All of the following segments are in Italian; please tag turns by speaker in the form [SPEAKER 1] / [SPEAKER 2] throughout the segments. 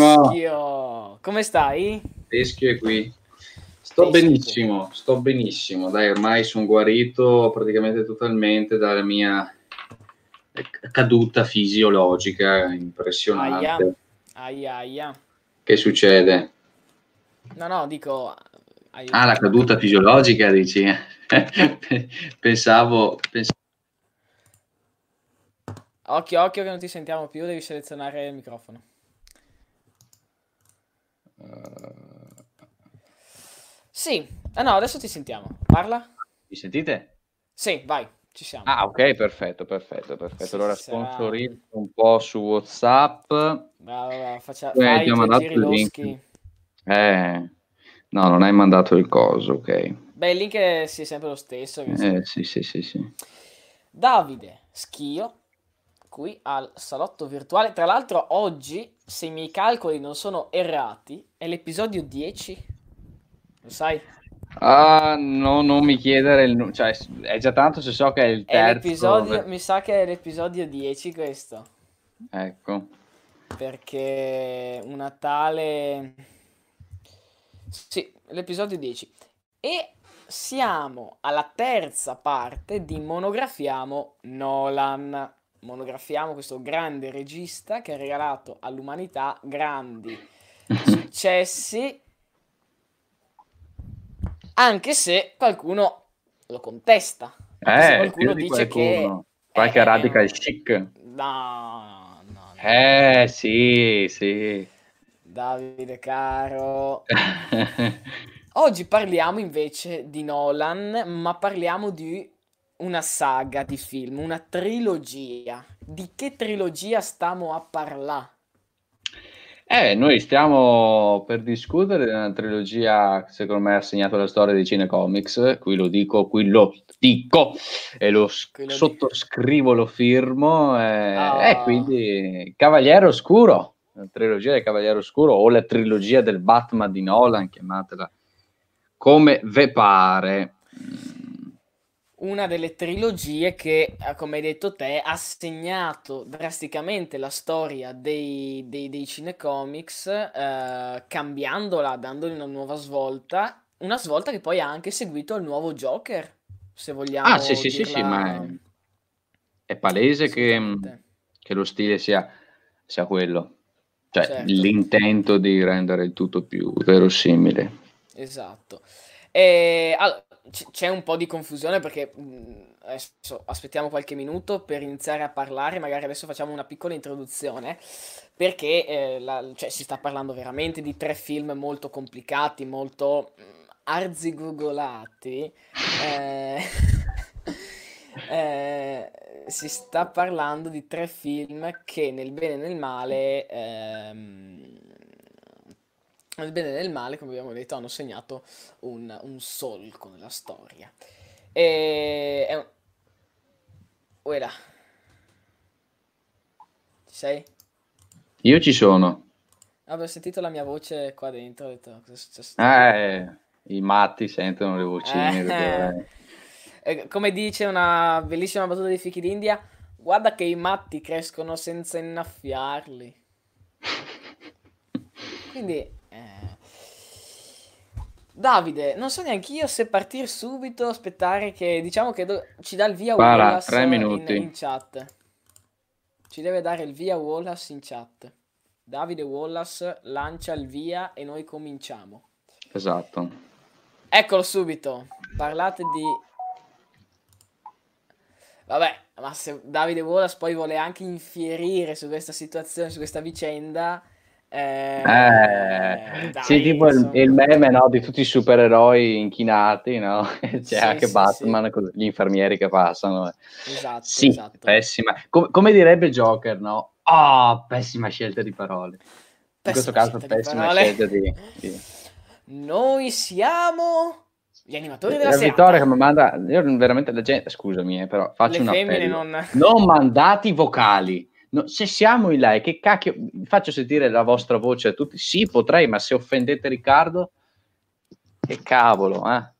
[SPEAKER 1] Teschio, come stai?
[SPEAKER 2] Teschio è qui. Sto Teschio benissimo, sto benissimo. Dai, ormai sono guarito praticamente totalmente dalla mia caduta fisiologica impressionante.
[SPEAKER 1] Aia, aia, aia.
[SPEAKER 2] Che succede?
[SPEAKER 1] No, no, dico...
[SPEAKER 2] Aiuto. Ah, la caduta fisiologica, dici? pensavo, pensavo...
[SPEAKER 1] Occhio, occhio che non ti sentiamo più, devi selezionare il microfono. Sì, ah, no, adesso ti sentiamo. Parla.
[SPEAKER 2] Mi sentite?
[SPEAKER 1] Sì, vai, ci siamo.
[SPEAKER 2] Ah, ok, perfetto, perfetto, perfetto. Sì, allora sponsorizzo sarà... un po' su WhatsApp.
[SPEAKER 1] Bravo, bravo, faccia... eh, fai ti ho mandato il link.
[SPEAKER 2] Eh, no, non hai mandato il coso, ok.
[SPEAKER 1] Beh, il link è sì, sempre lo stesso.
[SPEAKER 2] Eh, sì, sì, sì, sì.
[SPEAKER 1] Davide Schio qui al salotto virtuale. Tra l'altro, oggi, se i miei calcoli non sono errati, è l'episodio 10. Lo sai?
[SPEAKER 2] Ah, no, non mi chiedere il cioè è già tanto se so che è il terzo.
[SPEAKER 1] È mi sa che è l'episodio 10 questo.
[SPEAKER 2] Ecco.
[SPEAKER 1] Perché una tale Sì, l'episodio 10. E siamo alla terza parte di Monografiamo Nolan monografiamo questo grande regista che ha regalato all'umanità grandi successi, anche se qualcuno lo contesta.
[SPEAKER 2] Eh, qualcuno dice qualcuno. che... Qualche è, radical chic.
[SPEAKER 1] No, no, no.
[SPEAKER 2] Eh, sì, sì.
[SPEAKER 1] Davide caro. Oggi parliamo invece di Nolan, ma parliamo di una saga di film, una trilogia. Di che trilogia stiamo a parlare?
[SPEAKER 2] Eh, noi stiamo per discutere di una trilogia che secondo me ha segnato la storia di Cinecomics, qui lo dico, qui lo dico e lo, lo sottoscrivo, lo firmo, e, oh. e quindi Cavaliere Oscuro, la trilogia del Cavaliere Oscuro o la trilogia del Batman di Nolan, chiamatela come ve pare
[SPEAKER 1] una delle trilogie che, eh, come hai detto te, ha segnato drasticamente la storia dei, dei, dei cinecomics, eh, cambiandola, dandogli una nuova svolta, una svolta che poi ha anche seguito il nuovo Joker, se vogliamo.
[SPEAKER 2] Ah, sì, sì, sì, sì, ma è, è palese che, che, lo stile sia, sia quello, cioè certo. l'intento di rendere il tutto più verosimile.
[SPEAKER 1] Esatto. E, allora, c'è un po' di confusione perché adesso aspettiamo qualche minuto per iniziare a parlare, magari adesso facciamo una piccola introduzione perché eh, la, cioè, si sta parlando veramente di tre film molto complicati, molto arzigogolati. Eh, eh, si sta parlando di tre film che nel bene e nel male ehm, nel bene e nel male, come abbiamo detto, hanno segnato un, un solco nella storia. E... È un... Uela. Ci sei?
[SPEAKER 2] Io ci sono.
[SPEAKER 1] Avevo sentito la mia voce qua dentro, ho detto cosa è successo?
[SPEAKER 2] Eh, i matti sentono le vocine. Eh,
[SPEAKER 1] perché... eh, come dice una bellissima battuta di Fichi d'India, guarda che i matti crescono senza innaffiarli. Quindi Davide, non so neanche io se partire subito, aspettare che diciamo che do- ci dà il via
[SPEAKER 2] Para, Wallace tre minuti.
[SPEAKER 1] In, in, chat. Ci deve dare il via Wallace in chat. Davide Wallace lancia il via e noi cominciamo.
[SPEAKER 2] Esatto.
[SPEAKER 1] Eccolo subito. Parlate di Vabbè, ma se Davide Wallace poi vuole anche infierire su questa situazione, su questa vicenda,
[SPEAKER 2] eh, eh, dai, sì, tipo il, il, meme no, di tutti i supereroi inchinati, no? C'è sì, anche sì, Batman sì. con gli infermieri che passano.
[SPEAKER 1] Esatto,
[SPEAKER 2] sì,
[SPEAKER 1] esatto.
[SPEAKER 2] pessima. Com- come direbbe Joker, no? Oh, pessima scelta di parole. Pessima In questo caso, pessima scelta di, di,
[SPEAKER 1] Noi siamo gli animatori della serie.
[SPEAKER 2] Vittoria che mi manda... Io veramente la gente... Scusami, eh, però faccio Le un appello.
[SPEAKER 1] Non...
[SPEAKER 2] non mandati vocali No, se siamo in live, che cacchio, faccio sentire la vostra voce a tutti? Sì, potrei, ma se offendete Riccardo, che cavolo, eh?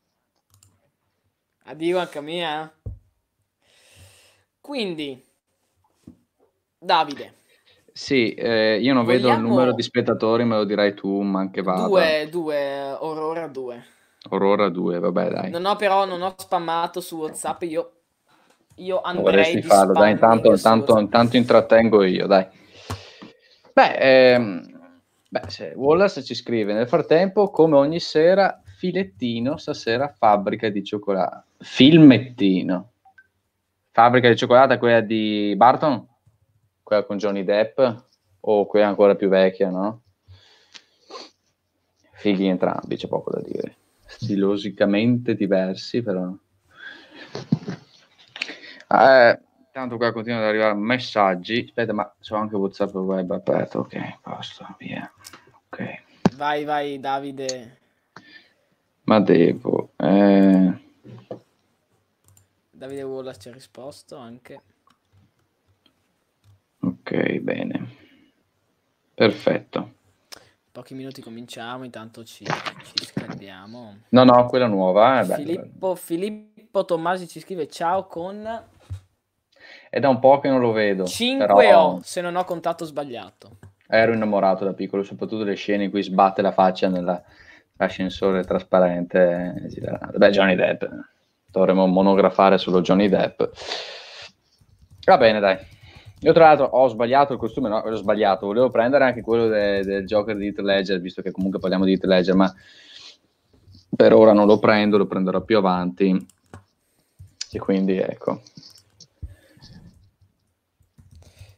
[SPEAKER 1] Addio anche mia. Eh. Quindi, Davide.
[SPEAKER 2] Sì, eh, io non Vogliamo... vedo il numero di spettatori, me lo dirai tu, ma anche vada.
[SPEAKER 1] Due, due, Aurora 2.
[SPEAKER 2] Aurora 2, vabbè dai.
[SPEAKER 1] Non ho però, non ho spammato su WhatsApp, io, io andrei Vorresti
[SPEAKER 2] farlo, dai, intanto, intanto, intanto, intrattengo io, dai. Beh, ehm, beh Wallace ci scrive, nel frattempo, come ogni sera, filettino, stasera fabbrica di cioccolato. Filmettino. Fabbrica di cioccolato, quella di Barton? quella con Johnny Depp o quella ancora più vecchia, no? Fighi entrambi, c'è poco da dire. Stilosicamente diversi, però. Eh, tanto qua continuano ad arrivare messaggi. Aspetta, ma c'ho anche WhatsApp web aperto. Ok, posto, via. Ok.
[SPEAKER 1] Vai, vai, Davide.
[SPEAKER 2] Ma devo. Eh...
[SPEAKER 1] Davide Wallace ci ha risposto anche.
[SPEAKER 2] Ok, bene. Perfetto.
[SPEAKER 1] Pochi minuti cominciamo, intanto ci, ci scaldiamo.
[SPEAKER 2] No, no, quella nuova.
[SPEAKER 1] Eh, Filippo, Filippo Tommasi ci scrive ciao con...
[SPEAKER 2] È da un po' che non lo vedo.
[SPEAKER 1] 5 però... se non ho contato sbagliato.
[SPEAKER 2] Ero innamorato da piccolo, soprattutto le scene in cui sbatte la faccia nell'ascensore trasparente. Beh, Johnny Depp. Dovremmo monografare solo Johnny Depp. Va bene, dai. Io tra l'altro ho sbagliato il costume, no, ho sbagliato, volevo prendere anche quello de- del Joker di Heath Ledger, visto che comunque parliamo di Heath Ledger, ma per ora non lo prendo, lo prenderò più avanti. E quindi ecco.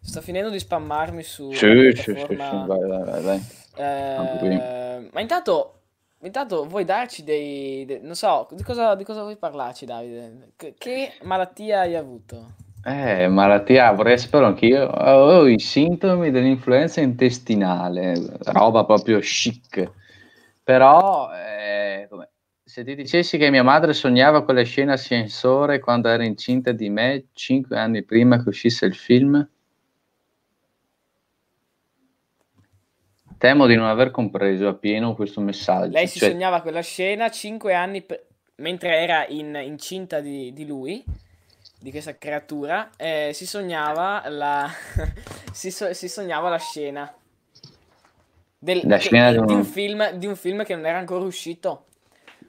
[SPEAKER 1] Sto finendo di spammarmi su...
[SPEAKER 2] Sì, sì, sì, sì, vai, vai, vai.
[SPEAKER 1] Eh, ma intanto, intanto vuoi darci dei, dei... non so, di cosa, di cosa vuoi parlarci Davide? Che, che malattia hai avuto?
[SPEAKER 2] Eh, malattia, vorrei saperlo anch'io. Ho i sintomi dell'influenza intestinale, roba proprio chic. Però, eh, se ti dicessi che mia madre sognava quella scena ascensore quando era incinta di me cinque anni prima che uscisse il film, temo di non aver compreso appieno questo messaggio.
[SPEAKER 1] Lei si cioè... sognava quella scena cinque anni pre- mentre era in, incinta di, di lui di questa creatura, eh, si sognava la si, so- si, sognava la scena, del, la che, scena di, un... Un film, di un film che non era ancora uscito,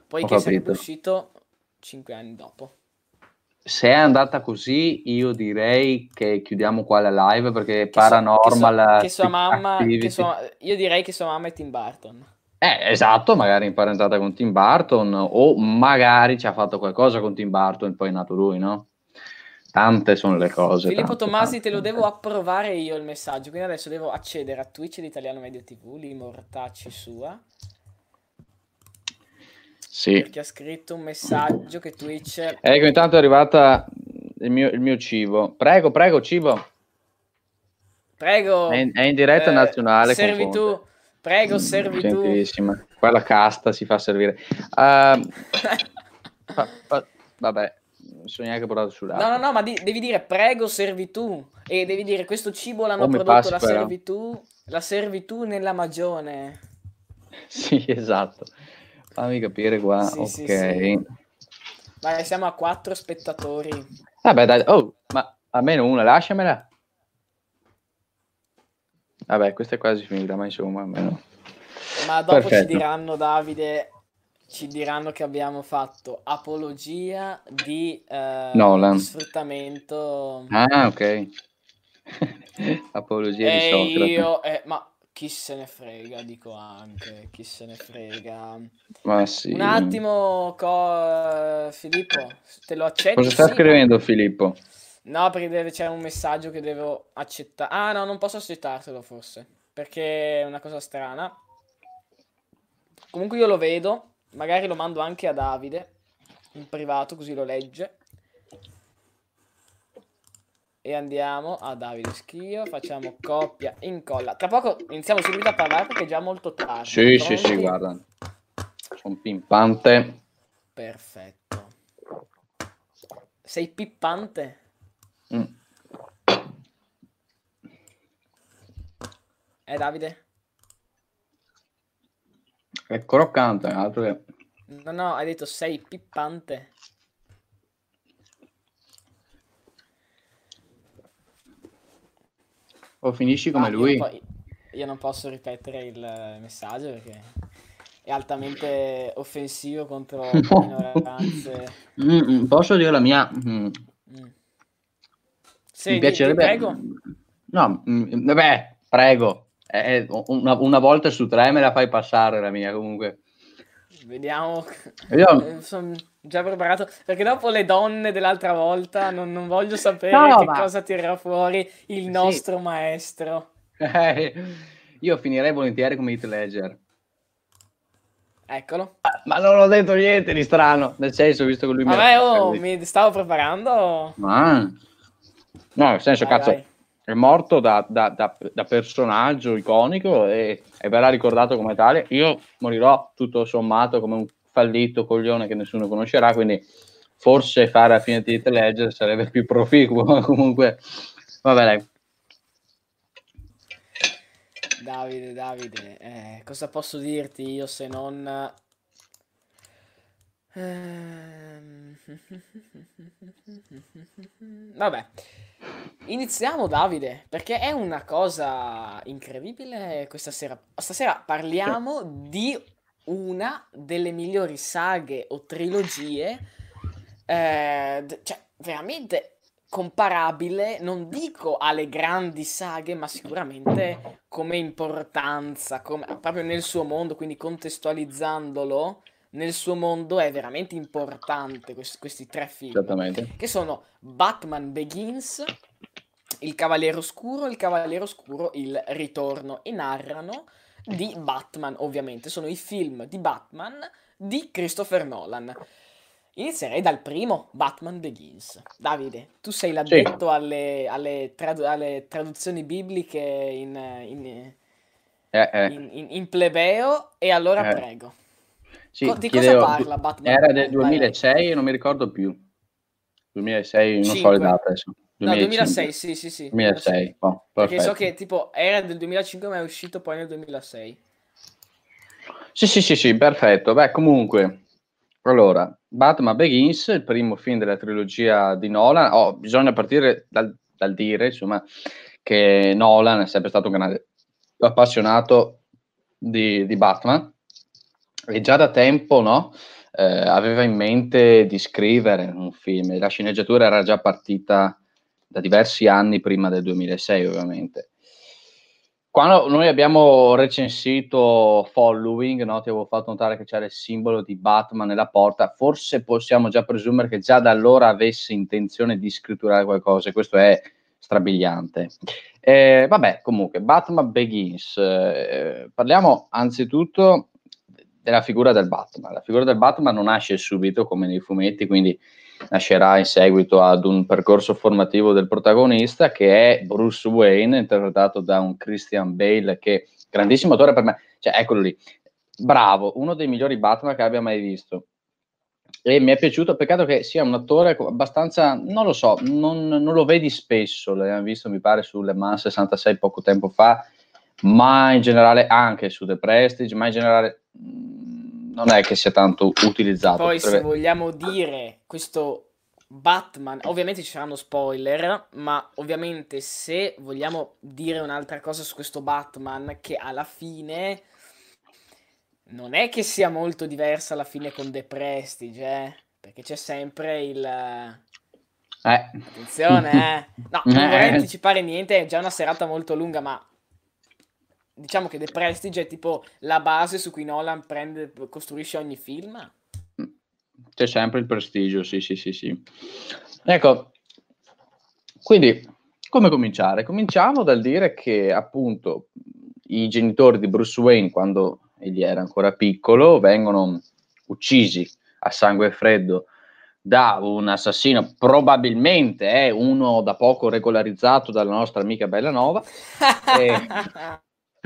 [SPEAKER 1] poi Ho che capito. sarebbe uscito cinque anni dopo.
[SPEAKER 2] Se è andata così, io direi che chiudiamo qua la live perché che Paranormal.
[SPEAKER 1] So, che, so, che sua mamma, che sua, io direi che sua mamma è Tim Burton.
[SPEAKER 2] Eh, esatto, magari imparentata con Tim Burton o magari ci ha fatto qualcosa con Tim Burton e poi è nato lui, no? Tante sono le cose.
[SPEAKER 1] Filippo
[SPEAKER 2] tante,
[SPEAKER 1] Tomasi,
[SPEAKER 2] tante,
[SPEAKER 1] te lo devo approvare io il messaggio. Quindi adesso devo accedere a Twitch di Italiano Medio TV, lì mortacci sua.
[SPEAKER 2] Sì.
[SPEAKER 1] Perché ha scritto un messaggio che Twitch...
[SPEAKER 2] Ecco, intanto è arrivata il mio, il mio cibo. Prego, prego, cibo.
[SPEAKER 1] Prego.
[SPEAKER 2] È in, è in diretta eh, nazionale.
[SPEAKER 1] Servi tu. Prego, servi
[SPEAKER 2] Gentilissima. tu. Qua la casta si fa servire. Uh, fa, fa, vabbè non so neanche portato sull'acqua.
[SPEAKER 1] No, no, no, ma di- devi dire prego servitù e devi dire questo cibo l'hanno Come prodotto la però. servitù, la servitù nella magione.
[SPEAKER 2] Sì, esatto. Fammi capire qua, sì, ok. Sì, sì.
[SPEAKER 1] Vai, siamo a quattro spettatori.
[SPEAKER 2] Vabbè, dai, oh, ma almeno una, lasciamela. Vabbè, questa è quasi finita, ma insomma, almeno...
[SPEAKER 1] Ma dopo Perfetto. ci diranno, Davide, ci diranno che abbiamo fatto apologia di, eh,
[SPEAKER 2] Nolan.
[SPEAKER 1] sfruttamento.
[SPEAKER 2] Ah, ok. apologia e di Socrate.
[SPEAKER 1] Io, eh, ma chi se ne frega, dico anche, chi se ne frega.
[SPEAKER 2] Ma sì.
[SPEAKER 1] Un attimo, co- Filippo, te lo accetto?
[SPEAKER 2] Cosa sta sì, scrivendo Filippo?
[SPEAKER 1] No, perché deve, c'è un messaggio che devo accettare. Ah, no, non posso accettartelo forse, perché è una cosa strana. Comunque io lo vedo Magari lo mando anche a Davide in privato così lo legge. E andiamo a Davide Schio, facciamo coppia, incolla. Tra poco iniziamo subito a parlare perché è già molto tardi.
[SPEAKER 2] Sì, Pronti? sì, sì, guarda. Sono pimpante.
[SPEAKER 1] Perfetto. Sei pippante? Mm. Eh, Davide?
[SPEAKER 2] È croccante, altro che...
[SPEAKER 1] No, no, hai detto sei pippante.
[SPEAKER 2] O finisci come ah, lui.
[SPEAKER 1] Io non, po- io non, posso ripetere il messaggio perché è altamente offensivo contro no. minoranze.
[SPEAKER 2] Mm, mm, posso dire la mia? Mm. Mm.
[SPEAKER 1] Sì, Mi piacerebbe... prego.
[SPEAKER 2] No, mm, vabbè, prego. Eh, una, una volta su tre me la fai passare la mia comunque.
[SPEAKER 1] Vediamo. Io... Sono già preparato perché dopo le donne dell'altra volta non, non voglio sapere no, che ma... cosa tirerà fuori il nostro sì. maestro.
[SPEAKER 2] Eh, io finirei volentieri come Hit Ledger.
[SPEAKER 1] Eccolo.
[SPEAKER 2] Ma non ho detto niente di strano, nel senso, visto che lui
[SPEAKER 1] Vabbè, mi... oh, mi stavo preparando.
[SPEAKER 2] Ma... No, nel senso, vai, cazzo, vai. è morto da, da, da, da, personaggio iconico e, e verrà ricordato come tale. Io morirò tutto sommato come un fallito coglione che nessuno conoscerà, quindi forse fare la fine di Ledger sarebbe più proficuo, comunque, vabbè dai.
[SPEAKER 1] Davide, Davide, eh, cosa posso dirti io se non... Ehm, vabbè, iniziamo Davide, perché è una cosa incredibile questa sera. Stasera parliamo di una delle migliori saghe o trilogie, eh, cioè veramente comparabile, non dico alle grandi saghe, ma sicuramente come importanza, come, proprio nel suo mondo, quindi contestualizzandolo nel suo mondo è veramente importante questi, questi tre film. Che sono Batman Begins, Il Cavaliere Oscuro, Il Cavaliere Oscuro, Il Ritorno e narrano di Batman, ovviamente. Sono i film di Batman di Christopher Nolan. Inizierei dal primo, Batman Begins. Davide, tu sei l'addetto sì. alle, alle, trad- alle, traduzioni bibliche in, in,
[SPEAKER 2] eh, eh.
[SPEAKER 1] in, in plebeo e allora
[SPEAKER 2] eh.
[SPEAKER 1] prego.
[SPEAKER 2] Sì, Co- di chiedevo, cosa parla Batman? Era del 2006 e non mi ricordo più. 2006, non 5. so le date adesso.
[SPEAKER 1] 2005. No, 2006, sì, sì, sì.
[SPEAKER 2] 2006, oh,
[SPEAKER 1] Perché so che tipo era del 2005 ma è uscito poi nel 2006.
[SPEAKER 2] Sì, sì, sì, sì, perfetto. Beh, comunque, allora, Batman Begins, il primo film della trilogia di Nolan. Oh, bisogna partire dal, dal, dire, insomma, che Nolan è sempre stato un grande appassionato di, di Batman e già da tempo, no? Eh, aveva in mente di scrivere un film. La sceneggiatura era già partita da diversi anni prima del 2006, ovviamente. Quando noi abbiamo recensito Following, no, ti avevo fatto notare che c'era il simbolo di Batman nella porta, forse possiamo già presumere che già da allora avesse intenzione di scritturare qualcosa, questo è strabiliante. Eh, vabbè, comunque, Batman Begins. Eh, parliamo anzitutto della figura del Batman. La figura del Batman non nasce subito come nei fumetti, quindi nascerà in seguito ad un percorso formativo del protagonista che è Bruce Wayne, interpretato da un Christian Bale che grandissimo attore per me, cioè eccolo lì, bravo, uno dei migliori Batman che abbia mai visto. E mi è piaciuto, peccato che sia un attore abbastanza, non lo so, non, non lo vedi spesso, l'abbiamo visto mi pare su Le Mans 66 poco tempo fa, ma in generale anche su The Prestige, ma in generale non è che sia tanto utilizzato.
[SPEAKER 1] Poi potrebbe... se vogliamo dire questo Batman, ovviamente ci saranno spoiler, ma ovviamente se vogliamo dire un'altra cosa su questo Batman, che alla fine non è che sia molto diversa alla fine con The Prestige, eh? perché c'è sempre il...
[SPEAKER 2] Eh.
[SPEAKER 1] Attenzione, eh. No, non vorrei anticipare niente, è già una serata molto lunga, ma diciamo che The Prestige è tipo la base su cui Nolan prende, costruisce ogni film.
[SPEAKER 2] C'è sempre il prestigio, sì, sì, sì, sì. Ecco, quindi come cominciare? Cominciamo dal dire che appunto i genitori di Bruce Wayne, quando egli era ancora piccolo, vengono uccisi a sangue freddo da un assassino, probabilmente è uno da poco regolarizzato dalla nostra amica Bellanova. e,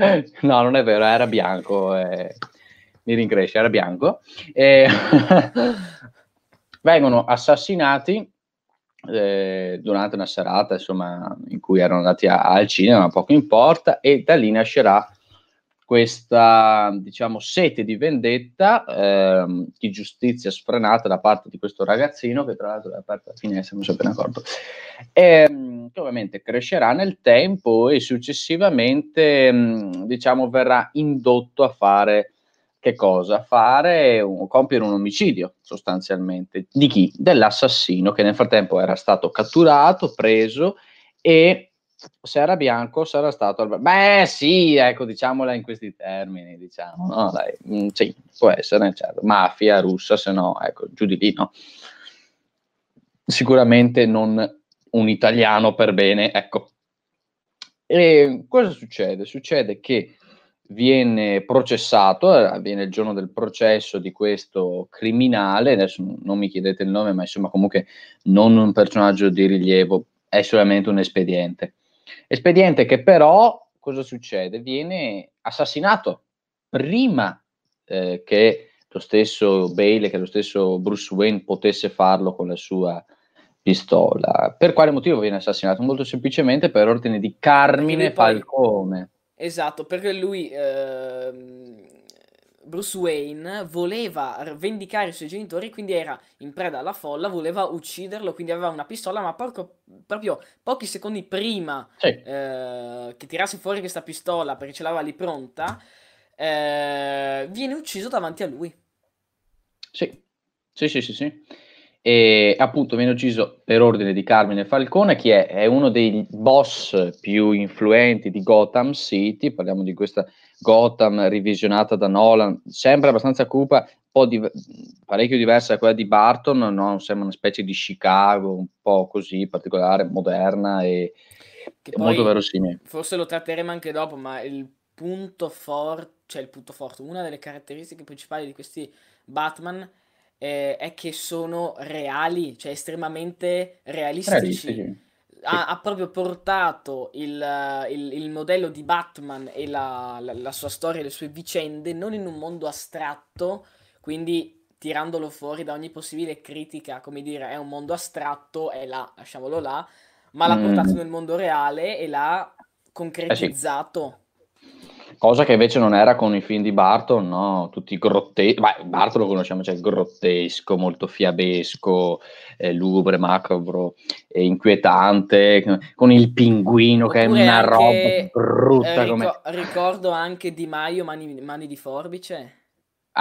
[SPEAKER 2] no, non è vero, era bianco. Eh, mi rincresce, era bianco. Eh, vengono assassinati eh, durante una serata insomma, in cui erano andati a, al cinema, poco importa, e da lì nascerà questa diciamo sete di vendetta, ehm, di giustizia sfrenata da parte di questo ragazzino che tra l'altro è aperta la finestra, non si è appena accorto, ehm, che ovviamente crescerà nel tempo e successivamente, mh, diciamo, verrà indotto a fare che cosa? Fare un, compiere un omicidio sostanzialmente. Di chi? Dell'assassino che nel frattempo era stato catturato, preso e se era bianco sarà stato beh sì ecco diciamola in questi termini diciamo no dai mm, sì può essere certo mafia russa se no ecco giù di lì no. Sicuramente non un italiano per bene ecco. E cosa succede? Succede che viene processato, eh, avviene il giorno del processo di questo criminale, adesso non mi chiedete il nome, ma insomma comunque non un personaggio di rilievo, è solamente un espediente. Espediente che però, cosa succede? Viene assassinato prima eh, che lo stesso Bale, che lo stesso Bruce Wayne potesse farlo con la sua pistola. Per quale motivo viene assassinato? Molto semplicemente per ordine di Carmine Falcone
[SPEAKER 1] Esatto, perché lui, ehm, Bruce Wayne, voleva vendicare i suoi genitori, quindi era in preda alla folla, voleva ucciderlo, quindi aveva una pistola, ma porco, proprio pochi secondi prima sì. eh, che tirasse fuori questa pistola, perché ce l'aveva lì pronta, eh, viene ucciso davanti a lui.
[SPEAKER 2] Sì, sì, sì, sì. sì e appunto viene ucciso per ordine di Carmine Falcone, che è, è, uno dei boss più influenti di Gotham City, parliamo di questa Gotham revisionata da Nolan, sempre abbastanza cupa, un po' di, parecchio diversa da quella di Barton, no? sembra una specie di Chicago, un po' così, particolare, moderna e molto verosimile.
[SPEAKER 1] Forse lo tratteremo anche dopo, ma il punto forte, cioè il punto forte, una delle caratteristiche principali di questi Batman eh, è che sono reali, cioè estremamente realistici. realistici. Ha, ha, proprio portato il, il, il, modello di Batman e la, la, la sua storia, le sue vicende, non in un mondo astratto, quindi tirandolo fuori da ogni possibile critica, come dire, è un mondo astratto, è là, lasciamolo là, ma l'ha mm. portato nel mondo reale e l'ha concretizzato. Eh
[SPEAKER 2] cosa che invece non era con i film di Barton, no? Tutti grotteschi, Barton lo conosciamo, cioè grottesco, molto fiabesco, eh, lugubre, macabro, e inquietante, con il pinguino Oppure che è una roba brutta.
[SPEAKER 1] Eh, ricor- ricordo anche Di Maio, Mani, Mani di Forbice.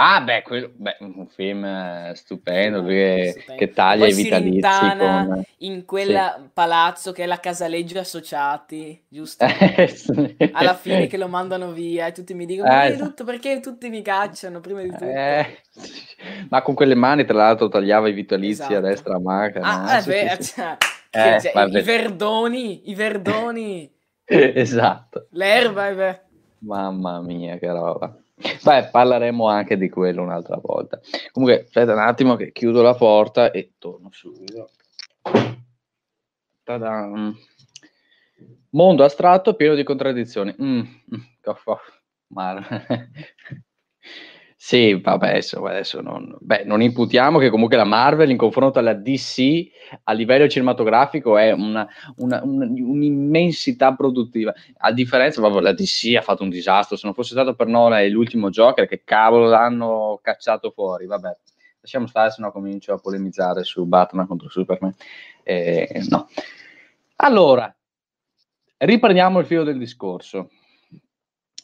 [SPEAKER 2] Ah, beh, quello, beh, un film eh, stupendo, che, stupendo. che taglia i vitalizi. Con...
[SPEAKER 1] in quel sì. palazzo che è la Casaleggio Associati, giusto? Alla fine che lo mandano via e tutti mi dicono, eh, perché, tutto, perché tutti mi cacciano prima di tutto?
[SPEAKER 2] Eh, ma con quelle mani, tra l'altro, tagliava i vitalizi esatto. a destra a manca.
[SPEAKER 1] Ah, eh, beh, sì, cioè, eh, cioè, i, i verdoni, i verdoni.
[SPEAKER 2] esatto.
[SPEAKER 1] L'erba, beh.
[SPEAKER 2] Mamma mia, che roba. Beh, parleremo anche di quello un'altra volta. Comunque, aspetta un attimo che chiudo la porta e torno subito. Ta-da. Mondo astratto pieno di contraddizioni. Mm, mm, Sì, vabbè, adesso, adesso non, beh, non, imputiamo che comunque la Marvel in confronto alla DC a livello cinematografico è una, una, una, un'immensità produttiva. A differenza, vabbè, la DC ha fatto un disastro. Se non fosse stato per Nola e l'ultimo Joker, che cavolo l'hanno cacciato fuori. Vabbè, lasciamo stare, se no comincio a polemizzare su Batman contro Superman. Eh, no. Allora, riprendiamo il filo del discorso.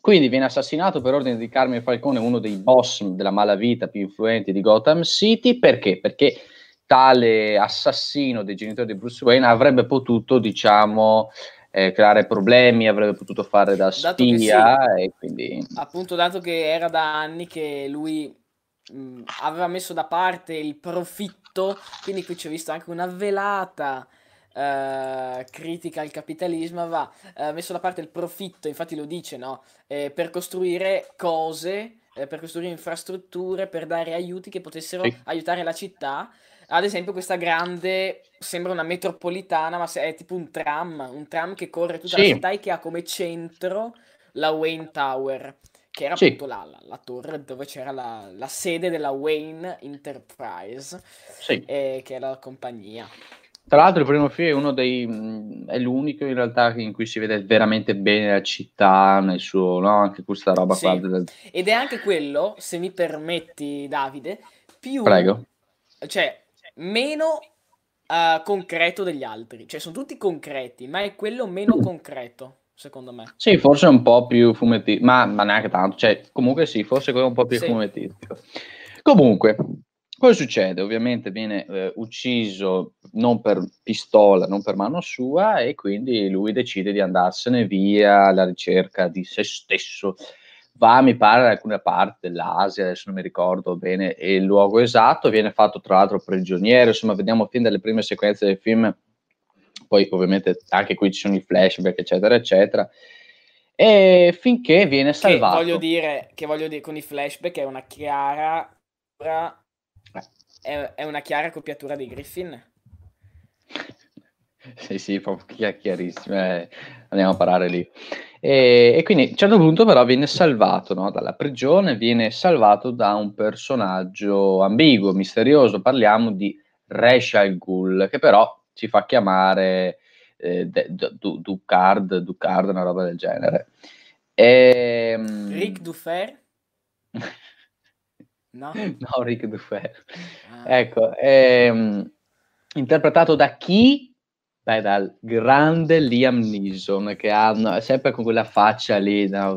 [SPEAKER 2] Quindi viene assassinato per ordine di Carmine Falcone, uno dei boss della malavita più influenti di Gotham City. Perché? Perché tale assassino dei genitori di Bruce Wayne avrebbe potuto, diciamo, eh, creare problemi, avrebbe potuto fare da spia sì, e quindi...
[SPEAKER 1] Appunto, dato che era da anni che lui mh, aveva messo da parte il profitto, quindi qui ci ho visto anche una velata eh, critica al capitalismo, aveva uh, messo da parte il profitto, infatti lo dice, no? Eh, per costruire cose, eh, per costruire infrastrutture, per dare aiuti che potessero sì. aiutare la città. Ad esempio questa grande, sembra una metropolitana, ma è tipo un tram, un tram che corre tutta sì. la città e che ha come centro la Wayne Tower che era sì. appunto la, la, la, torre dove c'era la, la, sede della Wayne Enterprise, sì. eh, che è la compagnia.
[SPEAKER 2] Tra l'altro il primo film è uno dei è l'unico in realtà in cui si vede veramente bene la città nel suo, no? Anche questa roba sì. qua. Del...
[SPEAKER 1] Ed è anche quello, se mi permetti Davide, più...
[SPEAKER 2] Prego.
[SPEAKER 1] Cioè, meno uh, concreto degli altri. Cioè, sono tutti concreti, ma è quello meno mm. concreto, secondo me.
[SPEAKER 2] Sì, forse un po' più fumettistico, ma, ma, neanche tanto. Cioè, comunque sì, forse quello un po' più sì. fumettistico. Comunque, cosa succede? Ovviamente viene eh, ucciso non per pistola, non per mano sua, e quindi lui decide di andarsene via alla ricerca di se stesso va, mi pare, da alcune parti dell'Asia, adesso non mi ricordo bene il luogo esatto, viene fatto tra l'altro prigioniero, insomma vediamo fin dalle prime sequenze del film, poi ovviamente anche qui ci sono i flashback, eccetera, eccetera, e finché viene salvato.
[SPEAKER 1] Che voglio dire, che voglio dire con i flashback è una chiara... È, è una chiara copiatura di Griffin.
[SPEAKER 2] Sì, sì, proprio chiarissimo. Eh, andiamo a parare lì. E, e, quindi a un certo punto però viene salvato no, dalla prigione, viene salvato da un personaggio ambiguo, misterioso, parliamo di Reshal Ghul, che però si fa chiamare eh, Ducard, Ducard, una roba del genere.
[SPEAKER 1] E, ehm, Rick Dufer?
[SPEAKER 2] no? no, Rick Dufer. Ah. Ecco, ehm, interpretato da chi? Beh, dal grande Liam Neeson che ha sempre con quella faccia lì, no,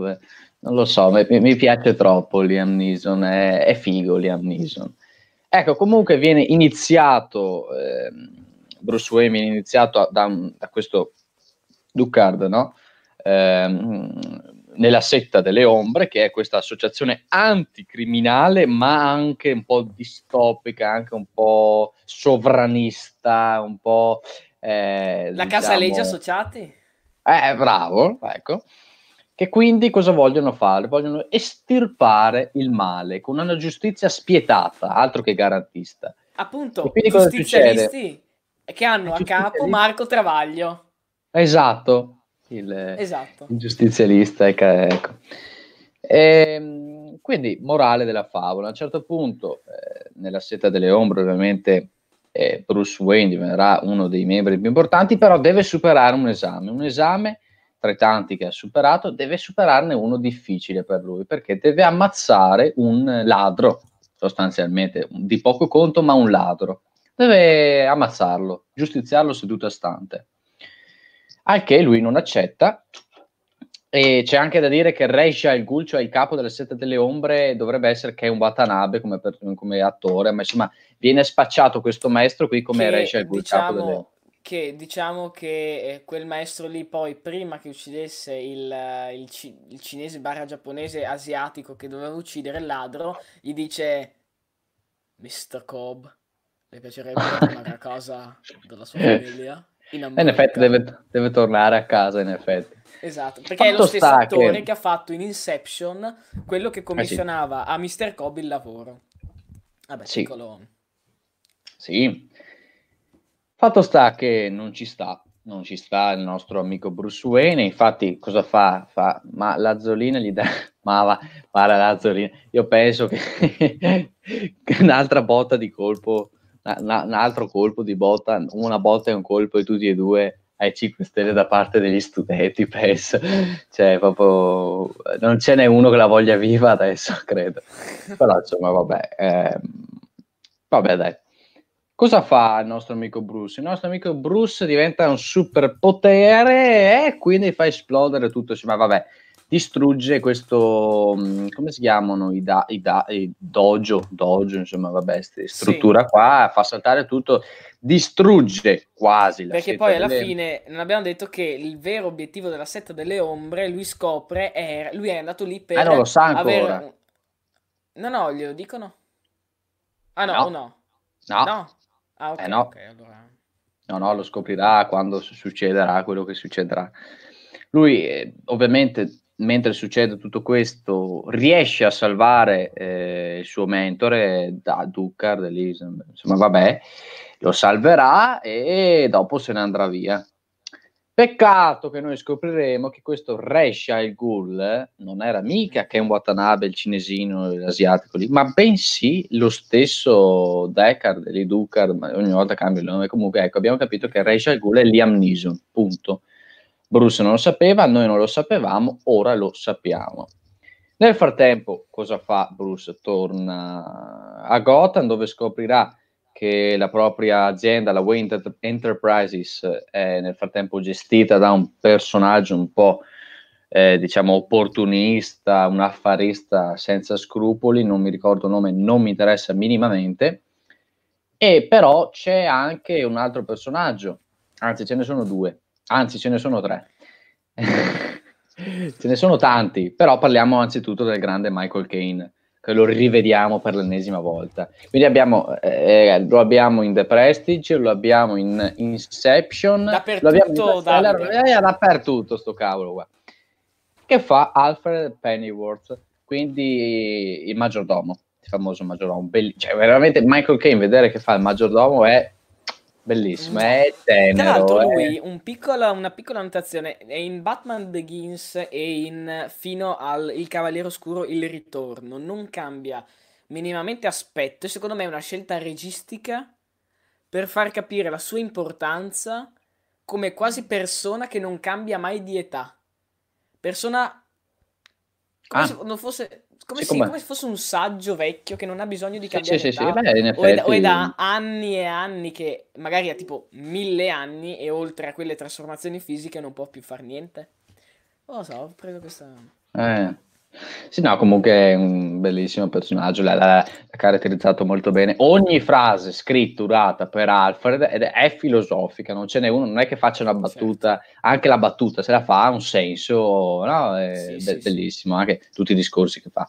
[SPEAKER 2] non lo so, mi, mi, piace troppo Liam Neeson, è, è, figo Liam Neeson. Ecco, comunque viene iniziato, eh, Bruce Wayne viene iniziato da, da questo Ducard, no? Eh, nella setta delle ombre, che è questa associazione anticriminale, ma anche un po' distopica, anche un po' sovranista, un po'
[SPEAKER 1] Eh, la Casa diciamo... Legge Associati?
[SPEAKER 2] Eh, bravo, ecco. Che quindi cosa vogliono fare? Vogliono estirpare il male con una giustizia spietata, altro che garantista.
[SPEAKER 1] Appunto, giustizialisti che hanno a capo Marco Travaglio.
[SPEAKER 2] Esatto, il, esatto. il giustizialista. Ecco. ecco. E, ehm, quindi, morale della favola, a un certo punto, eh, nella seta delle ombre, ovviamente eh, Bruce Wayne diventerà uno dei membri più importanti, però deve superare un esame, un esame tra i tanti che ha superato, deve superarne uno difficile per lui, perché deve ammazzare un ladro, sostanzialmente, di poco conto, ma un ladro. Deve ammazzarlo, giustiziarlo seduto a stante. Al che lui non accetta e c'è anche da dire che Reisha il Gul, cioè il capo delle Sette delle Ombre, dovrebbe essere che è un Watanabe come, per, come, attore, ma insomma viene spacciato questo maestro qui come Reisha il Gul, diciamo, capo delle
[SPEAKER 1] che diciamo che eh, quel maestro lì poi prima che uccidesse il, il, il cinese barra giapponese asiatico che doveva uccidere il ladro gli dice Mr. Cobb le piacerebbe tornare a casa della sua famiglia
[SPEAKER 2] in, effetti deve, deve tornare a casa in effetti
[SPEAKER 1] Esatto, perché Fatto è lo stesso attore che... che... ha fatto in Inception quello che commissionava eh sì. a Mr. Kobe il lavoro. Vabbè, sì. piccolo...
[SPEAKER 2] Sì. Fatto sta che non ci sta, non ci sta il nostro amico Bruce Wayne, infatti cosa fa? fa ma Lazzolina gli dà, ma va, para Lazzolina, io penso che un'altra botta di colpo, un altro colpo di botta, una botta e un colpo e tutti e due ai 5 Stelle da parte degli studenti, penso. Cioè, proprio non ce n'è uno che la voglia viva adesso, credo. Però, insomma, vabbè. Eh, vabbè, dai. Cosa fa il nostro amico Bruce? Il nostro amico Bruce diventa un superpotere e quindi fa esplodere tutto. Ma vabbè, distrugge questo, mm, come si chiamano i, da, i, da, i dojo, dojo, insomma, vabbè, struttura sì. qua, fa saltare tutto, distrugge quasi
[SPEAKER 1] la Perché poi alla delle... fine non abbiamo detto che il vero obiettivo della setta delle ombre, lui scopre, è, lui è andato lì per...
[SPEAKER 2] Ah, non lo sa ancora. Avere...
[SPEAKER 1] No, no, glielo dicono? Ah no, no.
[SPEAKER 2] no? No.
[SPEAKER 1] no. Ah, ok,
[SPEAKER 2] eh no.
[SPEAKER 1] okay allora...
[SPEAKER 2] No, no, lo scoprirà quando succederà quello che succederà. Lui eh, ovviamente mentre succede tutto questo, riesce a salvare eh, il suo mentore da Ducard, insomma, vabbè, lo salverà e dopo se ne andrà via. Peccato che noi scopriremo che questo Resha il Ghul non era mica un Watanabe, il cinesino, l'asiatico lì, ma bensì lo stesso Deckard, di Ducard, ogni volta cambia il nome. Comunque, ecco, abbiamo capito che Resha il Ghul è Liam Neeson, punto. Bruce non lo sapeva, noi non lo sapevamo, ora lo sappiamo. Nel frattempo, cosa fa Bruce? Torna a Gotham dove scoprirà che la propria azienda, la Wayne Enterprises, è nel frattempo gestita da un personaggio un po' eh, diciamo opportunista, un affarista senza scrupoli, non mi ricordo il nome, non mi interessa minimamente. E però c'è anche un altro personaggio, anzi ce ne sono due, anzi ce ne sono tre. ce ne sono tanti, però parliamo anzitutto del grande Michael Caine, che lo rivediamo per l'ennesima volta. Quindi abbiamo, eh, lo abbiamo in The Prestige, lo abbiamo in Inception,
[SPEAKER 1] dappertutto,
[SPEAKER 2] lo abbiamo in eh, dappertutto sto cavolo qua che fa Alfred Pennyworth, quindi il maggiordomo, il famoso maggiordomo. Belli- cioè, veramente Michael Caine vedere che fa il maggiordomo è bellissimo, è tenero.
[SPEAKER 1] Tra l'altro
[SPEAKER 2] è...
[SPEAKER 1] lui, un piccola, una piccola annotazione, è in Batman Begins e in fino al Il Cavaliere Oscuro Il Ritorno, non cambia minimamente aspetto e secondo me è una scelta registica per far capire la sua importanza come quasi persona che non cambia mai di età persona come ah. se non fosse come, sì, come, se fosse un saggio vecchio che non ha bisogno di cambiare sì, sì, età, Beh, o, è, o, è, da anni e anni che magari ha tipo mille anni e oltre a quelle trasformazioni fisiche non può più fare niente. Non lo so, ho preso questa...
[SPEAKER 2] Eh. Sì, no, comunque è un bellissimo personaggio, l'ha, caratterizzato molto bene. Ogni frase scritturata per Alfred è, è filosofica, non ce n'è uno, non è che faccia una battuta, anche la battuta se la fa ha un senso, no? È sì, be- sì, bellissimo, sì. anche tutti i discorsi che fa.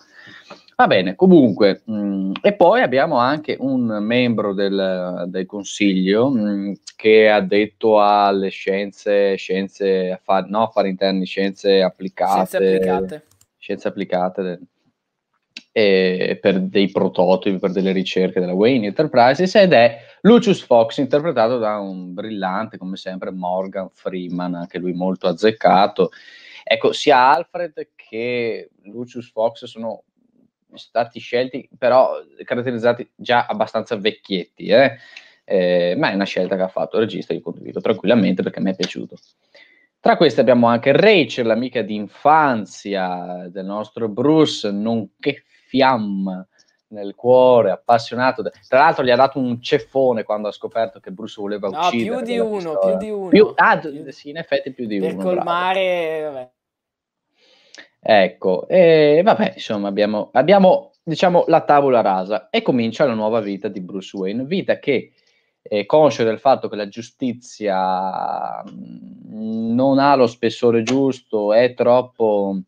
[SPEAKER 2] Va bene, comunque, mh, mm, e poi abbiamo anche un membro del, del consiglio mh, mm, che ha detto alle scienze, scienze affari, no, affari interni, scienze applicate. Scienze applicate scienze applicate per dei prototipi, per delle ricerche della Wayne Enterprises ed è Lucius Fox interpretato da un brillante, come sempre, Morgan Freeman, anche lui molto azzeccato. Ecco, sia Alfred che Lucius Fox sono stati scelti, però caratterizzati già abbastanza vecchietti, eh? Eh, ma è una scelta che ha fatto il regista, io condivido tranquillamente perché mi è piaciuto. Tra queste abbiamo anche Rachel, l'amica d'infanzia del nostro Bruce, nonché fiamma nel cuore, appassionato. De- Tra l'altro gli ha dato un ceffone quando ha scoperto che Bruce voleva no, uccidere.
[SPEAKER 1] più di uno, più di uno.
[SPEAKER 2] Più, ah, più, sì, in effetti più di
[SPEAKER 1] per
[SPEAKER 2] uno.
[SPEAKER 1] Per colmare, vabbè.
[SPEAKER 2] Ecco, e vabbè, insomma, abbiamo, abbiamo, diciamo, la tavola rasa e comincia la nuova vita di Bruce Wayne, vita che eh, conscio del fatto che la giustizia non ha lo spessore giusto, è troppo,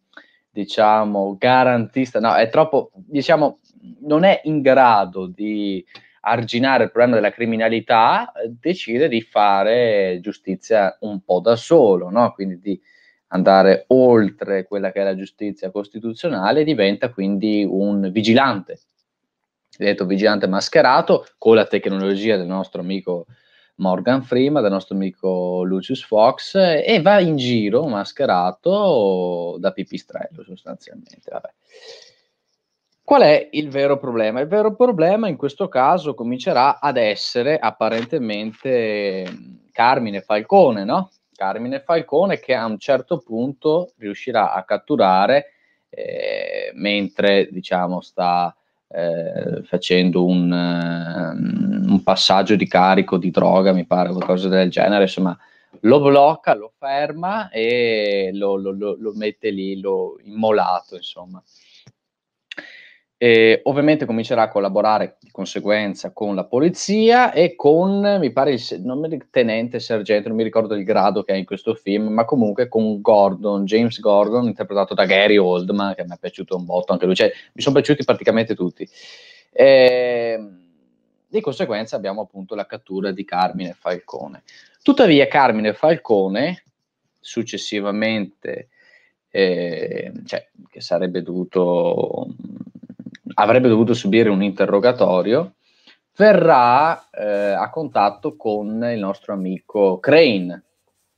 [SPEAKER 2] diciamo, garantista, no, è troppo, diciamo, non è in grado di arginare il problema della criminalità, decide di fare giustizia un po' da solo, no? quindi di andare oltre quella che è la giustizia costituzionale, diventa quindi un vigilante detto vigilante mascherato con la tecnologia del nostro amico Morgan Freeman, del nostro amico Lucius Fox e va in giro mascherato da pipistrello sostanzialmente. Vabbè. Qual è il vero problema? Il vero problema in questo caso comincerà ad essere apparentemente Carmine Falcone, no? Carmine Falcone che a un certo punto riuscirà a catturare eh, mentre diciamo sta eh, facendo un, uh, un, passaggio di carico di droga, mi pare, qualcosa del genere, insomma, lo blocca, lo ferma e lo, lo, lo, lo mette lì, lo immolato, insomma. E ovviamente comincerà a collaborare di conseguenza con la polizia e con, mi pare, il non mi, tenente, sergente, non mi ricordo il grado che ha in questo film, ma comunque con Gordon, James Gordon, interpretato da Gary Oldman, che mi è piaciuto un botto anche lui, cioè mi sono piaciuti praticamente tutti. E, di conseguenza abbiamo appunto la cattura di Carmine Falcone. Tuttavia Carmine Falcone, successivamente, eh, cioè, che sarebbe dovuto avrebbe dovuto subire un interrogatorio, verrà eh, a contatto con il nostro amico Crane.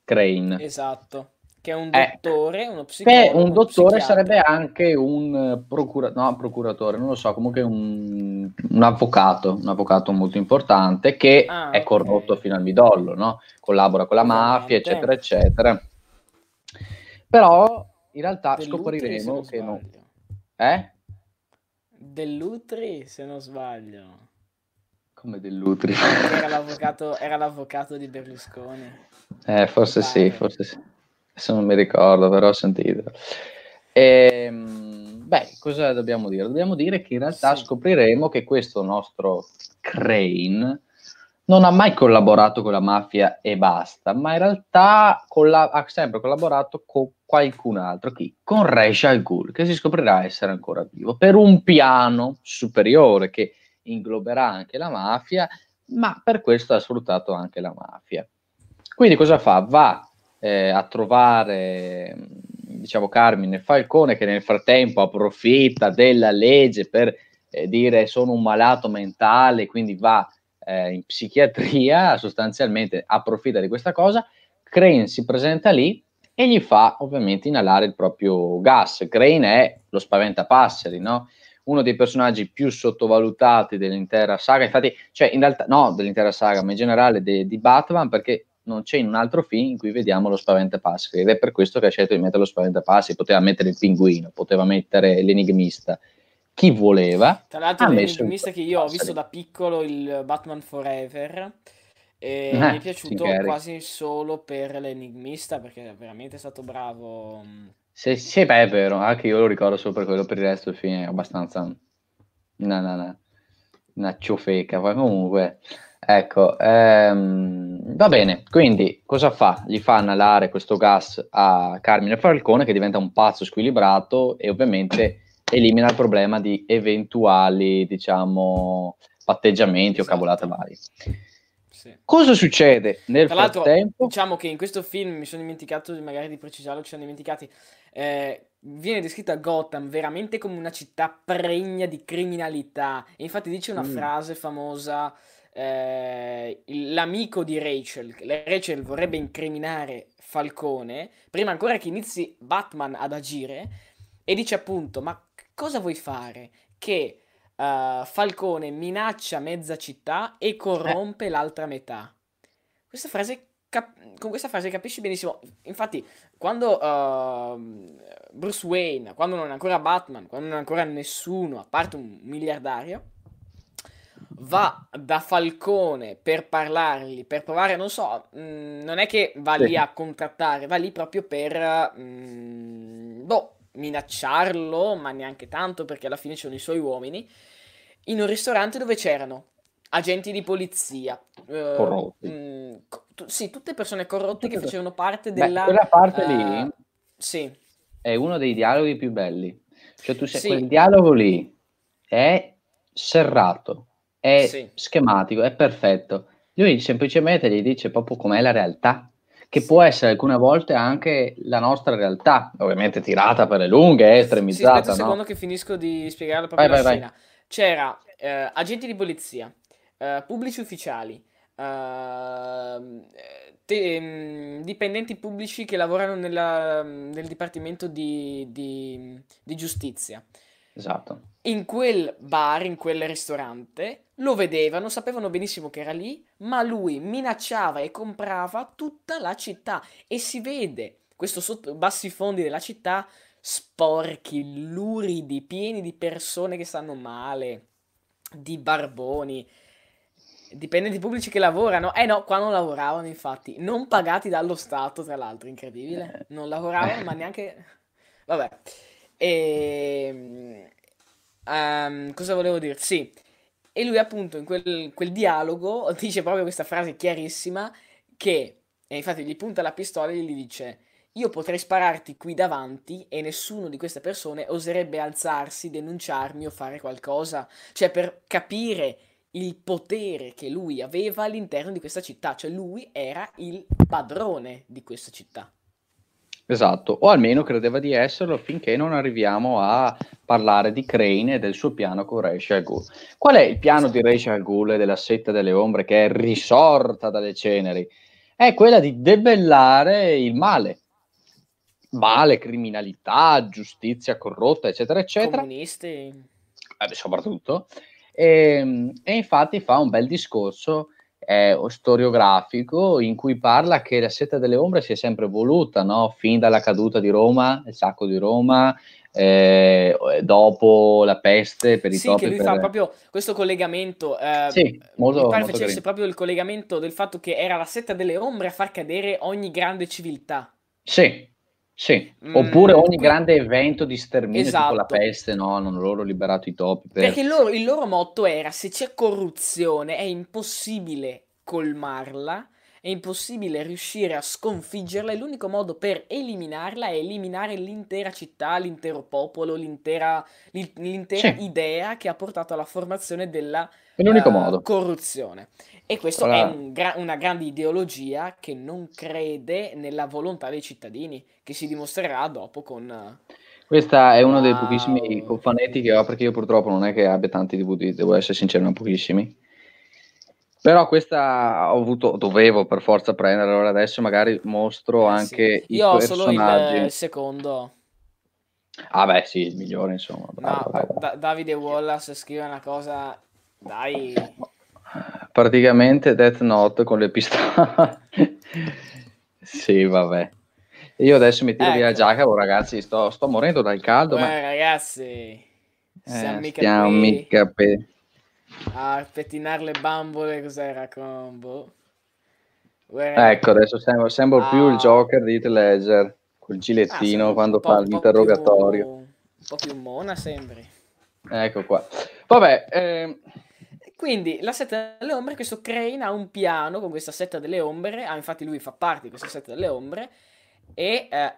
[SPEAKER 2] Crane.
[SPEAKER 1] Esatto, che è un eh, dottore, eh, uno psicologo.
[SPEAKER 2] un dottore sarebbe anche un procura- no, procuratore, non lo so, comunque un, un avvocato, un avvocato molto importante che ah, è corrotto okay. fino al midollo, no? collabora con la mafia, eccetera, eccetera. Però in realtà Dell'utri, scopriremo che non... Eh?
[SPEAKER 1] Dell'Utri, se non sbaglio.
[SPEAKER 2] Come Dell'Utri.
[SPEAKER 1] Era l'avvocato, era l'avvocato di Berlusconi.
[SPEAKER 2] Eh, forse sì, forse sì. Adesso non mi ricordo, però ho sentito. E, ehm, beh, cosa dobbiamo dire? Dobbiamo dire che in realtà sì. scopriremo che questo nostro Crane non ha mai collaborato con la mafia e basta, ma in realtà colla- ha sempre collaborato con qualcun altro, chi? Con Resh Al Ghul, che si scoprirà essere ancora vivo, per un piano superiore che ingloberà anche la mafia, ma per questo ha sfruttato anche la mafia. Quindi cosa fa? Va eh, a trovare, diciamo, Carmine Falcone che nel frattempo approfitta della legge per eh, dire sono un malato mentale, quindi va eh, in psichiatria, sostanzialmente approfitta di questa cosa, Crane si presenta lì e gli fa ovviamente inalare il proprio gas. Crane è lo spaventapasseri, no? uno dei personaggi più sottovalutati dell'intera saga, infatti, cioè in realtà no dell'intera saga, ma in generale de, di Batman, perché non c'è in un altro film in cui vediamo lo spaventapassi ed è per questo che ha scelto di mettere lo spaventapassi, poteva mettere il pinguino, poteva mettere l'enigmista, chi voleva.
[SPEAKER 1] Tra l'altro, l'enigmista che io ho visto da piccolo, il Batman Forever, e eh, mi è piaciuto quasi solo per l'enigmista perché veramente è stato bravo.
[SPEAKER 2] Sì, sì, beh, è vero, anche io lo ricordo solo per quello, per il resto il film è abbastanza una, una, una ciofeca, ma comunque, ecco, ehm, va bene, quindi cosa fa? Gli fa inalare questo gas a Carmine Falcone che diventa un pazzo squilibrato e ovviamente elimina il problema di eventuali, diciamo, patteggiamenti esatto. o cavolate varie. Sì. Cosa succede nel Tra frattempo?
[SPEAKER 1] Diciamo che in questo film mi sono dimenticato magari di precisarlo, ci siamo dimenticati. Eh, viene descritta Gotham veramente come una città pregna di criminalità. E infatti dice una mm. frase famosa. Eh, l'amico di Rachel, Rachel vorrebbe incriminare Falcone prima ancora che inizi Batman ad agire e dice appunto: Ma cosa vuoi fare? Che uh, Falcone minaccia mezza città e corrompe eh. l'altra metà. Questa frase cap- con questa frase capisci benissimo. Infatti, quando uh, Bruce Wayne, quando non è ancora Batman, quando non è ancora nessuno, a parte un miliardario, va da Falcone per parlargli, per provare, non so, mh, mm, non è che va sì. lì a contrattare, va lì proprio per, mh, mm, boh, minacciarlo, ma neanche tanto perché alla fine c'erano i suoi uomini, in un ristorante dove c'erano agenti di polizia,
[SPEAKER 2] uh, corrotti. Mh,
[SPEAKER 1] co- t- sì, tutte persone corrotte che facevano parte della...
[SPEAKER 2] Beh, quella parte uh, lì
[SPEAKER 1] eh, sì.
[SPEAKER 2] è uno dei dialoghi più belli. Cioè tu sei, sì. quel dialogo lì è serrato, è sì. schematico, è perfetto. Lui semplicemente gli dice proprio com'è la realtà che può essere alcune volte anche la nostra realtà, ovviamente tirata per le lunghe, estremizzata. Sì, aspetta
[SPEAKER 1] un
[SPEAKER 2] no?
[SPEAKER 1] secondo che finisco di spiegare proprio vai, la vai. Vai. C'era eh, agenti di polizia, eh, pubblici ufficiali, eh, te, mh, mm, dipendenti pubblici che lavorano nella, nel dipartimento di, di, di giustizia.
[SPEAKER 2] Esatto.
[SPEAKER 1] In quel bar, in quel ristorante, lo vedevano, sapevano benissimo che era lì, ma lui minacciava e comprava tutta la città e si vede questo sotto bassi fondi della città sporchi, luridi, pieni di persone che stanno male, di barboni, dipendenti pubblici che lavorano. Eh no, qua non lavoravano infatti, non pagati dallo Stato tra l'altro, incredibile. Non lavoravano ma neanche... Vabbè. E... Um, cosa volevo dire? Sì. E lui appunto in quel, quel dialogo dice proprio questa frase chiarissima che, e infatti gli punta la pistola e gli dice io potrei spararti qui davanti e nessuno di queste persone oserebbe alzarsi, denunciarmi o fare qualcosa. Cioè per capire il potere che lui aveva all'interno di questa città, cioè lui era il padrone di questa città.
[SPEAKER 2] Esatto, o almeno credeva di esserlo finché non arriviamo a parlare di Crane e del suo piano con Reish Al Ghul. Qual è il piano di Reish Al Ghul e della setta delle ombre che è risorta dalle ceneri? È quella di debellare il male. Male, criminalità, giustizia corrotta, eccetera, eccetera.
[SPEAKER 1] Comunisti.
[SPEAKER 2] Eh, soprattutto. E, ehm, e infatti fa un bel discorso eh, storiografico in cui parla che la setta delle ombre si è sempre voluta, no? fin dalla caduta di Roma, il sacco di Roma, eh, dopo la peste per i
[SPEAKER 1] sì,
[SPEAKER 2] topi.
[SPEAKER 1] che lui
[SPEAKER 2] per...
[SPEAKER 1] fa proprio questo collegamento. Eh,
[SPEAKER 2] sì, molto,
[SPEAKER 1] mi pare
[SPEAKER 2] molto
[SPEAKER 1] facesse proprio il collegamento del fatto che era la setta delle ombre a far cadere ogni grande civiltà.
[SPEAKER 2] Sì, sì.
[SPEAKER 1] Mm,
[SPEAKER 2] Oppure ogni
[SPEAKER 1] qui-
[SPEAKER 2] grande evento di sterminio, tipo la
[SPEAKER 1] Esatto.
[SPEAKER 2] peste, no? Hanno loro liberato i topi per...
[SPEAKER 1] Perché il loro, il loro motto era: se c'è corruzione, è impossibile colmarla, è impossibile riuscire a sconfiggerla. E l'unico modo per eliminarla è eliminare l'intera città, l'intero popolo, l'intera, l'in- l'intera
[SPEAKER 2] Sì.
[SPEAKER 1] idea che ha portato alla formazione della
[SPEAKER 2] È l'unico
[SPEAKER 1] eh,
[SPEAKER 2] modo.
[SPEAKER 1] corruzione. E questo
[SPEAKER 2] Ora-
[SPEAKER 1] è un gra- una grande ideologia che non crede nella volontà dei cittadini, che si dimostrerà dopo con... eh,
[SPEAKER 2] Questa è uno dei pochissimi cofanetti che ho, perché io purtroppo non è che abbia tanti DVD, devo essere sincero, ma pochissimi. Però questa ho avuto, dovevo per forza prendere, allora adesso magari mostro
[SPEAKER 1] eh, sì.
[SPEAKER 2] anche i
[SPEAKER 1] Io ho solo il,
[SPEAKER 2] personaggi.
[SPEAKER 1] secondo.
[SPEAKER 2] Ah beh, sì, il migliore, insomma.
[SPEAKER 1] No,
[SPEAKER 2] Bravo, bravo.
[SPEAKER 1] Da- Davide Wallace scrive una cosa... Dai...
[SPEAKER 2] Praticamente Death Note con le pistole. sì, vabbè. Io adesso mi tiro via la
[SPEAKER 1] Ecco.
[SPEAKER 2] giacca, oh, ragazzi, sto, sto morendo dal caldo, ma
[SPEAKER 1] Beh, ragazzi... Siamo
[SPEAKER 2] eh,
[SPEAKER 1] mica
[SPEAKER 2] stiamo
[SPEAKER 1] qui
[SPEAKER 2] mica pe-
[SPEAKER 1] a pettinare le bambole, cos'era combo? Guarda-
[SPEAKER 2] Ecco, adesso sembra, sembra più il
[SPEAKER 1] Ah.
[SPEAKER 2] Joker di Heath Ledger, col
[SPEAKER 1] Ah,
[SPEAKER 2] gilettino
[SPEAKER 1] sembra
[SPEAKER 2] quando fa l'interrogatorio.
[SPEAKER 1] Un po' più mona sembri.
[SPEAKER 2] Ecco qua. Vabbè, ehm,
[SPEAKER 1] Quindi la setta delle ombre, questo Crane ha un piano con questa setta delle ombre, ah, infatti lui fa parte di questa setta delle ombre, e eh,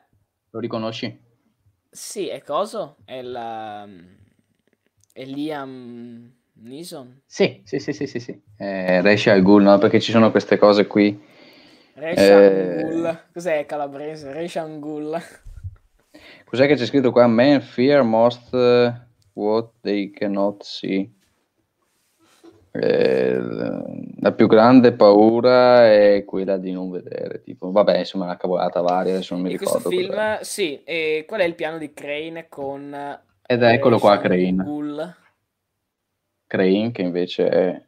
[SPEAKER 2] lo riconosci?
[SPEAKER 1] sì, è coso? È la... è Liam Neeson?
[SPEAKER 2] Sì, sì, sì, sì, sì, sì. Eh, Resha al Ghul, no? Perché ci sono queste cose qui.
[SPEAKER 1] Reshangul. Cos'è calabrese? Reshangul.
[SPEAKER 2] Cos'è che c'è scritto qua? Men fear most eh, what they cannot see. Eh, la più grande paura è quella di non vedere. Tipo, vabbè, insomma, una cavolata varia, adesso non mi
[SPEAKER 1] questo
[SPEAKER 2] ricordo.
[SPEAKER 1] film,
[SPEAKER 2] cos'è.
[SPEAKER 1] sì, e qual è il piano di Crane con...
[SPEAKER 2] Ed eccolo qua,
[SPEAKER 1] Reshangul?
[SPEAKER 2] Crane, che invece è.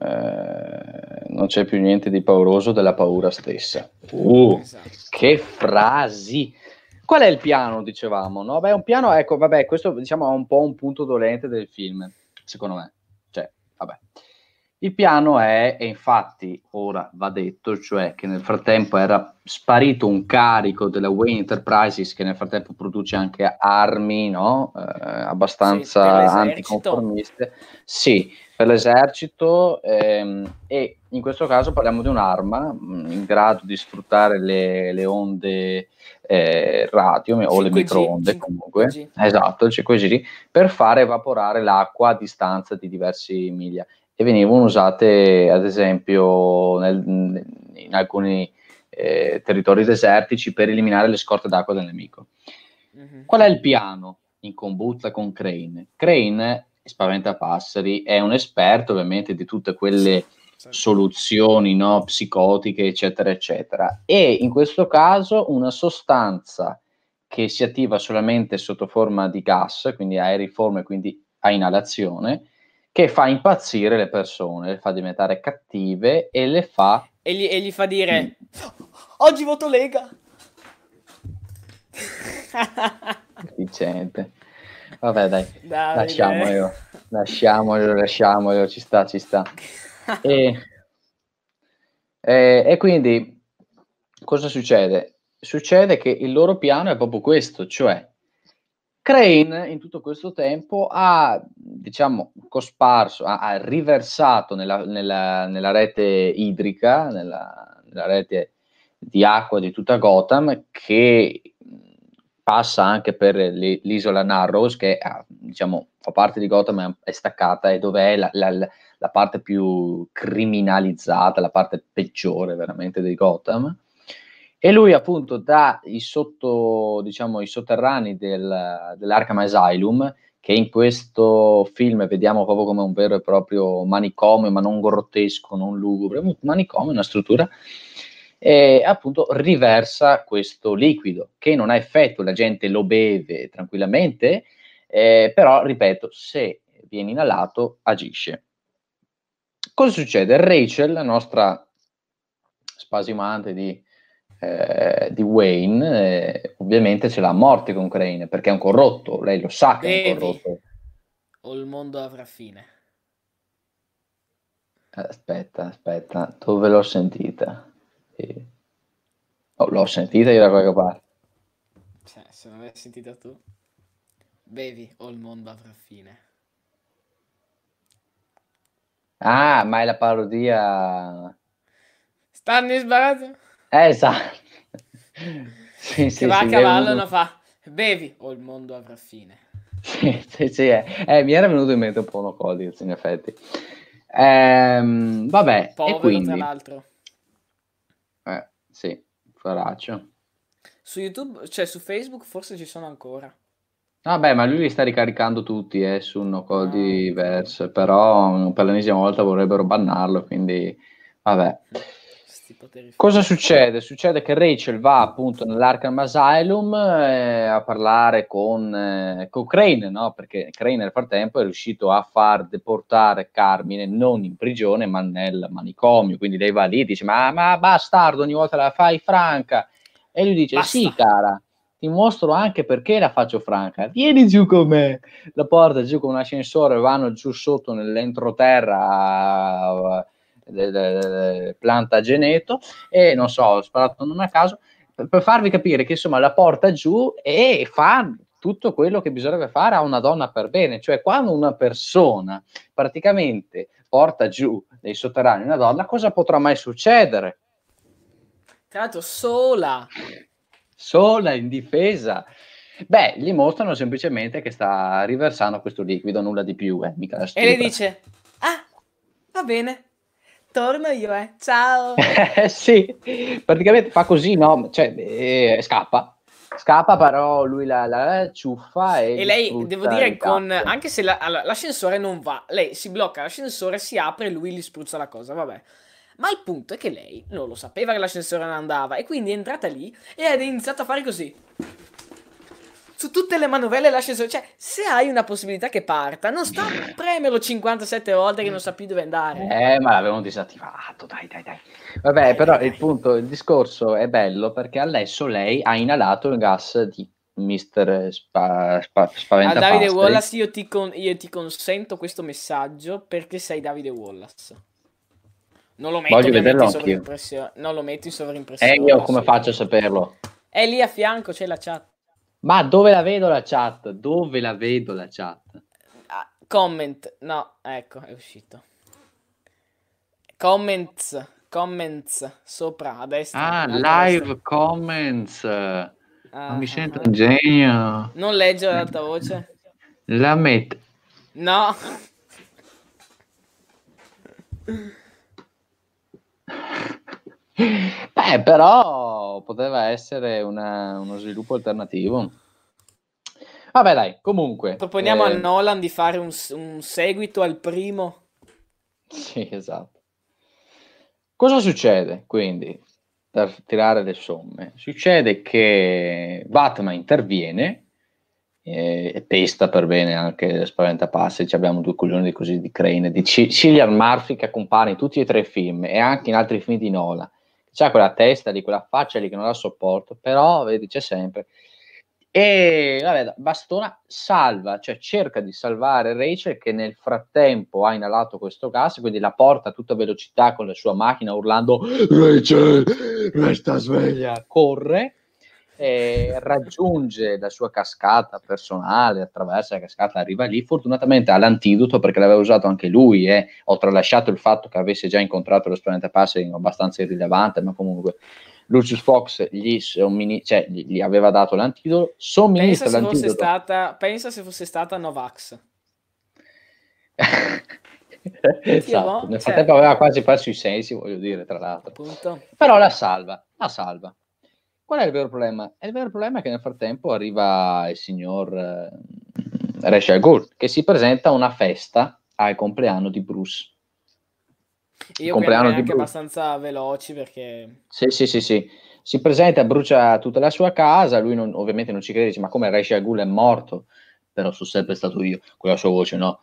[SPEAKER 2] eh, non c'è più niente di pauroso della paura stessa. Uh,
[SPEAKER 1] Esatto.
[SPEAKER 2] che frasi! Qual è il piano, dicevamo? No? Beh, un piano, ecco, vabbè, questo diciamo è un po' un punto dolente del film, secondo me. Vabbè. Il piano è, e infatti ora va detto, cioè che nel frattempo era sparito un carico della Wayne Enterprises che nel frattempo produce anche armi, no? Eh, abbastanza
[SPEAKER 1] Sì,
[SPEAKER 2] anticonformiste. Sì, per l'esercito ehm, e in questo caso parliamo di un'arma mh, in grado di sfruttare le, le onde eh, radio o le
[SPEAKER 1] 5G,
[SPEAKER 2] microonde
[SPEAKER 1] 5G.
[SPEAKER 2] comunque, esatto, il 5G, per far evaporare l'acqua a distanza di diversi miglia e venivano usate ad esempio nel- in alcuni eh, territori desertici per eliminare le scorte d'acqua del nemico.
[SPEAKER 1] Mhm.
[SPEAKER 2] Qual è il piano in combutta con Crane? Crane, spaventapasseri, è un esperto ovviamente di tutte quelle soluzioni no, psicotiche, eccetera, eccetera. E in questo caso una sostanza che si attiva solamente sotto forma di gas, quindi aeriforme, quindi a inalazione, che fa impazzire le persone, le fa diventare cattive e le fa
[SPEAKER 1] E gli, e gli fa dire: Oggi voto Lega.
[SPEAKER 2] Dicente. Vabbè, dai,
[SPEAKER 1] Davide.
[SPEAKER 2] lasciamolo, lasciamolo, lasciamolo, ci sta, ci sta. E, e- e quindi cosa succede? Succede che il loro piano è proprio questo, cioè Crane in tutto questo tempo ha, diciamo, cosparso, ha, ha riversato nella, nella- nella rete idrica, nella, nella rete di acqua di tutta Gotham, che passa anche per l'isola Narrows, che ah, diciamo, fa parte di Gotham, è staccata, e dove è la, la- la parte più criminalizzata, la parte peggiore veramente di Gotham. E lui appunto da i sotto, diciamo, i sotterranei del, dell'Arkham Asylum, che in questo film vediamo proprio come un vero e proprio manicomio, ma non grottesco, non lugubre, un manicomio, una struttura, e appunto riversa questo liquido che non ha effetto, la gente lo beve tranquillamente, eh, però ripeto, se viene inalato agisce. Cosa succede? Rachel, la nostra spasimante di eh, di Wayne, eh, ovviamente ce l'ha a morte con Crane perché è un corrotto, lei lo sa che è un corrotto.
[SPEAKER 1] O il mondo avrà fine.
[SPEAKER 2] Aspetta, aspetta, dove l'ho sentita? Eh. Oh, l'ho sentita io da qualche parte.
[SPEAKER 1] Cioè, se non l'hai sentita tu, bevi o il mondo avrà fine.
[SPEAKER 2] Ah, ma è la parodia.
[SPEAKER 1] Stanno sbarato?
[SPEAKER 2] Esatto.
[SPEAKER 1] sì, che sì, va sì, a cavallo non fa bevi o il mondo avrà fine.
[SPEAKER 2] Sì, sì, sì eh. Eh, mi era venuto in mente un po' uno Codils, in effetti. Ehm, vabbè,
[SPEAKER 1] Povero,
[SPEAKER 2] e quindi...
[SPEAKER 1] tra l'altro.
[SPEAKER 2] Eh, sì, faraccio.
[SPEAKER 1] Su YouTube, cioè su Facebook forse ci sono ancora.
[SPEAKER 2] Vabbè, ma lui li sta ricaricando tutti eh, su no Codiverse, ah. però per l'ennesima volta vorrebbero bannarlo, quindi vabbè. Cosa succede? Succede che Rachel va appunto nell'Arkham Asylum eh, a parlare con, eh, con Crane, no? perché Crane nel frattempo è riuscito a far deportare Carmine non in prigione ma nel manicomio, quindi lei va lì e dice ma, ma bastardo ogni volta la fai franca e lui dice Basta. sì cara, ti mostro anche perché la faccio franca, vieni giù con me, la porta giù con un ascensore, vanno giù sotto nell'entroterra del, del Plantageneto e non so, ho sparato un nome a caso per, per farvi capire che insomma la porta giù e fa tutto quello che bisognerebbe fare a una donna per bene, cioè quando una persona praticamente porta giù nei sotterranei una donna, cosa potrà mai succedere?
[SPEAKER 1] Tra l'altro sola.
[SPEAKER 2] Sola, in difesa. Beh, gli mostrano semplicemente che sta riversando questo liquido, nulla di più. Eh, mica
[SPEAKER 1] e le dice, ah, va bene, torno io, eh. Ciao.
[SPEAKER 2] sì, praticamente fa così, no? Cioè, eh, scappa. Scappa, però lui la, la ciuffa e,
[SPEAKER 1] e lei, devo dire, con, anche se la, allora, l'ascensore non va, lei si blocca l'ascensore, si apre e lui gli spruzza la cosa, vabbè. Ma il punto è che lei non lo sapeva che l'ascensore non andava e quindi è entrata lì e ha iniziato a fare così su tutte le manovelle l'ascensore. Cioè, se hai una possibilità che parta, non sta a premerlo 57 volte che non sa più dove andare.
[SPEAKER 2] Eh, ma l'avevamo disattivato, dai, dai, dai. Vabbè, dai, però dai. il punto, il discorso è bello perché adesso lei ha inalato il gas di Mister Spa, Spa.
[SPEAKER 1] A Davide Wallace io ti, con, io ti consento questo messaggio perché sei Davide Wallace. Non lo metto
[SPEAKER 2] Voglio vederlo
[SPEAKER 1] in sovrimpressione. Non lo metto in sovrimpressione.
[SPEAKER 2] E eh, io come faccio a saperlo?
[SPEAKER 1] È lì a fianco, c'è la chat.
[SPEAKER 2] Ma dove la vedo la chat? Dove la vedo la chat?
[SPEAKER 1] Ah, comment, no, ecco, è uscito. Comments, comments, sopra, a destra.
[SPEAKER 2] Ah, live destra. comments. Ah, mi sento un genio.
[SPEAKER 1] Non leggo ad alta voce.
[SPEAKER 2] La metto.
[SPEAKER 1] No.
[SPEAKER 2] Beh, però poteva essere una, uno sviluppo alternativo. Vabbè, dai, comunque.
[SPEAKER 1] Proponiamo eh... a Nolan di fare un, un seguito al primo.
[SPEAKER 2] Sì, esatto. Cosa succede quindi? Per tirare le somme, succede che Batman interviene eh, e pesta per bene anche Spaventapassi. Abbiamo due coglioni così di Crane, di C- Cillian Murphy che compare in tutti e tre i film e anche in altri film di Nola c'ha quella testa lì, quella faccia lì che non la sopporto, però vedi c'è sempre. E vabbè, Bastona salva, cioè cerca di salvare Rachel che nel frattempo ha inalato questo gas, quindi la porta a tutta velocità con la sua macchina urlando Rachel, resta sveglia, corre eh, raggiunge la sua cascata personale, attraversa la cascata, arriva lì, fortunatamente ha l'antidoto perché l'aveva usato anche lui e eh. ho tralasciato il fatto che avesse già incontrato lo Spaventa Passing abbastanza irrilevante, ma comunque Lucius Fox gli, sommini- cioè, gli, gli aveva dato l'antidoto, somministra pensa l'antidoto.
[SPEAKER 1] Stata, pensa se fosse stata Novax.
[SPEAKER 2] esatto. Nel frattempo cioè... aveva quasi perso i sensi, voglio dire, tra l'altro. Appunto. Però la salva, la salva. Qual è il vero problema? il vero problema è che nel frattempo arriva il signor eh, Rachel Gould che si presenta a una festa al compleanno di Bruce.
[SPEAKER 1] Io compleanno anche abbastanza veloci perché...
[SPEAKER 2] Sì, sì, sì, sì. Si presenta, brucia tutta la sua casa, lui non, ovviamente non ci crede, dice ma come Rachel Gould è morto? Però sono sempre stato io, con la sua voce no.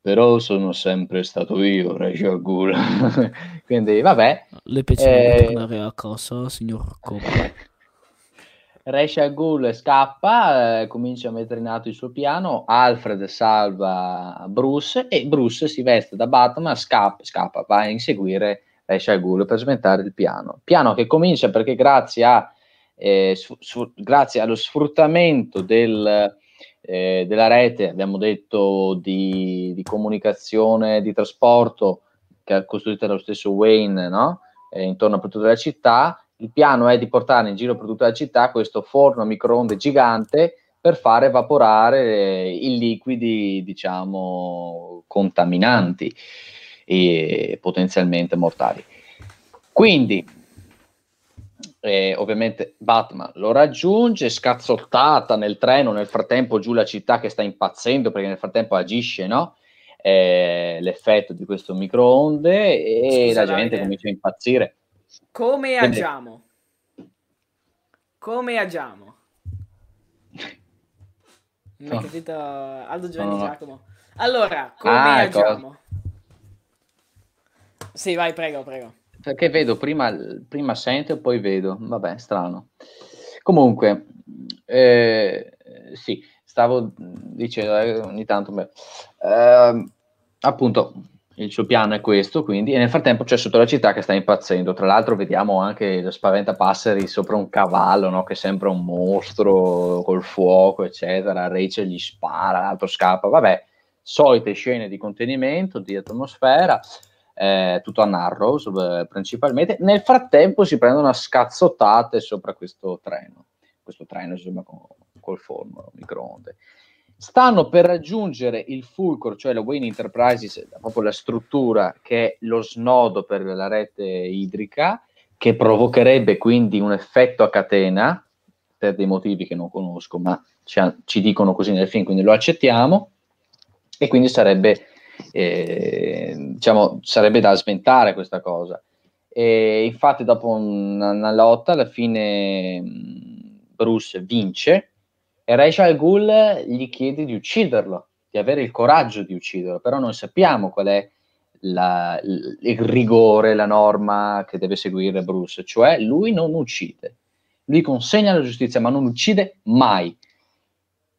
[SPEAKER 2] Però sono sempre stato io, Raja Ghul. Quindi, vabbè.
[SPEAKER 1] Le piace eh... tornare a casa, signor Coppa.
[SPEAKER 2] Ghul scappa, eh, comincia a mettere in atto il suo piano, Alfred salva Bruce e Bruce si veste da Batman, scappa, scappa va a inseguire Resha Ghul per smentare il piano. Piano che comincia perché grazie, a, eh, su, su, grazie allo sfruttamento del, eh, della rete, abbiamo detto di, di, comunicazione, di trasporto, che ha costruito lo stesso Wayne, no? eh, intorno a tutta la città, il piano è di portare in giro per tutta la città questo forno a microonde gigante per far evaporare i liquidi, diciamo, contaminanti e potenzialmente mortali. Quindi, eh, ovviamente Batman lo raggiunge, scazzottata nel treno, nel frattempo giù la città che sta impazzendo perché nel frattempo agisce, no? Eh, l'effetto di questo microonde e Scusa, la gente comincia a impazzire.
[SPEAKER 1] Come Quindi... agiamo? Come agiamo? Mi no. capito Aldo Giovanni no. Giacomo. Allora, come ah, agiamo? Ecco. Sì, vai, prego, prego.
[SPEAKER 2] Perché vedo prima, prima sento e poi vedo. Vabbè, strano. Comunque, eh, sì, stavo dicendo eh, ogni tanto, beh, eh, appunto, il suo piano è questo, quindi, e nel frattempo c'è sotto la città che sta impazzendo. Tra l'altro vediamo anche lo spaventapasseri sopra un cavallo, no? che sembra un mostro col fuoco, eccetera. Rachel gli spara, l'altro scappa. Vabbè, solite scene di contenimento, di atmosfera, eh, tutto a Narrows eh, principalmente. Nel frattempo si prendono a scazzottate sopra questo treno. Questo treno, insomma, con, col forno, microonde stanno per raggiungere il fulcro, cioè la Wayne Enterprises, proprio la struttura che è lo snodo per la rete idrica, che provocherebbe quindi un effetto a catena, per dei motivi che non conosco, ma ci, ci dicono così nel film, quindi lo accettiamo, e quindi sarebbe, diciamo, sarebbe da sventare questa cosa. E infatti dopo una, una lotta, alla fine Bruce vince, e Ra's al Ghul gli chiede di ucciderlo, di avere il coraggio di ucciderlo, però non sappiamo qual è la, il rigore, la norma che deve seguire Bruce, cioè lui non uccide, lui consegna la giustizia ma non uccide mai,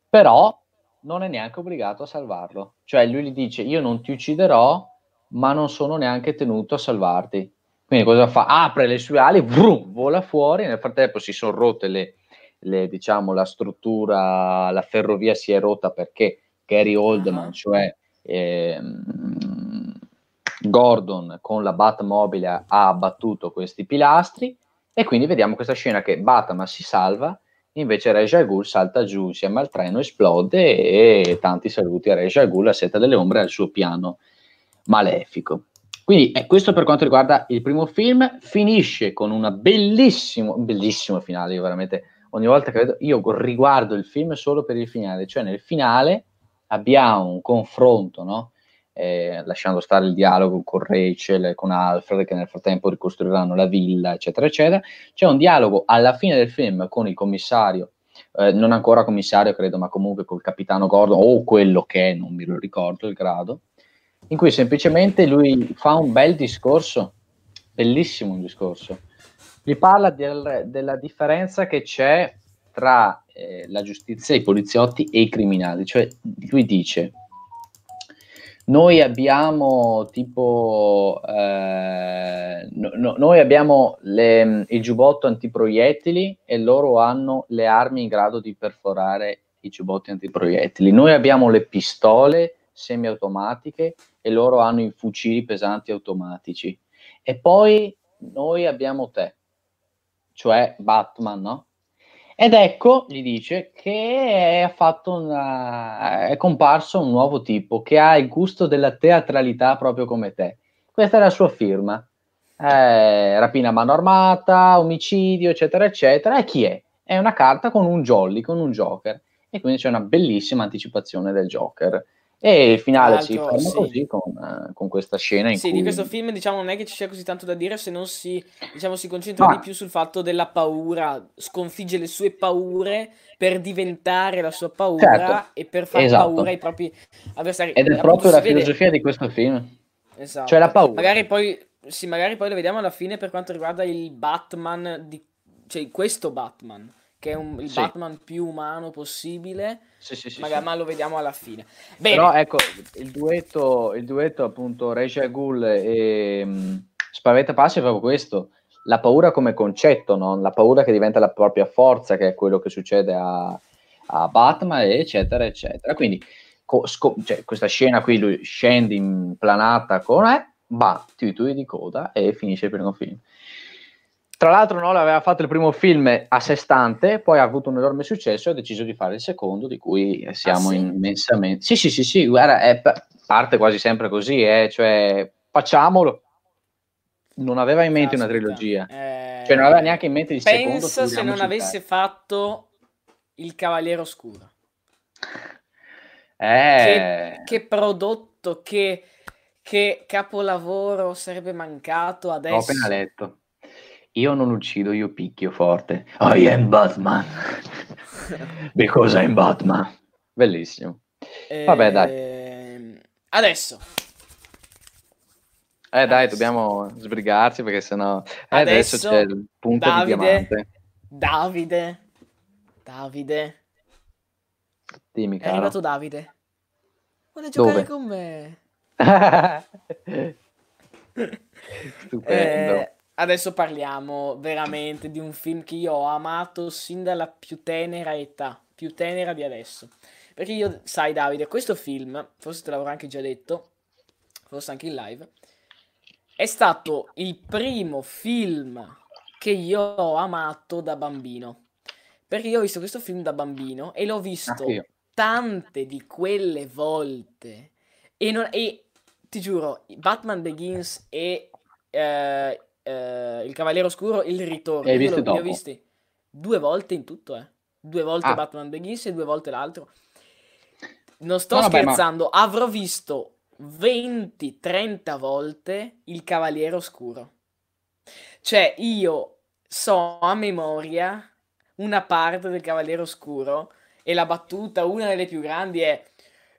[SPEAKER 2] però non è neanche obbligato a salvarlo, cioè lui gli dice io non ti ucciderò ma non sono neanche tenuto a salvarti. Quindi cosa fa? Apre le sue ali, vrum, vola fuori, nel frattempo si sono rotte le, le, diciamo, la struttura, la ferrovia si è rotta perché Gary Oldman, uh-huh. cioè ehm, Gordon con la Batmobile ha abbattuto questi pilastri e quindi vediamo questa scena che Batman si salva invece Reja Ghul salta giù insieme al treno, esplode e tanti saluti a Reja Ghul, la seta delle ombre al suo piano malefico. Quindi eh, questo per quanto riguarda il primo film, finisce con un bellissimo, bellissimo finale, io veramente ogni volta che vedo, io riguardo il film solo per il finale, cioè nel finale abbiamo un confronto, no? Eh, lasciando stare il dialogo con Rachel e con Alfred che nel frattempo ricostruiranno la villa, eccetera, eccetera. C'è un dialogo alla fine del film con il commissario, eh, non ancora commissario credo, ma comunque col capitano Gordon o quello che è, non mi ricordo il grado, in cui semplicemente lui fa un bel discorso, bellissimo un discorso, gli parla del, della differenza che c'è tra eh, la giustizia, i poliziotti e i criminali. Cioè, lui dice, noi abbiamo tipo, eh, no, no, noi abbiamo le, il giubbotto antiproiettili e loro hanno le armi in grado di perforare i giubbotti antiproiettili. Noi abbiamo le pistole semiautomatiche e loro hanno i fucili pesanti automatici. E poi noi abbiamo te cioè Batman, no? Ed ecco, gli dice che è, una, è comparso un nuovo tipo che ha il gusto della teatralità proprio come te. Questa è la sua firma. Eh, rapina a mano armata, omicidio, eccetera, eccetera. E chi è? È una carta con un jolly, con un Joker. E quindi c'è una bellissima anticipazione del Joker E il finale si ferma sì. così con, uh, con, questa scena in
[SPEAKER 1] sì,
[SPEAKER 2] cui...
[SPEAKER 1] di questo film diciamo non è che ci sia così tanto da dire se non si, diciamo, si concentra Ma... di più sul fatto della paura, sconfigge le sue paure per diventare la sua paura certo. e per fare esatto. paura ai propri avversari.
[SPEAKER 2] Ed è Appunto, proprio la filosofia vede... di questo film. Esatto. Cioè la paura.
[SPEAKER 1] Magari poi, sì, magari poi lo vediamo alla fine per quanto riguarda il Batman, di... cioè questo Batman che è un, il sì. Batman più umano possibile. Sì, sì, sì, magari, ma lo vediamo alla fine.
[SPEAKER 2] Bene. Però ecco, il duetto, il duetto appunto Rachel Ghoul e um, Spaventa Passi è proprio questo. La paura come concetto, no? la paura che diventa la propria forza, che è quello che succede a, a Batman, eccetera, eccetera. Quindi co- sco- cioè, questa scena qui, lui scende in planata con eh, va, titoli di coda e finisce il primo film. Tra l'altro Nolan aveva fatto il primo film a sé stante, poi ha avuto un enorme successo e ha deciso di fare il secondo, di cui siamo ah, sì? immensamente... Sì, sì, sì, sì, guarda, è, parte quasi sempre così, eh, cioè facciamolo. Non aveva in mente Caspita. una trilogia, eh... cioè non aveva neanche in mente il
[SPEAKER 1] Pensa
[SPEAKER 2] secondo.
[SPEAKER 1] Pensa se non avesse te. fatto Il Cavaliere Oscuro.
[SPEAKER 2] Eh...
[SPEAKER 1] Che, che prodotto, che, che capolavoro sarebbe mancato adesso.
[SPEAKER 2] Ho appena letto. Io non uccido, io picchio forte. I am Batman. Because I'm Batman. Bellissimo.
[SPEAKER 1] Eh, Vabbè, dai. Adesso.
[SPEAKER 2] Eh dai, adesso. dobbiamo sbrigarci perché sennò eh, adesso, adesso c'è il punto Davide, di diamante.
[SPEAKER 1] Davide. Davide.
[SPEAKER 2] Dimmi,
[SPEAKER 1] caro. È arrivato Davide. Vuole giocare Dove? con me.
[SPEAKER 2] Stupendo.
[SPEAKER 1] Eh, adesso parliamo veramente di un film che io ho amato sin dalla più tenera età, più tenera di adesso. Perché io, sai Davide, questo film, forse te l'avrò anche già detto, forse anche in live, è stato il primo film che io ho amato da bambino. Perché io ho visto questo film da bambino e l'ho visto ah, tante di quelle volte. E, non, e ti giuro, Batman Begins e eh, eh, Il Cavaliere Oscuro, Il Ritorno.
[SPEAKER 2] Hai visto
[SPEAKER 1] li ho visti due volte in tutto, eh. Due volte ah. Batman Begins e due volte l'altro. Non sto no, scherzando, vabbè, ma... avrò visto 20-30 volte Il Cavaliere Oscuro. Cioè, io so a memoria una parte del Cavaliere Oscuro e la battuta, una delle più grandi, è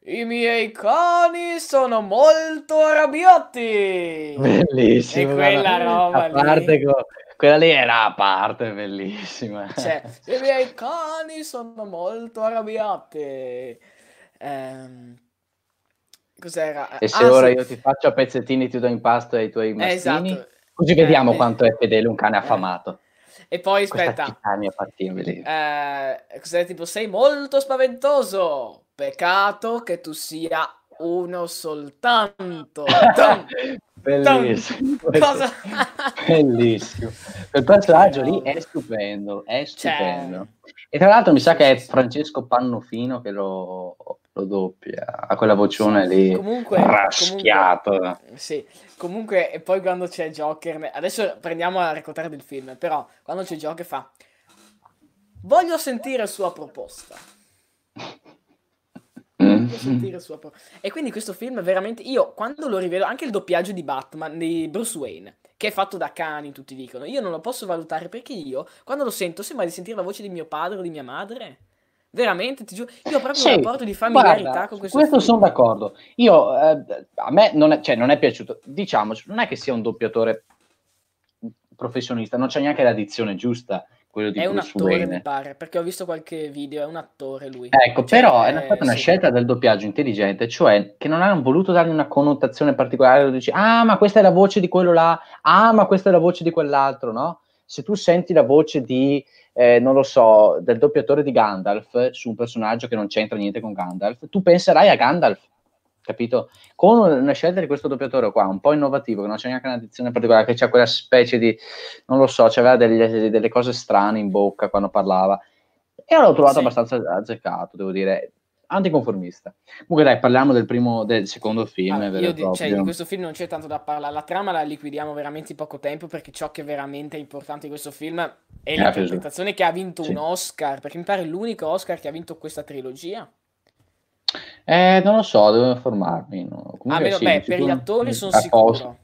[SPEAKER 1] i miei cani sono molto arrabbiati.
[SPEAKER 2] Bellissimo.
[SPEAKER 1] E quella roba
[SPEAKER 2] lì. Con... Quella lì era a parte bellissima.
[SPEAKER 1] Cioè, i miei cani sono molto arrabbiati. Ehm... Cos'era?
[SPEAKER 2] E se ah, ora sì. io ti faccio a pezzettini, ti do in pasto ai tuoi mastini, esatto. così vediamo eh, quanto è fedele un cane eh. affamato.
[SPEAKER 1] E poi aspetta. Eh, cos'è tipo sei molto spaventoso. Peccato che tu sia uno soltanto.
[SPEAKER 2] Bellissimo. Cosa? Bellissimo. Quel personaggio lì è stupendo, è cioè, stupendo. Cioè... E tra l'altro mi sa che è Francesco Pannofino che lo, lo doppia, ha quella vocione sì, lì comunque, raschiato.
[SPEAKER 1] Comunque, sì, comunque e poi quando c'è Joker, adesso prendiamo a raccontare del film, però quando c'è Joker fa voglio sentire sentire sua proposta. E quindi questo film veramente io quando lo rivedo anche il doppiaggio di Batman di Bruce Wayne che è fatto da cani, tutti dicono. Io non lo posso valutare perché io, quando lo sento, sembra di sentire la voce di mio padre o di mia madre. Veramente, ti giuro, io ho proprio sì, un rapporto di familiarità guarda, con questo.
[SPEAKER 2] Questo film. sono d'accordo. Io, eh, a me non è, cioè, non è piaciuto, diciamoci, non è che sia un doppiatore professionista, non c'è neanche la dizione giusta quello di
[SPEAKER 1] è
[SPEAKER 2] Bruce
[SPEAKER 1] un attore,
[SPEAKER 2] Wayne.
[SPEAKER 1] mi pare, perché ho visto qualche video, è un attore lui.
[SPEAKER 2] Ecco, cioè, però è stata una sì. scelta del doppiaggio intelligente, cioè che non hanno voluto dargli una connotazione particolare, dici, ah, ma questa è la voce di quello là, ah, ma questa è la voce di quell'altro, no? Se tu senti la voce di, eh, non lo so, del doppiatore di Gandalf su un personaggio che non c'entra niente con Gandalf, tu penserai a Gandalf capito? Con una scelta di questo doppiatore qua, un po' innovativo, che non c'è neanche una dizione particolare, che c'è quella specie di, non lo so, c'aveva delle, delle cose strane in bocca quando parlava. E l'ho trovato sì. abbastanza azzeccato, devo dire, anticonformista. Comunque dai, parliamo del primo, del secondo film. Ah,
[SPEAKER 1] io di, cioè, di questo film non c'è tanto da parlare, la trama la liquidiamo veramente in poco tempo perché ciò che è veramente importante in questo film è l'interpretazione che ha vinto sì. un Oscar, perché mi pare l'unico Oscar che ha vinto questa trilogia.
[SPEAKER 2] Eh, non lo so, devo informarmi.
[SPEAKER 1] No. Comunque, ah, sì, beh, per gli attori sono sicuro.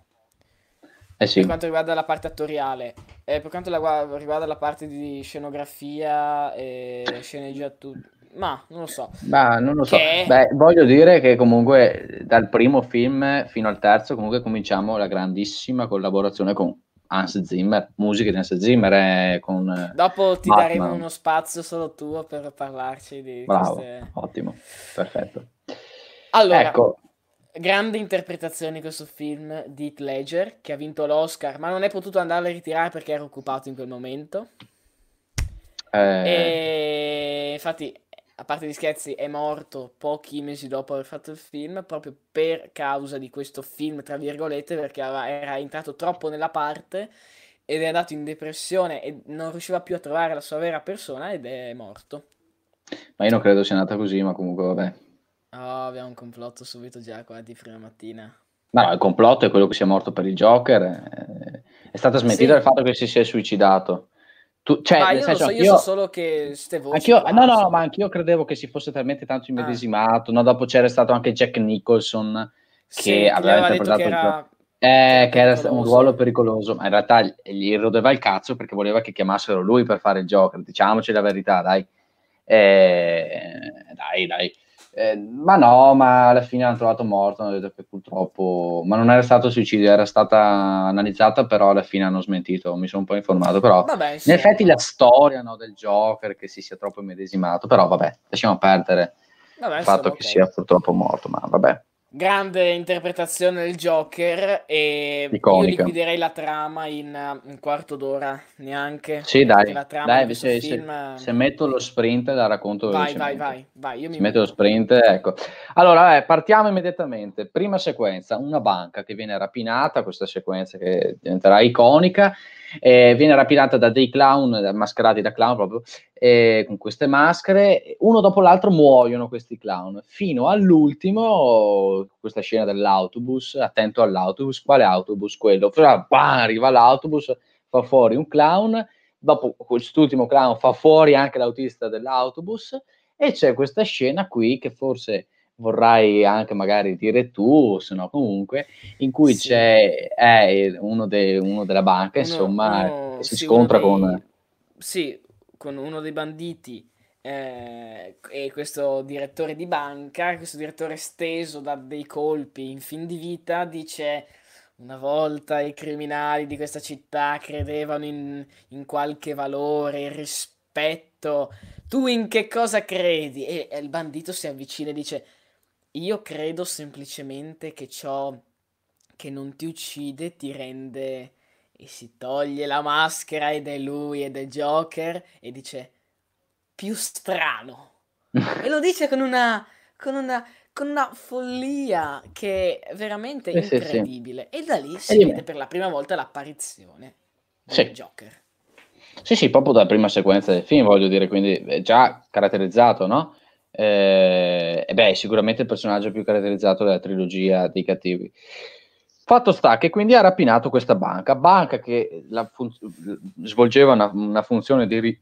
[SPEAKER 2] Eh sì.
[SPEAKER 1] Per quanto riguarda la parte attoriale, eh, per quanto la, riguarda la parte di scenografia e sceneggiatura, ma non lo so.
[SPEAKER 2] Ma non lo so. Che... Beh, voglio dire che comunque dal primo film fino al terzo, comunque cominciamo la grandissima collaborazione con Hans Zimmer, musiche di Hans Zimmer eh, con
[SPEAKER 1] Dopo ti Batman. daremo uno spazio solo tuo per parlarci di
[SPEAKER 2] Bravo, queste... ottimo, perfetto.
[SPEAKER 1] Allora, ecco. grande interpretazione di questo film di Heath Ledger che ha vinto l'Oscar, ma non è potuto andare a ritirare perché era occupato in quel momento. Eh... E infatti a parte gli scherzi, è morto pochi mesi dopo aver fatto il film, proprio per causa di questo film, tra virgolette, perché era entrato troppo nella parte ed è andato in depressione e non riusciva più a trovare la sua vera persona ed è morto.
[SPEAKER 2] Ma io non credo sia andata così, ma comunque vabbè.
[SPEAKER 1] Oh, abbiamo un complotto subito già qua di prima mattina.
[SPEAKER 2] No, il complotto è quello che sia morto per il Joker. Eh, è stata smentita sì. il fatto che si sia suicidato.
[SPEAKER 1] Tu, cioè, ah, io, senso, so, io so solo che ste voci
[SPEAKER 2] anch'io, no, no, ma anch'io credevo che si fosse talmente tanto immedesimato. Ah. No, dopo c'era stato anche Jack Nicholson che
[SPEAKER 1] sì,
[SPEAKER 2] aveva
[SPEAKER 1] interpretato che era...
[SPEAKER 2] Eh, che era un ruolo pericoloso, ma in realtà gli rodeva il cazzo perché voleva che chiamassero lui per fare il Joker. Diciamoci la verità, dai. Eh, dai, dai. Eh, ma no, ma alla fine hanno trovato morto, hanno detto che purtroppo, ma non era stato suicidio, era stata analizzata, però alla fine hanno smentito, mi sono un po' informato, però vabbè, sì. in effetti la storia no, del Joker che si sia troppo immedesimato, però vabbè, lasciamo perdere vabbè, il fatto che okay. sia purtroppo morto, ma vabbè
[SPEAKER 1] grande interpretazione del Joker e Iconica. io liquiderei la trama in un quarto d'ora neanche.
[SPEAKER 2] Sì dai, dai se, film... se, se, metto lo sprint la racconto
[SPEAKER 1] vai vai vai, vai
[SPEAKER 2] io mi metto lo sprint ecco. Allora eh, partiamo immediatamente. Prima sequenza una banca che viene rapinata questa sequenza che diventerà iconica eh, viene rapinata da dei clown mascherati da clown proprio eh, con queste maschere, uno dopo l'altro muoiono questi clown, fino all'ultimo, questa scena dell'autobus, attento all'autobus, quale autobus? Quello, bah, arriva l'autobus, fa fuori un clown, dopo quest'ultimo clown fa fuori anche l'autista dell'autobus e c'è questa scena qui che forse vorrai anche magari dire tu, se no comunque, in cui sì. c'è eh, uno, de, uno, della banca, uno, insomma, uno, si sì, scontra dei, con...
[SPEAKER 1] Sì, con uno dei banditi eh, e questo direttore di banca, questo direttore steso da dei colpi in fin di vita, dice una volta i criminali di questa città credevano in, in qualche valore, in rispetto. Tu in che cosa credi? E, e il bandito si avvicina e dice: Io credo semplicemente che ciò che non ti uccide ti rende e si toglie la maschera ed è lui ed è Joker e dice più strano. e lo dice con una, con una, con una follia che è veramente eh, incredibile. Sì, sì. E da lì si vede per la prima volta l'apparizione sì. del Joker.
[SPEAKER 2] Sì, sì, proprio dalla prima sequenza del film, voglio dire, quindi è già caratterizzato, no? Eh, beh, sicuramente il personaggio più caratterizzato della trilogia dei cattivi. Fatto sta che quindi ha rapinato questa banca, banca che fun- svolgeva una, una, funzione di ri-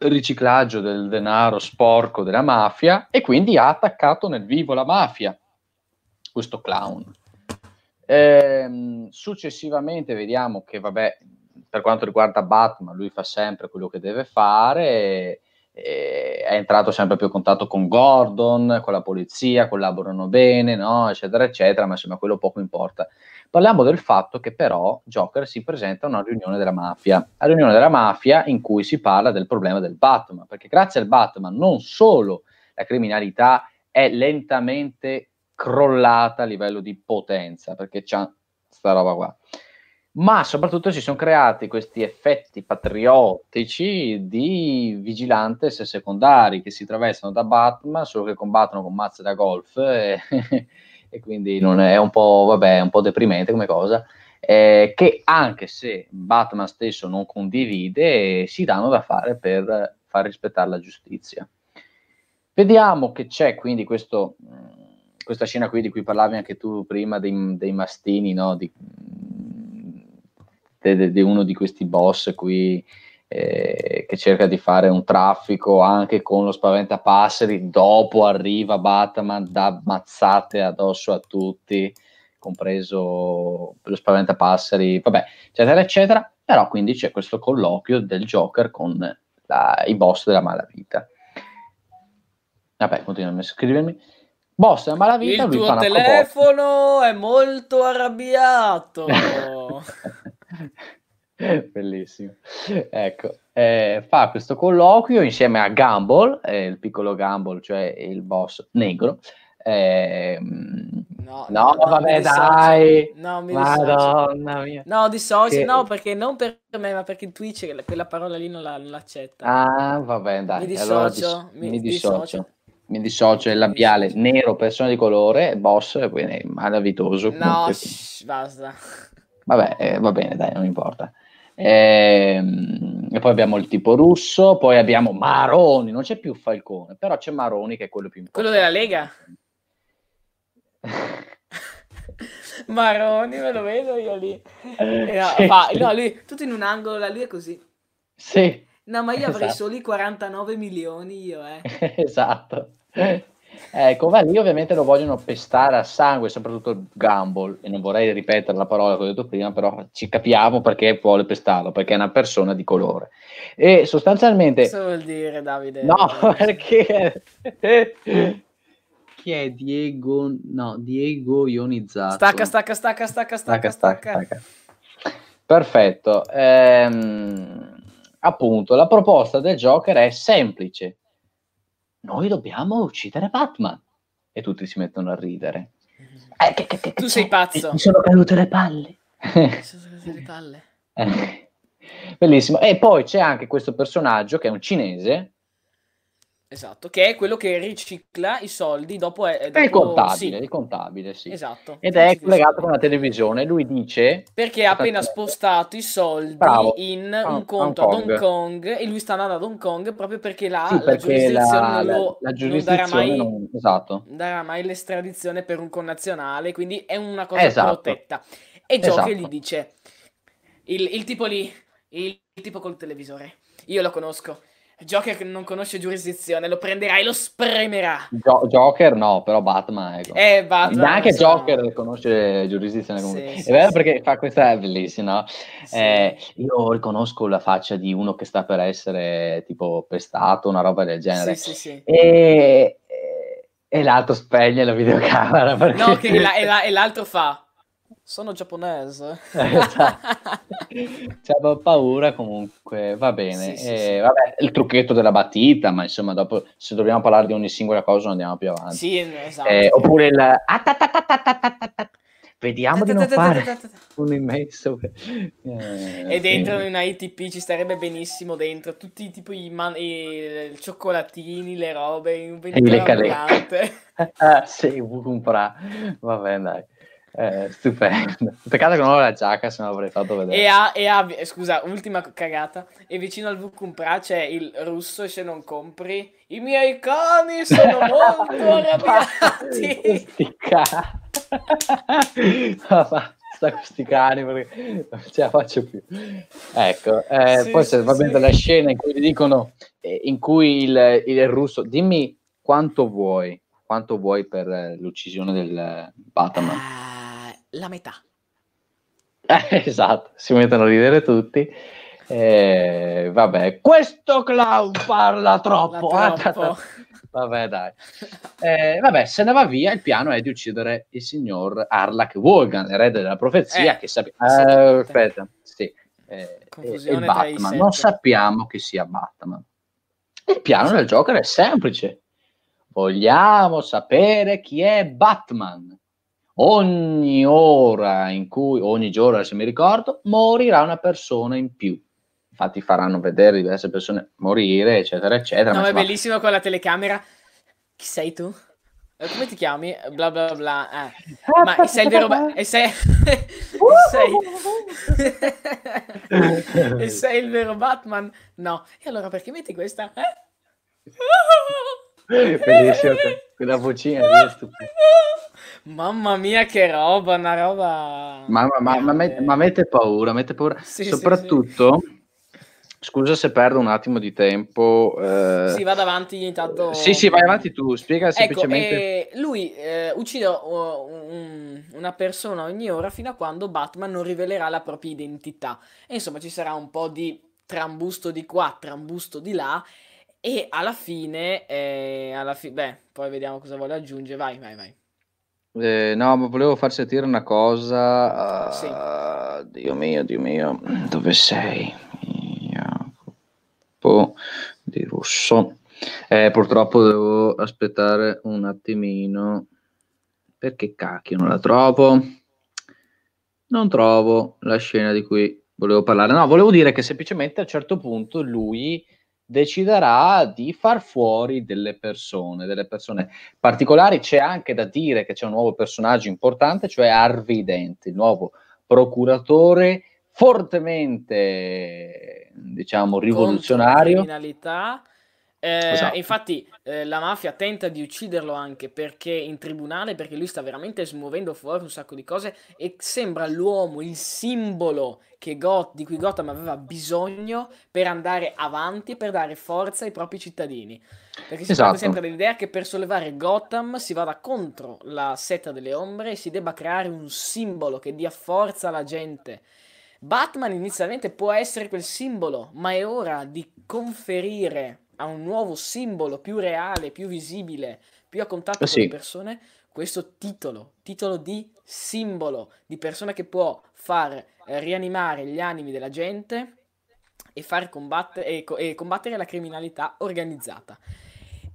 [SPEAKER 2] riciclaggio del denaro sporco della mafia e quindi ha attaccato nel vivo la mafia, questo clown. Ehm, successivamente vediamo che, vabbè, per quanto riguarda Batman, lui fa sempre quello che deve fare. E, e è entrato sempre più a contatto con Gordon, con la polizia, collaborano bene, no? eccetera, eccetera, ma insomma quello poco importa. Parliamo del fatto che però Joker si presenta a una riunione della mafia, a riunione della mafia in cui si parla del problema del Batman, perché grazie al Batman non solo la criminalità è lentamente crollata a livello di potenza, perché c'è questa roba qua, ma soprattutto si sono creati questi effetti patriottici di vigilantes secondari che si traversano da Batman, solo che combattono con mazze da golf. E e quindi è un po', vabbè, un po' deprimente come cosa, eh, che anche se Batman stesso non condivide, si danno da fare per far rispettare la giustizia. Vediamo che c'è quindi questo, questa scena qui di cui parlavi anche tu prima dei, dei mastini, no? di, di, di, uno di questi boss qui eh, che cerca di fare un traffico anche con lo spaventapasseri, dopo arriva Batman, dà mazzate addosso a tutti, compreso lo spaventapasseri, vabbè, eccetera, eccetera, però quindi c'è questo colloquio del Joker con la, i boss della malavita. Vabbè, continuano a scrivermi. Boss della malavita,
[SPEAKER 1] Il tuo telefono è molto arrabbiato.
[SPEAKER 2] Bellissimo. Ecco, eh, fa questo colloquio insieme a Gumball, eh, il piccolo Gumball, cioè il boss negro. Eh, no, no, no, vabbè, dai.
[SPEAKER 1] No, mi
[SPEAKER 2] Madonna mia.
[SPEAKER 1] No, dissocio, che... no, perché non per me, ma perché Twitch quella parola lì non, la, non l'accetta.
[SPEAKER 2] Ah, vabbè, dai.
[SPEAKER 1] Mi dissocio, allora, dis-
[SPEAKER 2] mi, mi dissocio. dissocio. Mi dissocio, il labiale nero, persona di colore, boss, quindi malavitoso.
[SPEAKER 1] No, shh, basta.
[SPEAKER 2] Vabbè, eh, va bene, dai, non importa. E, ehm, e, poi abbiamo il tipo russo, poi abbiamo Maroni, non c'è più Falcone, però c'è Maroni che è quello più
[SPEAKER 1] importante. Quello della Lega? Maroni, me lo vedo io lì. Eh, no, sì, fa, no, lui, tutto in un angolo, là, lui è così.
[SPEAKER 2] Sì.
[SPEAKER 1] No, ma io avrei esatto. solo i 49 milioni io, eh.
[SPEAKER 2] esatto. Ecco, va lì ovviamente lo vogliono pestare a sangue, soprattutto il Gumball, e non vorrei ripetere la parola che ho detto prima, però ci capiamo perché vuole pestarlo, perché è una persona di colore. E sostanzialmente...
[SPEAKER 1] Cosa vuol dire Davide?
[SPEAKER 2] No, perché... Chi è Diego? No, Diego ionizzato.
[SPEAKER 1] Stacca, stacca, stacca, stacca, stacca, stacca. stacca.
[SPEAKER 2] Perfetto. Ehm, appunto, la proposta del Joker è semplice noi dobbiamo uccidere Batman. E tutti si mettono a ridere.
[SPEAKER 1] Eh, che, che, che, tu sei pazzo.
[SPEAKER 2] Mi sono cadute le palle.
[SPEAKER 1] Mi sono cadute le palle.
[SPEAKER 2] Eh, bellissimo. E poi c'è anche questo personaggio che è un cinese
[SPEAKER 1] Esatto, che è quello che ricicla i soldi dopo... È, dopo...
[SPEAKER 2] è il contabile, sì. il contabile, sì.
[SPEAKER 1] Esatto.
[SPEAKER 2] Ed è collegato con la televisione, lui dice...
[SPEAKER 1] Perché ha appena spostato i soldi Bravo. in un conto Hong ad Hong Kong e lui sta andando ad Hong Kong proprio perché là sì, la giurisdizione la, lo, la, giurisdizione non, darà mai,
[SPEAKER 2] non, esatto.
[SPEAKER 1] darà mai l'estradizione per un connazionale, quindi è una cosa esatto. protetta. E Joker esatto. gli dice, il, il tipo lì, il, il tipo col televisore, io lo conosco Joker non conosce giurisdizione, lo prenderà e lo spremerà.
[SPEAKER 2] Gio- Joker no, però Batman. Ecco.
[SPEAKER 1] Eh, Batman.
[SPEAKER 2] Neanche so. Joker conosce giurisdizione. Sì, sì, è vero sì. perché fa questa bellissima. Eh, io riconosco la faccia di uno che sta per essere tipo pestato, una roba del genere.
[SPEAKER 1] Sì, sì, sì.
[SPEAKER 2] E, e l'altro spegne la videocamera.
[SPEAKER 1] Perché... No, che la, e, la, e l'altro fa sono giapponese.
[SPEAKER 2] C'avevo paura comunque, va bene. Sì, sì, eh, vabbè, il trucchetto della batita, ma insomma dopo se dobbiamo parlare di ogni singola cosa non andiamo più avanti.
[SPEAKER 1] Sì, esatto.
[SPEAKER 2] Eh, oppure il... Vediamo di non fare un immenso...
[SPEAKER 1] e dentro una ITP ci starebbe benissimo dentro, tutti tipo i, man- i cioccolatini, le robe, un
[SPEAKER 2] ventile sì, vuoi comprare. Va bene, dai. Eh, stupendo. Peccato che non ho la giacca, se no l'avrei fatto vedere.
[SPEAKER 1] E ha, e ha, scusa, ultima cagata. E vicino al Vucumpra c'è il russo se non compri, i miei cani sono molto arrabbiati.
[SPEAKER 2] Sti cani. Sta questi cani perché non ce la faccio più. Ecco, eh, sì, poi sì, va bene sì. la scena in cui gli dicono, eh, in cui il, il russo, dimmi quanto vuoi, quanto vuoi per l'uccisione del Batman.
[SPEAKER 1] La metà.
[SPEAKER 2] Eh, esatto, si mettono a ridere tutti. Eh, vabbè, questo clown parla troppo. troppo. vabbè, dai. Eh, vabbè, se ne va via. Il piano è di uccidere il signor Arlak Wolgan, erede della profezia.
[SPEAKER 1] Eh,
[SPEAKER 2] che sappiamo. Eh, aspetta, sì. Eh, il Batman. Non sappiamo che sia Batman. Il piano del Joker è semplice. Vogliamo sapere chi è Batman ogni ora in cui, ogni giorno se mi ricordo, morirà una persona in più. Infatti faranno vedere diverse persone morire, eccetera, eccetera.
[SPEAKER 1] No, è bellissimo con la telecamera. Chi sei tu? Eh, come ti chiami? Bla bla bla. Eh. Ma sei il vero... Ba- e sei... sei... e sei il vero Batman? No. E allora perché metti questa? Eh?
[SPEAKER 2] Bellissimo, quella vocina è stupenda.
[SPEAKER 1] Mamma mia, che roba, una roba.
[SPEAKER 2] Ma, ma, ma, ma, mette paura, mette paura. Sì, Soprattutto, sì, sì. Scusa se perdo un attimo di tempo.
[SPEAKER 1] Eh... Sì, vado avanti intanto.
[SPEAKER 2] Sì, sì, vai avanti tu, spiega ecco, semplicemente.
[SPEAKER 1] Eh, lui eh, uccide un, una persona ogni ora fino a quando Batman non rivelerà la propria identità. E insomma ci sarà un po' di trambusto di qua, trambusto di là. E alla fine, eh, alla fi- beh, poi vediamo cosa vuole aggiungere. Vai, vai, vai.
[SPEAKER 2] Eh, no, ma volevo far sentire una cosa. Uh, sì. Dio mio, Dio mio, dove sei? Jacopo di Russo. Eh, purtroppo devo aspettare un attimino perché cacchio non la trovo. Non trovo la scena di cui volevo parlare. No, volevo dire che semplicemente a un certo punto lui deciderà di far fuori delle persone, delle persone particolari. C'è anche da dire che c'è un nuovo personaggio importante, cioè Harvey Dent, il nuovo procuratore fortemente, diciamo, rivoluzionario.
[SPEAKER 1] criminalità. Eh, esatto. Infatti, eh, la mafia tenta di ucciderlo anche perché in tribunale, perché lui sta veramente smuovendo fuori un sacco di cose e sembra l'uomo, il simbolo Got- di cui Gotham aveva bisogno per andare avanti per dare forza ai propri cittadini. Perché si esatto. parte sempre dell'idea che per sollevare Gotham si vada contro la setta delle ombre e si debba creare un simbolo che dia forza alla gente Batman inizialmente può essere quel simbolo, ma è ora di conferire a un nuovo simbolo più reale, più visibile, più a contatto sì. con le persone, questo titolo, titolo di simbolo, di persona che può far eh, rianimare gli animi della gente e, far combattere, e, e combattere la criminalità organizzata.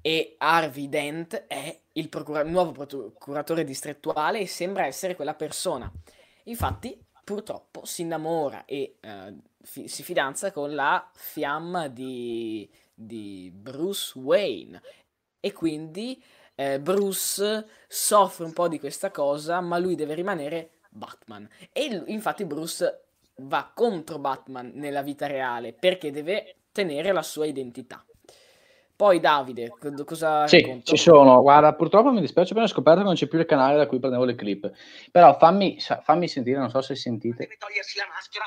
[SPEAKER 1] E Harvey Dent è il procura- nuovo procuratore distrettuale e sembra essere quella persona. Infatti, purtroppo si innamora e uh, fi- si fidanza con la fiamma di, di Bruce Wayne e quindi eh, Bruce soffre un po' di questa cosa ma lui deve rimanere Batman e l- infatti Bruce va contro Batman nella vita reale perché deve tenere la sua identità poi Davide, cosa
[SPEAKER 2] Sì, racconto? ci sono. Guarda, purtroppo mi dispiace perché ho scoperto che non c'è più il canale da cui prendevo le clip. Però fammi, fammi sentire, non so se sentite.
[SPEAKER 3] Deve togliersi la maschera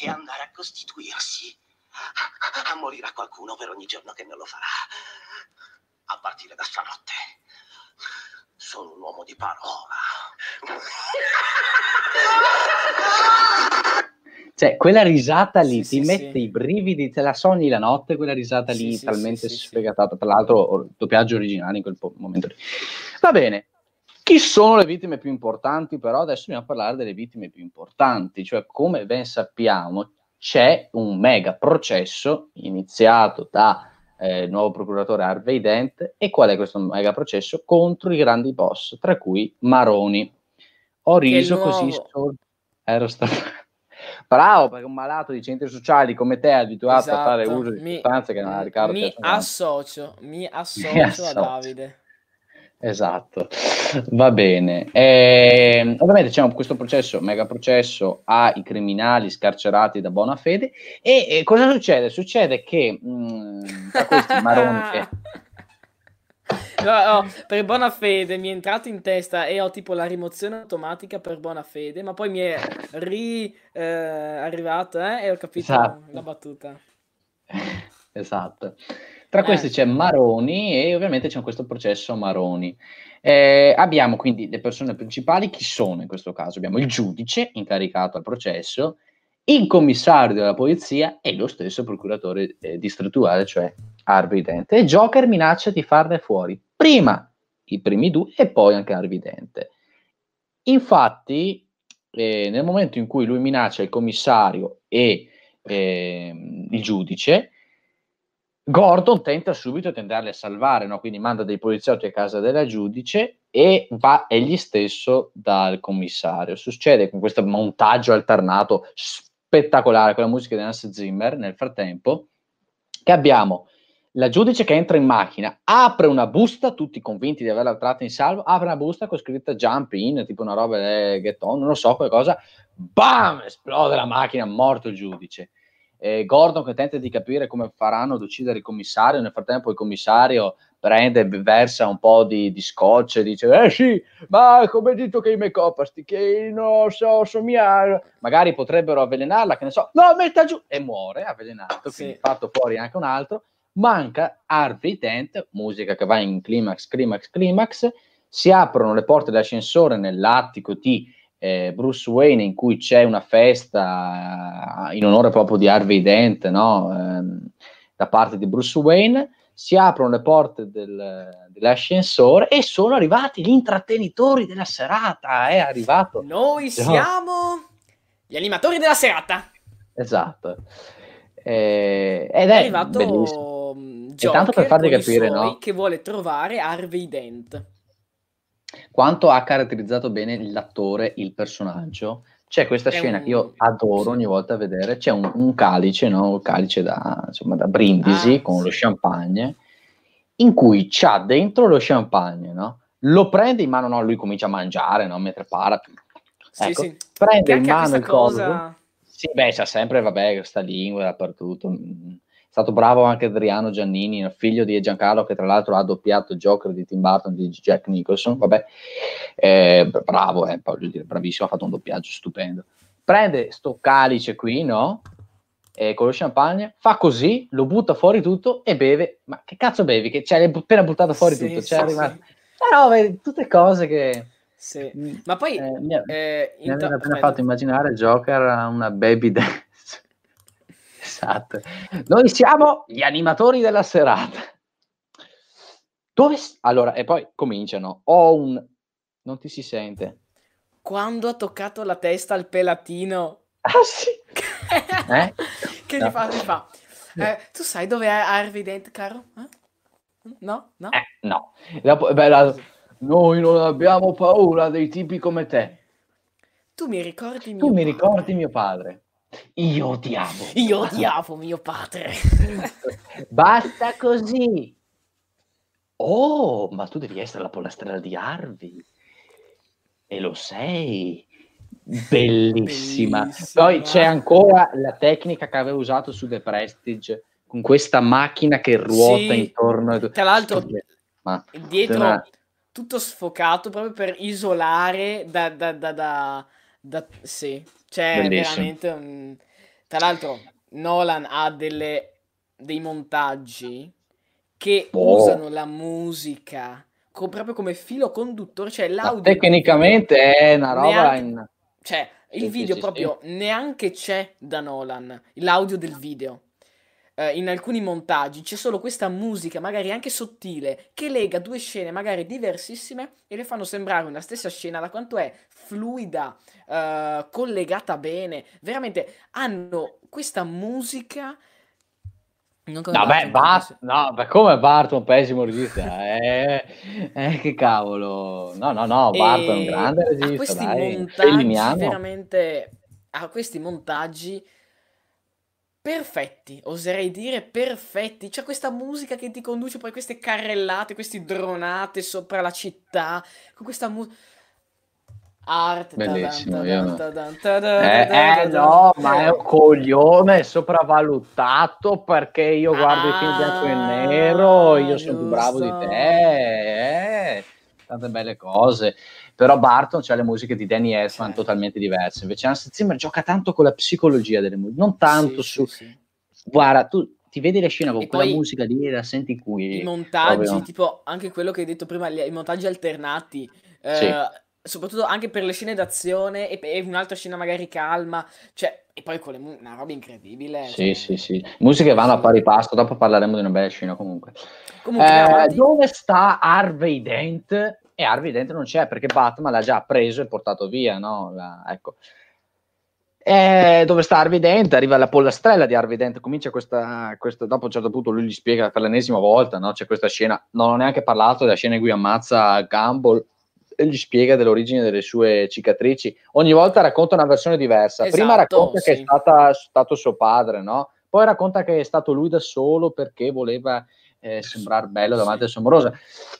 [SPEAKER 3] e andare a costituirsi. A, a morirà qualcuno per ogni giorno che non lo farà. A partire da stanotte. Sono un uomo di parola.
[SPEAKER 2] Cioè, quella risata lì sì, ti sì, mette sì. i brividi, te la sogni la notte, quella risata lì talmente sfegatata. Tra l'altro, doppiaggio originale in quel momento lì. Va bene. Chi sono le vittime più importanti? Però adesso dobbiamo parlare delle vittime più importanti. Cioè, come ben sappiamo, c'è un mega processo iniziato da eh, nuovo procuratore Harvey Dent. E qual è questo mega processo? Contro i grandi boss, tra cui Maroni. Ho riso così. Sol- ero stato bravo perché un malato di centri sociali come te è abituato esatto. a fare esatto. uso di mi, sostanze che non ha Riccardo
[SPEAKER 1] mi associo, mi associo mi associo a Davide
[SPEAKER 2] esatto va bene e, ehm, ovviamente c'è questo processo mega processo ai criminali scarcerati da buona fede e, e cosa succede? succede che mh, mm, tra questi maroni che
[SPEAKER 1] No, no, per buona fede mi è entrato in testa e ho tipo la rimozione automatica per buona fede, ma poi mi è ri eh, eh, e ho capito esatto. la battuta.
[SPEAKER 2] Esatto. Tra eh. questi c'è Maroni e ovviamente c'è questo processo Maroni. Eh, abbiamo quindi le persone principali, chi sono in questo caso? Abbiamo il giudice incaricato al processo, il commissario della polizia e lo stesso procuratore eh, distrettuale, cioè Harvey Dent. E Joker minaccia di farne fuori prima i primi due e poi anche Harvey Dent. Infatti, eh, nel momento in cui lui minaccia il commissario e eh, il giudice, Gordon tenta subito di andarli a salvare, no? quindi manda dei poliziotti a casa della giudice e va egli stesso dal commissario. Succede con questo montaggio alternato spettacolare con la musica di Hans Zimmer nel frattempo, che abbiamo la giudice che entra in macchina, apre una busta, tutti convinti di averla tratta in salvo, apre una busta con scritta jump in, tipo una roba del get on, non lo so, qualcosa, bam, esplode la macchina, morto il giudice. Eh, Gordon che tenta di capire come faranno ad uccidere il commissario, nel frattempo il commissario prende, versa un po' di, di scotch e dice, eh sì, ma come detto che i miei copasti, che non so, somigliare, magari potrebbero avvelenarla, che ne so, no, metta giù, e muore avvelenato, sì. quindi fatto fuori anche un altro, manca Harvey Dent, musica che va in climax, climax, climax, si aprono le porte dell'ascensore nell'attico di eh, Bruce Wayne in cui c'è una festa in onore proprio di Harvey Dent, no? eh, da parte di Bruce Wayne, si aprono le porte del, dell'ascensore e sono arrivati gli intrattenitori della serata. È arrivato.
[SPEAKER 1] Noi siamo gli animatori della serata.
[SPEAKER 2] Esatto. Eh, ed è, è arrivato bellissimo.
[SPEAKER 1] Joker tanto per farvi capire, no? Che vuole trovare Harvey Dent.
[SPEAKER 2] Quanto ha caratterizzato bene l'attore, il personaggio, c'è questa è scena un... che io adoro ogni volta vedere, c'è un, un calice, no? un calice da, insomma, da brindisi ah, con sì. lo champagne, in cui c'ha dentro lo champagne, no? lo prende in mano, no? lui comincia a mangiare no? mentre para,
[SPEAKER 1] sì, ecco, sì.
[SPEAKER 2] prende in mano il cosa... coso, sì, beh, c'ha sempre, vabbè, questa lingua dappertutto, mm stato bravo anche Adriano Giannini, figlio di Giancarlo, che tra l'altro ha doppiato Joker di Tim Burton di Jack Nicholson. Vabbè, eh, bravo, eh, voglio dire, bravissimo, ha fatto un doppiaggio stupendo. Prende sto calice qui, no? E con lo champagne, fa così, lo butta fuori tutto e beve. Ma che cazzo bevi? Che c'hai appena buttato fuori sì, tutto. Sì, sì. Però vedi, tutte cose che.
[SPEAKER 1] Sì. Ma poi
[SPEAKER 2] eh, mi, eh, mi hanno appena fatto immaginare Joker una baby dance Esatto. Noi siamo gli animatori della serata. Dove... Allora, e poi cominciano. Ho un... Non ti si sente.
[SPEAKER 1] Quando ha toccato la testa al pelatino.
[SPEAKER 2] Ah sì?
[SPEAKER 1] eh? Che no. gli fa? Gli fa. Eh, tu sai dove è Harvey Dent, caro? Eh? No? No?
[SPEAKER 2] Eh, no. Dopo, beh, la... Noi non abbiamo paura dei tipi come te.
[SPEAKER 1] Tu mi ricordi
[SPEAKER 2] mio Tu mi ricordi mio padre. Io odiavo.
[SPEAKER 1] Io odiavo mio padre.
[SPEAKER 2] Basta così. Oh, ma tu devi essere la pollastrella di Harvey. E lo sei. Bellissima. Bellissima. Poi c'è ancora la tecnica che aveva usato su The Prestige con questa macchina che ruota sì, intorno.
[SPEAKER 1] Tra l'altro, ma, dietro una... tutto sfocato proprio per isolare da, da, da, da, da sì. Cioè, Bellissimo. veramente un... Tra l'altro, Nolan ha delle, dei montaggi che oh. usano la musica co- proprio come filo conduttore, cioè l'audio... Ma
[SPEAKER 2] tecnicamente è una roba
[SPEAKER 1] neanche,
[SPEAKER 2] in...
[SPEAKER 1] Cioè, il video proprio neanche c'è da Nolan, l'audio del video eh, in alcuni montaggi c'è solo questa musica, magari anche sottile, che lega due scene magari diversissime e le fanno sembrare una stessa scena da quanto è fluida, eh, collegata bene. Veramente hanno questa musica.
[SPEAKER 2] Non come no, beh, Bart, no, beh, come Barton, pessimo regista. eh, eh, che cavolo. No, no, no, Barton è un grande regista.
[SPEAKER 1] A questi dai. montaggi, veramente, a questi montaggi perfetti, oserei dire perfetti. C'è questa musica che ti conduce poi queste carrellate, queste dronate sopra la città, con questa musica art
[SPEAKER 2] bellissimo eh, eh no ma è un coglione sopravvalutato perché io guardo ah, i film bianco e ah, nero io sono più bravo di te eh, tante belle cose però Barton c'ha le musiche di Danny Elfman certo. totalmente diverse, invece Hans Zimmer gioca tanto con la psicologia delle musiche, non tanto sì, su... Sì, sì. Guarda, tu ti vedi le scene con e quella musica lì la senti qui.
[SPEAKER 1] I montaggi, proprio... tipo anche quello che hai detto prima, i montaggi alternati, eh, soprattutto anche per le scene d'azione e, e, un'altra scena magari calma, cioè, e poi con le mu- una roba incredibile.
[SPEAKER 2] Sì, cioè... sì, sì. Musiche vanno a pari pasto, dopo parleremo di una bella scena comunque. comunque eh, dove sta Harvey Dent? E Harvey dentro non c'è perché Batman l'ha già preso e portato via, no? La, ecco. E dove sta Harvey Dent? Arriva la pollastrella di Harvey Dent, comincia questa, questa, dopo a un certo punto lui gli spiega per l'ennesima volta, no? C'è questa scena, non ho neanche parlato della scena in cui ammazza Gumball e gli spiega dell'origine delle sue cicatrici. Ogni volta racconta una versione diversa. Esatto, Prima racconta sì. che è stata, stato suo padre, no? Poi racconta che è stato lui da solo perché voleva eh, sembrare bello davanti sì. al suo amorosa.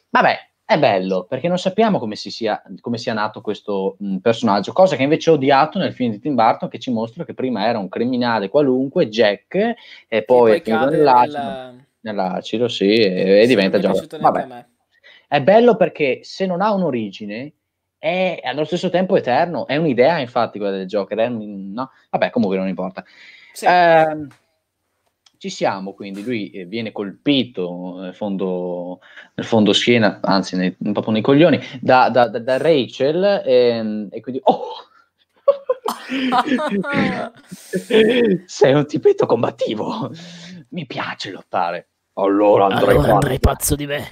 [SPEAKER 2] Vabbè, è bello perché non sappiamo come, sia, come sia, nato questo mh, personaggio, cosa che invece ho odiato nel film di Tim Burton che ci mostra che prima era un criminale qualunque, Jack, e poi,
[SPEAKER 1] poi cade nel,
[SPEAKER 2] Nell'acido, sì, e, e diventa Joker. Vabbè. È bello perché se non ha un'origine è allo stesso tempo eterno. È un'idea, infatti, quella del Joker. Un, no? Vabbè, comunque non importa. Sì. Eh, ci siamo, quindi lui eh, viene colpito nel fondo, nel fondo schiena, anzi nei, proprio nei coglioni, da, da, da, da Rachel e, ehm, e, quindi... Oh! Sei un tipetto combattivo. Mi piace lottare. Allora andrei,
[SPEAKER 1] allora andrei pazzo di me.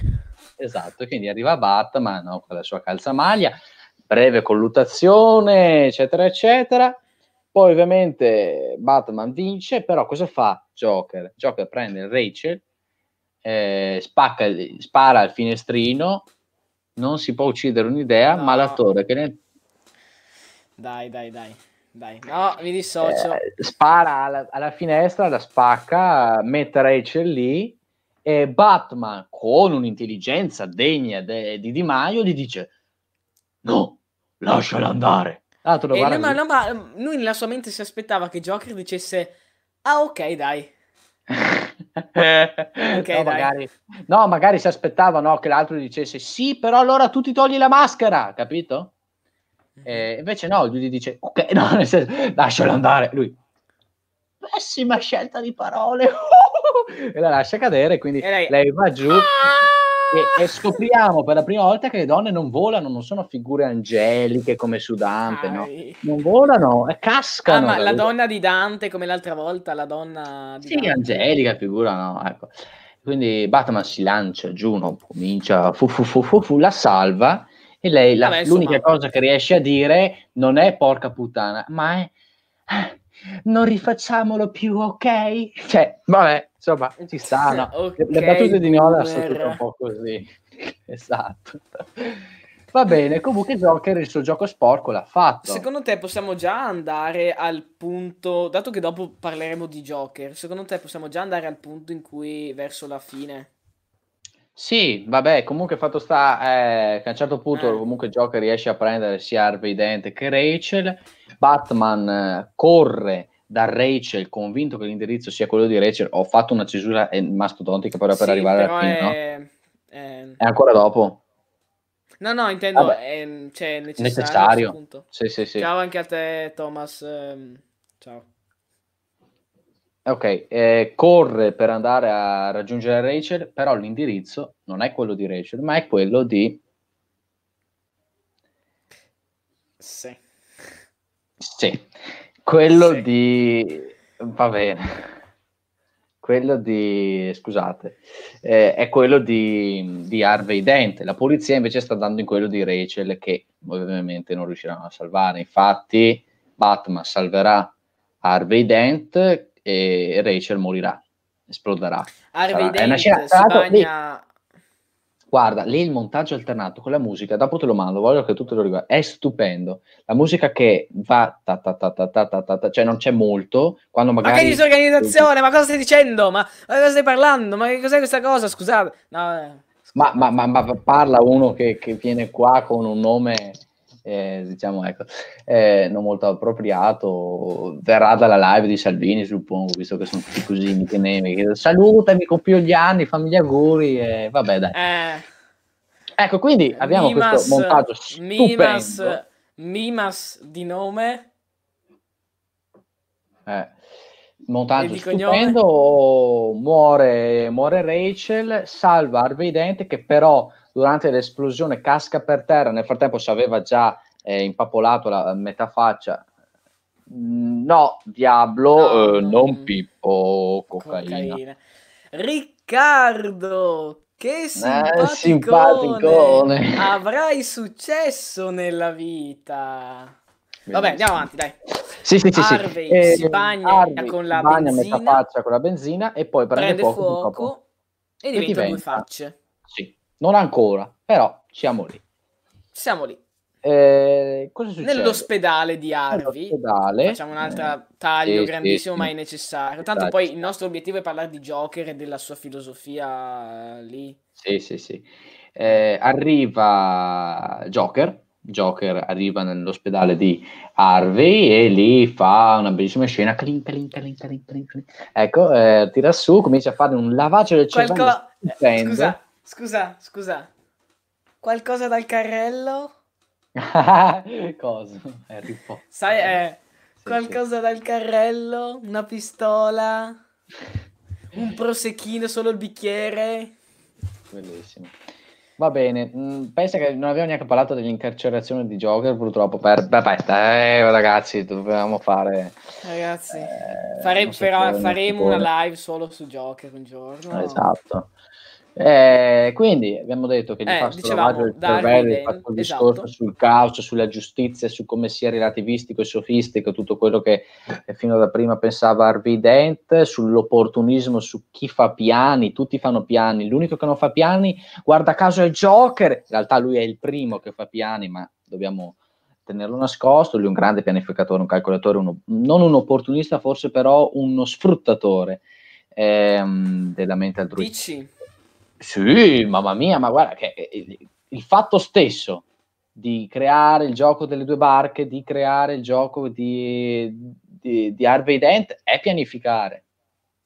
[SPEAKER 2] Esatto, quindi arriva Batman no, con la sua calzamaglia breve colluttazione, eccetera, eccetera. Poi ovviamente Batman vince, però cosa fa Joker? Joker prende Rachel, eh, spacca, spara al finestrino, non si può uccidere un'idea, no. ma l'attore che ne...
[SPEAKER 1] Dai, dai, dai. Dai, no, mi dissocio.
[SPEAKER 2] Eh, spara alla, alla, finestra, la spacca, mette Rachel lì e Batman, con un'intelligenza degna de, di Di Maio, gli dice no, lasciala andare.
[SPEAKER 1] Ah, tu lo e lui, ma, no, ma mm, lui nella sua mente si aspettava che Joker dicesse, ah ok dai.
[SPEAKER 2] okay, no, magari, no, magari si aspettava no, che l'altro dicesse sì, però allora tu ti togli la maschera, capito? Mhm. E invece no, lui gli dice ok, no, nel senso, lascialo andare. Lui, pessima scelta di parole, e la lascia cadere, quindi lei... lei... va giù. Ah! E, e, scopriamo per la prima volta che le donne non volano, non sono figure angeliche come su Dante, no? non volano e cascano.
[SPEAKER 1] Ah, ma la donna di Dante, come l'altra volta, la donna
[SPEAKER 2] di Sì, Dante. angelica figura, no? Ecco. Quindi Batman si lancia giù, no? comincia, fu, fu, fu, fu, fu, la salva e lei la, Vabbè, l'unica insomma... cosa che riesce a dire non è porca puttana, ma è non rifacciamolo più, ok? Cioè, vabbè, insomma, ci stanno. okay, le battute di Nola sono tutte un po' così. esatto. Va bene, comunque Joker il suo gioco sporco l'ha fatto.
[SPEAKER 1] Secondo te possiamo già andare al punto, dato che dopo parleremo di Joker, secondo te possiamo già andare al punto in cui verso la fine?
[SPEAKER 2] Sì, vabbè, comunque fatto sta eh, che a un certo punto eh. comunque Joker riesce a prendere sia Harvey Dent che Rachel Batman eh, corre da Rachel convinto che l'indirizzo sia quello di Rachel. Ho fatto una cesura mastodontica però per sì, arrivare alla fine, è... no? È... è... ancora dopo.
[SPEAKER 1] No, no, intendo, è, cioè, necessario. necessario.
[SPEAKER 2] Sì, sì, sì.
[SPEAKER 1] Ciao anche a te, Thomas. Ehm, ciao.
[SPEAKER 2] Ok, eh, corre per andare a raggiungere Rachel, però l'indirizzo non è quello di Rachel, ma è quello di...
[SPEAKER 1] Sì.
[SPEAKER 2] Sì, quello sì. di... va bene. Quello di... scusate, eh, è quello di, di Harvey Dent. La polizia invece sta andando in quello di Rachel che ovviamente non riusciranno a salvare. Infatti Batman salverà Harvey Dent e Rachel morirà, esploderà.
[SPEAKER 1] Harvey Dent si bagna...
[SPEAKER 2] Guarda, lì il montaggio alternato con la musica, dopo te lo mando, voglio che tu te lo ricordi, è stupendo. La musica che va, ta, ta, ta, ta, ta, ta, ta, cioè non c'è molto, quando magari...
[SPEAKER 1] Ma che disorganizzazione, ma cosa stai dicendo? Ma, ma cosa stai parlando? Ma che cos'è questa cosa? Scusate. No,
[SPEAKER 2] eh. ma, ma, ma, ma, parla uno che, che viene qua con un nome eh, diciamo ecco, eh, non molto appropriato, verrà dalla live di Salvini, suppongo, visto che sono tutti così, mi tenemi, salutami, compio gli anni, fammi gli auguri, e vabbè dai.
[SPEAKER 1] Eh,
[SPEAKER 2] ecco, quindi abbiamo Mimas, questo montaggio stupendo.
[SPEAKER 1] Mimas, Mimas di nome.
[SPEAKER 2] Eh, montaggio stupendo, muore, muore Rachel, salva Harvey Dent che però durante l'esplosione casca per terra, nel frattempo si aveva già eh, impapolato la metà faccia. Mm, no, Diablo, no, eh, non Pippo, cocaina. cocaina.
[SPEAKER 1] Riccardo, che simpaticone. Eh, simpaticone. Avrai successo nella vita. Vabbè, andiamo avanti, dai.
[SPEAKER 2] Sì, sì, sì,
[SPEAKER 1] Harvey sì. Eh, si bagna Harvey con la bagna benzina,
[SPEAKER 2] metà faccia con la benzina e poi prende,
[SPEAKER 1] prende fuoco, fuoco e diventa, e diventa due facce.
[SPEAKER 2] Sì. Non ancora, però siamo lì.
[SPEAKER 1] Siamo lì.
[SPEAKER 2] Eh, cosa succede?
[SPEAKER 1] Nell'ospedale di Harvey. Nell'ospedale. Facciamo un altro eh, taglio sì, grandissimo, sì, ma è necessario. Tanto poi il nostro obiettivo è parlare di Joker e della sua filosofia lì.
[SPEAKER 2] Sì, sì, sì. Eh, arriva Joker Joker arriva nell'ospedale di Harvey e lì fa una bellissima scena. Clin, clin, clin, clin, clin, clin. Ecco, eh, tira su, comincia a fare un lavaggio del cervello.
[SPEAKER 1] Qualco... scusa, scusa, scusa. Qualcosa dal carrello?
[SPEAKER 2] Cosa? Harry
[SPEAKER 1] Potter. Sai, eh, sì, qualcosa sì. dal carrello? Una pistola? Un prosecchino, solo il bicchiere?
[SPEAKER 2] Bellissimo. Va bene, mm, pensa che non abbiamo neanche parlato dell'incarcerazione di Joker purtroppo per... Vabbè, eh, ragazzi, dovevamo fare...
[SPEAKER 1] Ragazzi, eh, fare, però, faremo una live solo su Joker un giorno.
[SPEAKER 2] Esatto. Eh, quindi abbiamo detto che gli eh, fa lavaggio del cervello, ha fatto il esatto. discorso sul caos, sulla giustizia, su come sia relativistico e sofistico, tutto quello che fino da prima pensava Harvey Dent, sull'opportunismo, su chi fa piani, tutti fanno piani, l'unico che non fa piani, guarda caso è Joker, in realtà lui è il primo che fa piani, ma dobbiamo tenerlo nascosto, lui è un grande pianificatore, un calcolatore, uno, non un opportunista forse, però uno sfruttatore ehm, della mente altruistica.
[SPEAKER 1] Dici?
[SPEAKER 2] Sì, mamma mia, ma guarda che il, il fatto stesso di creare il gioco delle due barche, di creare il gioco di, di, di Harvey Dent è pianificare,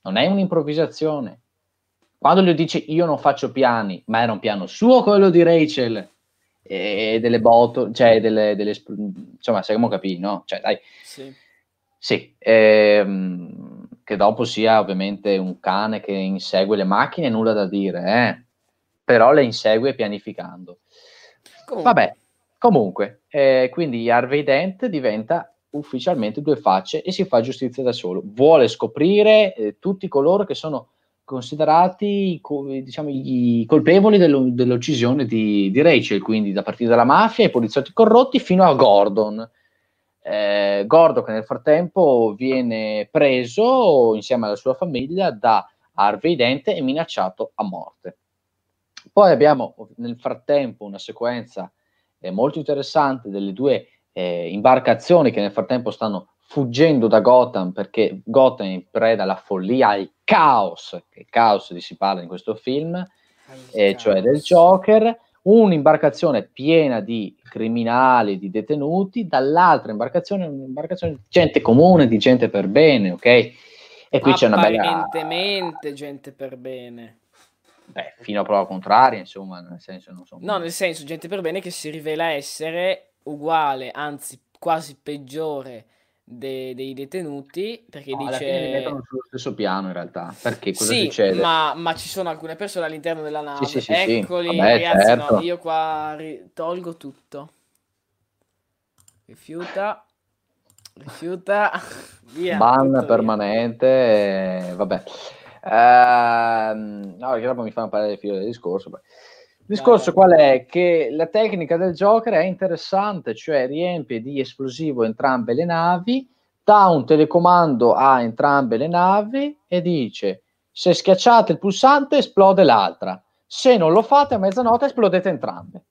[SPEAKER 2] non è un'improvvisazione. Quando lui dice io non faccio piani, ma era un piano suo quello di Rachel e delle botto, cioè delle, delle insomma, siamo capiti, no? Cioè, dai.
[SPEAKER 1] Sì.
[SPEAKER 2] Sì, ehm, che dopo sia ovviamente un cane che insegue le macchine, nulla da dire, eh? però le insegue pianificando. Comunque. Vabbè, comunque, eh, quindi Harvey Dent diventa ufficialmente due facce e si fa giustizia da solo. Vuole scoprire eh, tutti coloro che sono considerati diciamo, i colpevoli dello, dell'uccisione di, di, Rachel, quindi da partire dalla mafia, ai poliziotti corrotti fino a Gordon eh, Gordo che nel frattempo viene preso insieme alla sua famiglia da Harvey Dent e minacciato a morte. Poi abbiamo nel frattempo una sequenza eh, molto interessante delle due eh, imbarcazioni che nel frattempo stanno fuggendo da Gotham perché Gotham è in preda alla follia, al caos, il caos di si parla in questo film, eh, cioè del Joker un'imbarcazione piena di criminali, di detenuti, dall'altra imbarcazione un'imbarcazione di gente comune, di gente per bene, ok?
[SPEAKER 1] E qui c'è una bella... Apparentemente gente per bene.
[SPEAKER 2] Beh, fino a prova contraria, insomma, nel senso non so.
[SPEAKER 1] No, nel senso gente per bene che si rivela essere uguale, anzi quasi peggiore de- dei detenuti perché no, dice
[SPEAKER 2] li mettono sullo stesso piano in realtà perché cosa sì, succede?
[SPEAKER 1] Ma, ma ci sono alcune persone all'interno della nave sì, sì, eccoli Vabbè, ragazzi certo. no, io qua ri- tolgo tutto rifiuta rifiuta via
[SPEAKER 2] ban permanente. Eh, vabbè ehm, no che dopo mi fanno parlare del filo del discorso beh. Il discorso qual è? Che la tecnica del Joker è interessante, cioè riempie di esplosivo entrambe le navi, dà un telecomando a entrambe le navi e dice se schiacciate il pulsante esplode l'altra, se non lo fate a mezzanotte esplodete entrambe.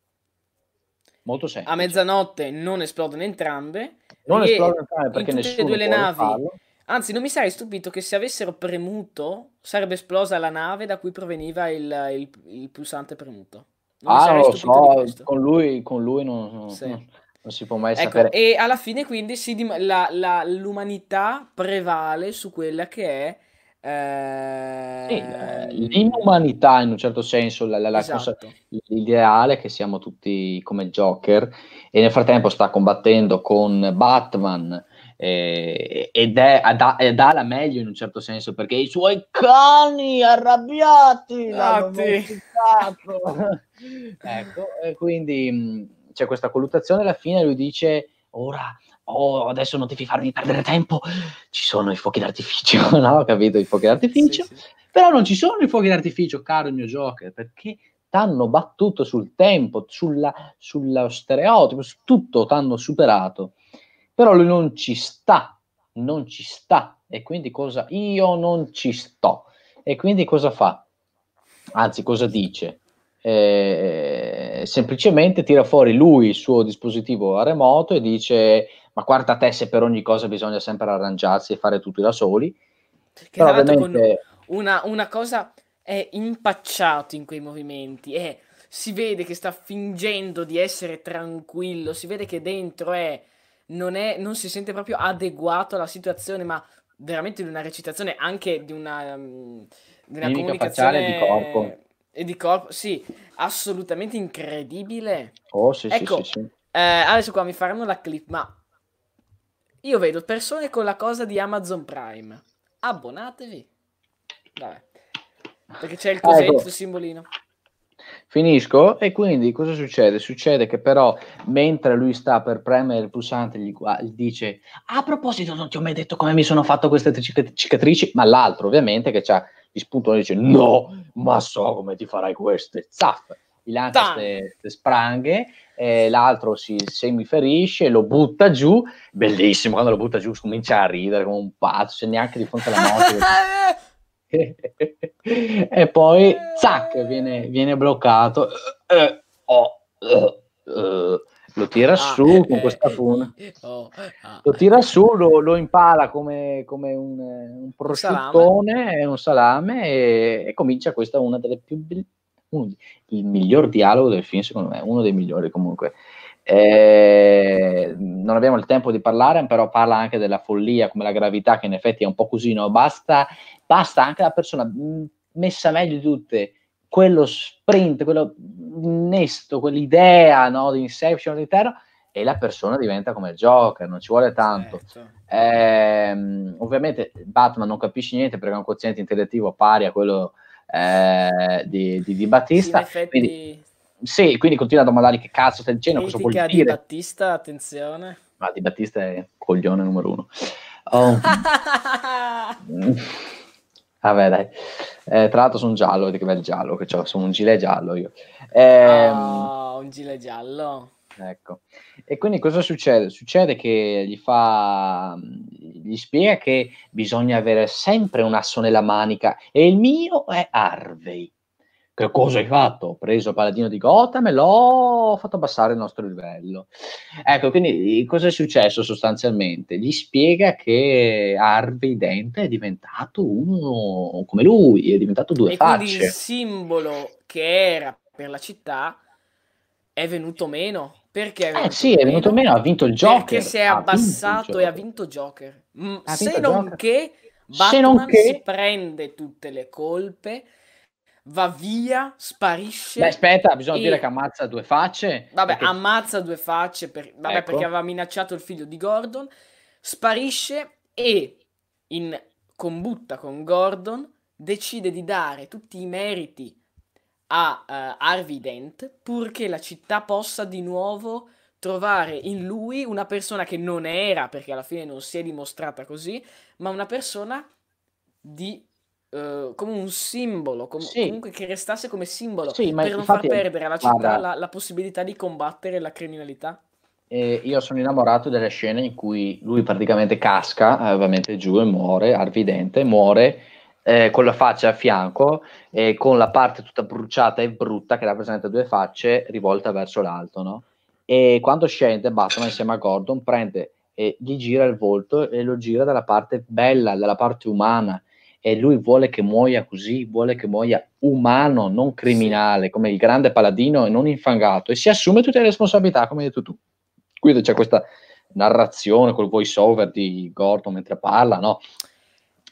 [SPEAKER 2] Molto semplice.
[SPEAKER 1] A mezzanotte non esplodono entrambe.
[SPEAKER 2] Non esplodono entrambe perché nessuno due le navi. Farlo.
[SPEAKER 1] Anzi, non mi sarei stupito che se avessero premuto sarebbe esplosa la nave da cui proveniva il, il, il pulsante premuto.
[SPEAKER 2] Non ah, lo so, con lui, con lui non, sì. non, non, si può mai ecco, sapere.
[SPEAKER 1] E alla fine quindi si, la, la, l'umanità prevale su quella che è
[SPEAKER 2] eh... Sì, eh, l'inumanità in un certo senso, la, la, esatto. cosa, l'ideale che siamo tutti come Joker e nel frattempo sta combattendo con Batman eh, ed, è, dà, ed ha la meglio in un certo senso perché i suoi cani arrabbiati l'hanno ecco, e quindi mh, c'è questa colluttazione alla fine lui dice ora oh, adesso non devi farmi perdere tempo ci sono i fuochi d'artificio no? capito i fuochi d'artificio sì, sì. però non ci sono i fuochi d'artificio caro il mio Joker perché t'hanno battuto sul tempo sulla, sullo stereotipo su tutto t'hanno superato però lui non ci sta, non ci sta, e quindi cosa? Io non ci sto. E quindi cosa fa? Anzi, cosa dice? Eh, semplicemente tira fuori lui il suo dispositivo a remoto e dice ma guarda te se per ogni cosa bisogna sempre arrangiarsi e fare tutto da soli
[SPEAKER 1] che Però ovviamente... una, una, cosa è impacciato in quei movimenti è si vede che sta fingendo di essere tranquillo, si vede che dentro è non, è, non si sente proprio adeguato alla situazione, ma veramente di una recitazione anche di una, um, di una comunicazione
[SPEAKER 2] di corpo.
[SPEAKER 1] E di corpo, sì, assolutamente incredibile.
[SPEAKER 2] Oh, sì,
[SPEAKER 1] ecco,
[SPEAKER 2] sì, sì, sì.
[SPEAKER 1] Eh, adesso qua mi faranno la clip, ma io vedo persone con la cosa di Amazon Prime. Abbonatevi. Vabbè. Perché c'è il cosetto, ecco. simbolino.
[SPEAKER 2] Finisco e quindi cosa succede? Succede che però mentre lui sta per premere il pulsante gli, gli dice a proposito non ti ho mai detto come mi sono fatto queste cicatrici, ma l'altro ovviamente che c'ha gli spuntoni dice no, ma so come ti farai queste, zaff, gli lancia queste spranghe, eh, l'altro si semiferisce, lo butta giù, bellissimo, quando lo butta giù comincia a ridere come un pazzo, c'è neanche di fronte alla morte. e poi zac viene, viene bloccato. Eh, oh, eh, eh, lo tira ah, su con questa fune oh, ah, lo tira su lo, lo impala come, come un, un prosciuttone e un salame e, e, comincia questa una delle più be- uno, il miglior dialogo del film secondo me uno dei migliori comunque eh, non abbiamo il tempo di parlare, però parla anche della follia, come la gravità, che in effetti è un po' così, no? Basta, basta anche la persona messa meglio di tutte, quello sprint, quello innesto, quell'idea no? di Inception all'interno, e la persona diventa come il Joker, non ci vuole tanto. Certo. Eh, ovviamente Batman non capisce niente perché ha un quoziente intellettivo pari a quello eh, di, di, di, Battista. Sì, effetti... quindi, sì, quindi continua a domandare che cazzo stai dicendo, cosa vuol dire.
[SPEAKER 1] di Battista, attenzione.
[SPEAKER 2] Ma di Battista è coglione numero uno. Oh. Vabbè, dai. Eh, tra l'altro sono giallo, vedi che bel giallo che ho, sono un gilet giallo io.
[SPEAKER 1] Eh, oh, un gilet giallo.
[SPEAKER 2] Ecco. E quindi cosa succede? Succede che gli fa, gli spiega che bisogna avere sempre un asso nella manica e il mio è Harvey. Che cosa hai fatto? Ho preso il paladino di Gotham e l'ho fatto abbassare il nostro livello. Ecco, quindi cosa è successo sostanzialmente? Gli spiega che Harvey Dent è diventato uno come lui, è diventato due
[SPEAKER 1] e
[SPEAKER 2] facce.
[SPEAKER 1] Quindi il simbolo che era per la città è venuto meno. Perché
[SPEAKER 2] è venuto eh sì, è venuto meno, ha vinto il Joker.
[SPEAKER 1] Perché si è abbassato e ha vinto Joker. Mm, ha se, non Joker. Che Batman se non che si prende tutte le colpe va via, sparisce.
[SPEAKER 2] Beh, aspetta, bisogna e... dire che ammazza due facce.
[SPEAKER 1] Vabbè, perché... ammazza due facce per... Vabbè, ecco. perché aveva minacciato il figlio di Gordon. Sparisce e in combutta con Gordon decide di dare tutti i meriti a uh, Harvey Dent purché la città possa di nuovo trovare in lui una persona che non era, perché alla fine non si è dimostrata così, ma una persona di Uh, come un simbolo, com- sì. comunque che restasse come simbolo sì, per non far perdere alla città la, la, possibilità di combattere la criminalità.
[SPEAKER 2] Eh, io sono innamorato delle scene in cui lui praticamente casca, eh, ovviamente giù e muore, arvidente, muore eh, con la faccia a fianco e con la parte tutta bruciata e brutta che rappresenta due facce rivolte verso l'alto, no? E quando scende Batman insieme a Gordon prende e gli gira il volto e lo gira dalla parte bella, dalla parte umana e lui vuole che muoia così, vuole che muoia umano, non criminale, come il grande paladino e non infangato, e si assume tutte le responsabilità, come hai detto tu. Quindi c'è questa narrazione col voice over di Gordon mentre parla, no?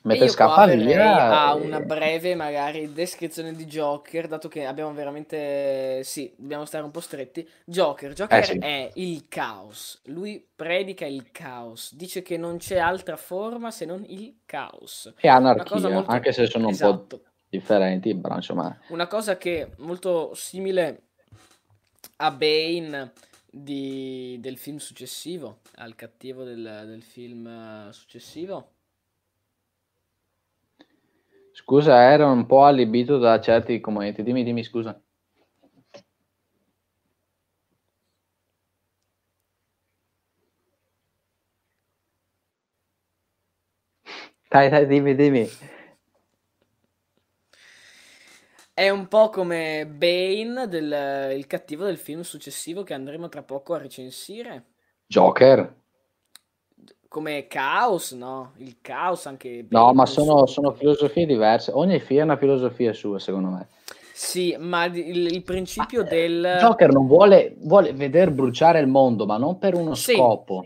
[SPEAKER 1] Mentre scappa via. A e... una breve, magari, descrizione di Joker, dato che abbiamo veramente. Sì, dobbiamo stare un po' stretti. Joker, Joker eh, sì. è il caos. Lui predica il caos. Dice che non c'è altra forma se non il caos.
[SPEAKER 2] E anarchia, molto... anche se sono esatto. un po' esatto. differenti, però insomma.
[SPEAKER 1] Una cosa che è molto simile a Bane. Di, del film successivo al cattivo del, del film successivo
[SPEAKER 2] Scusa, ero un po' allibito da certi commenti. Dimmi, dimmi, scusa. Dai, dai, dimmi, dimmi.
[SPEAKER 1] È un po' come Bane, del, il cattivo del film successivo che andremo tra poco a recensire.
[SPEAKER 2] Joker
[SPEAKER 1] come caos, no? Il caos anche...
[SPEAKER 2] No, ma sono, sono, filosofie diverse. Ogni film ha una filosofia sua, secondo me.
[SPEAKER 1] Sì, ma il, il principio ma, del...
[SPEAKER 2] Joker non vuole, vuole veder bruciare il mondo, ma non per uno sì. scopo.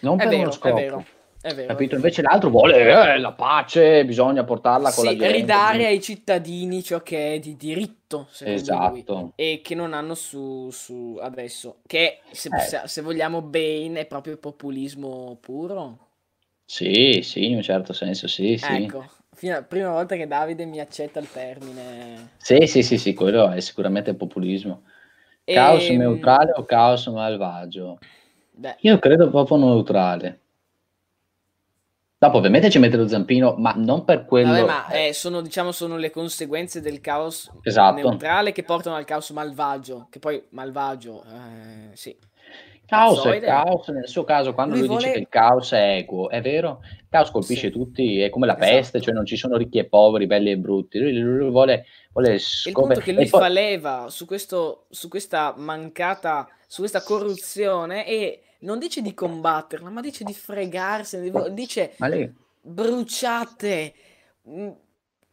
[SPEAKER 2] Non
[SPEAKER 1] è
[SPEAKER 2] per
[SPEAKER 1] vero,
[SPEAKER 2] uno scopo.
[SPEAKER 1] È vero. È vero,
[SPEAKER 2] Capito? Invece l'altro vuole eh, la pace, bisogna portarla con
[SPEAKER 1] sì,
[SPEAKER 2] la gente.
[SPEAKER 1] ridare ai cittadini ciò che è di diritto,
[SPEAKER 2] esatto.
[SPEAKER 1] Lui, e che non hanno su, su adesso. Che se, eh. se, se, vogliamo Bane è proprio populismo puro.
[SPEAKER 2] Sì, sì, in un certo senso, sì, sì.
[SPEAKER 1] Ecco, fino, prima volta che Davide mi accetta il termine.
[SPEAKER 2] Sì, sì, sì, sì, quello è sicuramente populismo. Caos e... Ehm, neutrale o caos malvagio? Beh. Io credo proprio neutrale. Dopo ovviamente ci mette lo zampino, ma non per quello... Vabbè,
[SPEAKER 1] ma eh, sono, diciamo, sono le conseguenze del caos
[SPEAKER 2] esatto.
[SPEAKER 1] neutrale che portano al caos malvagio, che poi malvagio, eh, sì.
[SPEAKER 2] Caos è caos, nel suo caso quando lui, lui vuole... dice che il caos è equo, è vero? Il caos colpisce sì. tutti, è come la esatto. peste, cioè non ci sono ricchi e poveri, belli e brutti, lui, lui vuole, vuole
[SPEAKER 1] scoprire... Il punto è che lui poi... fa leva su, questo, su questa mancata, su questa corruzione e non dice di combatterla, ma dice di fregarsene, dice bruciate, mm,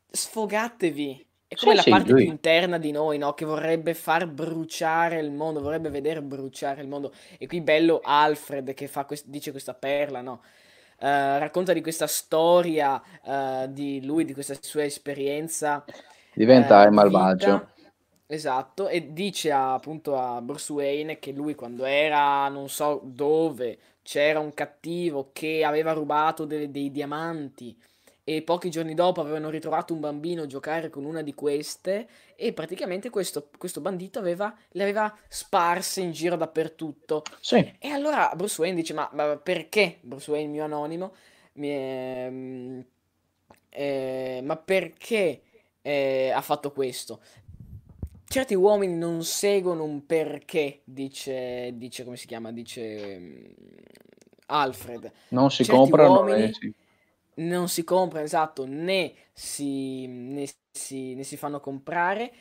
[SPEAKER 1] sfogatevi. È come sì, la sì, parte lui... più interna di noi, no? Che vorrebbe far bruciare il mondo, vorrebbe vedere bruciare il mondo. E qui bello Alfred che quest- dice questa perla, no? Uh, racconta di questa storia uh, di lui, di questa sua esperienza.
[SPEAKER 2] Diventa uh, malvagio.
[SPEAKER 1] Esatto, e dice a, appunto a Bruce Wayne che lui quando era non so dove c'era un cattivo che aveva rubato dei, dei diamanti e pochi giorni dopo avevano ritrovato un bambino giocare con una di queste e praticamente questo, questo bandito aveva, le aveva sparse in giro dappertutto.
[SPEAKER 2] Sì.
[SPEAKER 1] E allora Bruce Wayne dice ma, ma perché Bruce Wayne mio anonimo mi è, eh, ma perché eh, ha fatto questo? Certi uomini non seguono un perché, dice, dice come si chiama, dice um, Alfred.
[SPEAKER 2] Non si certi comprano.
[SPEAKER 1] Eh, sì. Non si comprano, esatto, né si, né, si, né si fanno comprare.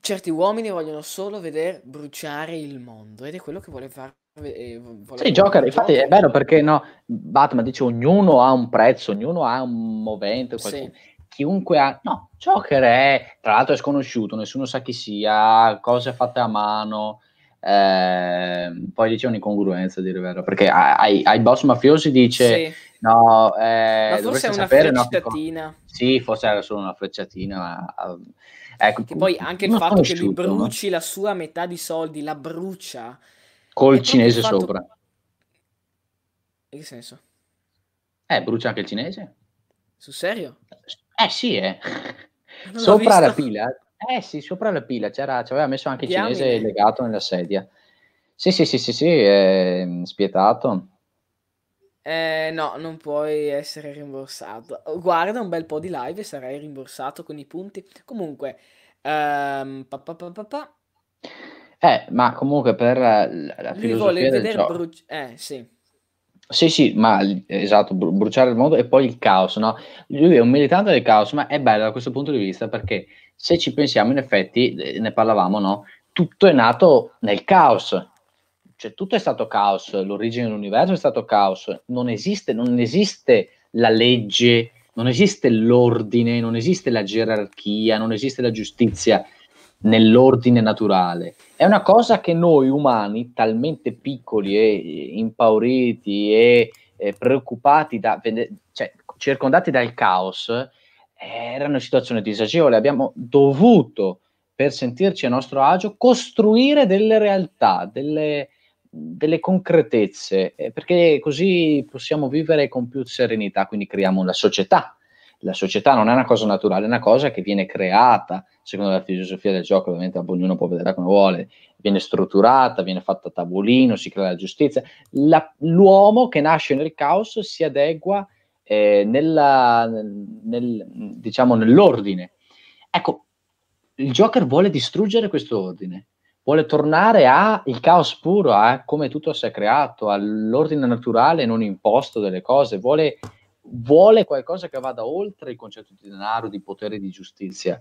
[SPEAKER 1] Certi uomini vogliono solo vedere bruciare il mondo ed è quello che vuole fare.
[SPEAKER 2] Eh, sì, Joker, infatti è vero perché no, Batman dice ognuno ha un prezzo, ognuno ha un movente. Sì chiunque ha... No, Joker è, tra l'altro è sconosciuto, nessuno sa chi sia, cose fatte a mano, eh, poi dice un'incongruenza, dire vero, perché ai, ai boss mafiosi dice... Sì. No, eh,
[SPEAKER 1] ma forse è una sapere, frecciatina. No,
[SPEAKER 2] sì, forse era solo una frecciatina, ma... Ecco,
[SPEAKER 1] che poi anche il fatto che lui bruci no? la sua metà di soldi, la brucia.
[SPEAKER 2] Col cinese fatto... sopra.
[SPEAKER 1] In che senso?
[SPEAKER 2] Eh, brucia anche il cinese?
[SPEAKER 1] Sul serio?
[SPEAKER 2] Eh sì, eh. Sopra la pila. Eh sì, sopra la pila c'era, ci aveva messo anche il Diamine. cinese legato nella sedia. Sì, sì, sì, sì, sì, è spietato.
[SPEAKER 1] Eh, no, non puoi essere rimborsato. Guarda un bel po' di live e sarai rimborsato con i punti. Comunque, um, pa, pa, pa,
[SPEAKER 2] eh, ma comunque per la, la filosofia vuole del gioco... Bru-
[SPEAKER 1] eh, sì.
[SPEAKER 2] Sì, sì, ma esatto, bruciare il mondo e poi il caos, no? Lui è un militante del caos, ma è bello da questo punto di vista perché se ci pensiamo, in effetti, ne parlavamo, no? Tutto è nato nel caos, cioè tutto è stato caos, l'origine dell'universo è stato caos, non esiste, non esiste la legge, non esiste l'ordine, non esiste la gerarchia, non esiste la giustizia nell'ordine naturale. È una cosa che noi umani, talmente piccoli e impauriti e, e preoccupati, da, cioè circondati dal caos, erano in situazione disagevole. Abbiamo dovuto, per sentirci a nostro agio, costruire delle realtà, delle, delle concretezze, perché così possiamo vivere con più serenità, quindi creiamo una società la società non è una cosa naturale, è una cosa che viene creata, secondo la filosofia del gioco, ovviamente ognuno può vedere come vuole, viene strutturata, viene fatta a tavolino, si crea la giustizia. La, l'uomo che nasce nel caos si adegua eh, nella, nel, diciamo, nell'ordine. Ecco, il Joker vuole distruggere questo ordine, vuole tornare al caos puro, a come tutto si è creato, all'ordine naturale non imposto delle cose, vuole vuole qualcosa che vada oltre il concetto di denaro, di potere, di giustizia.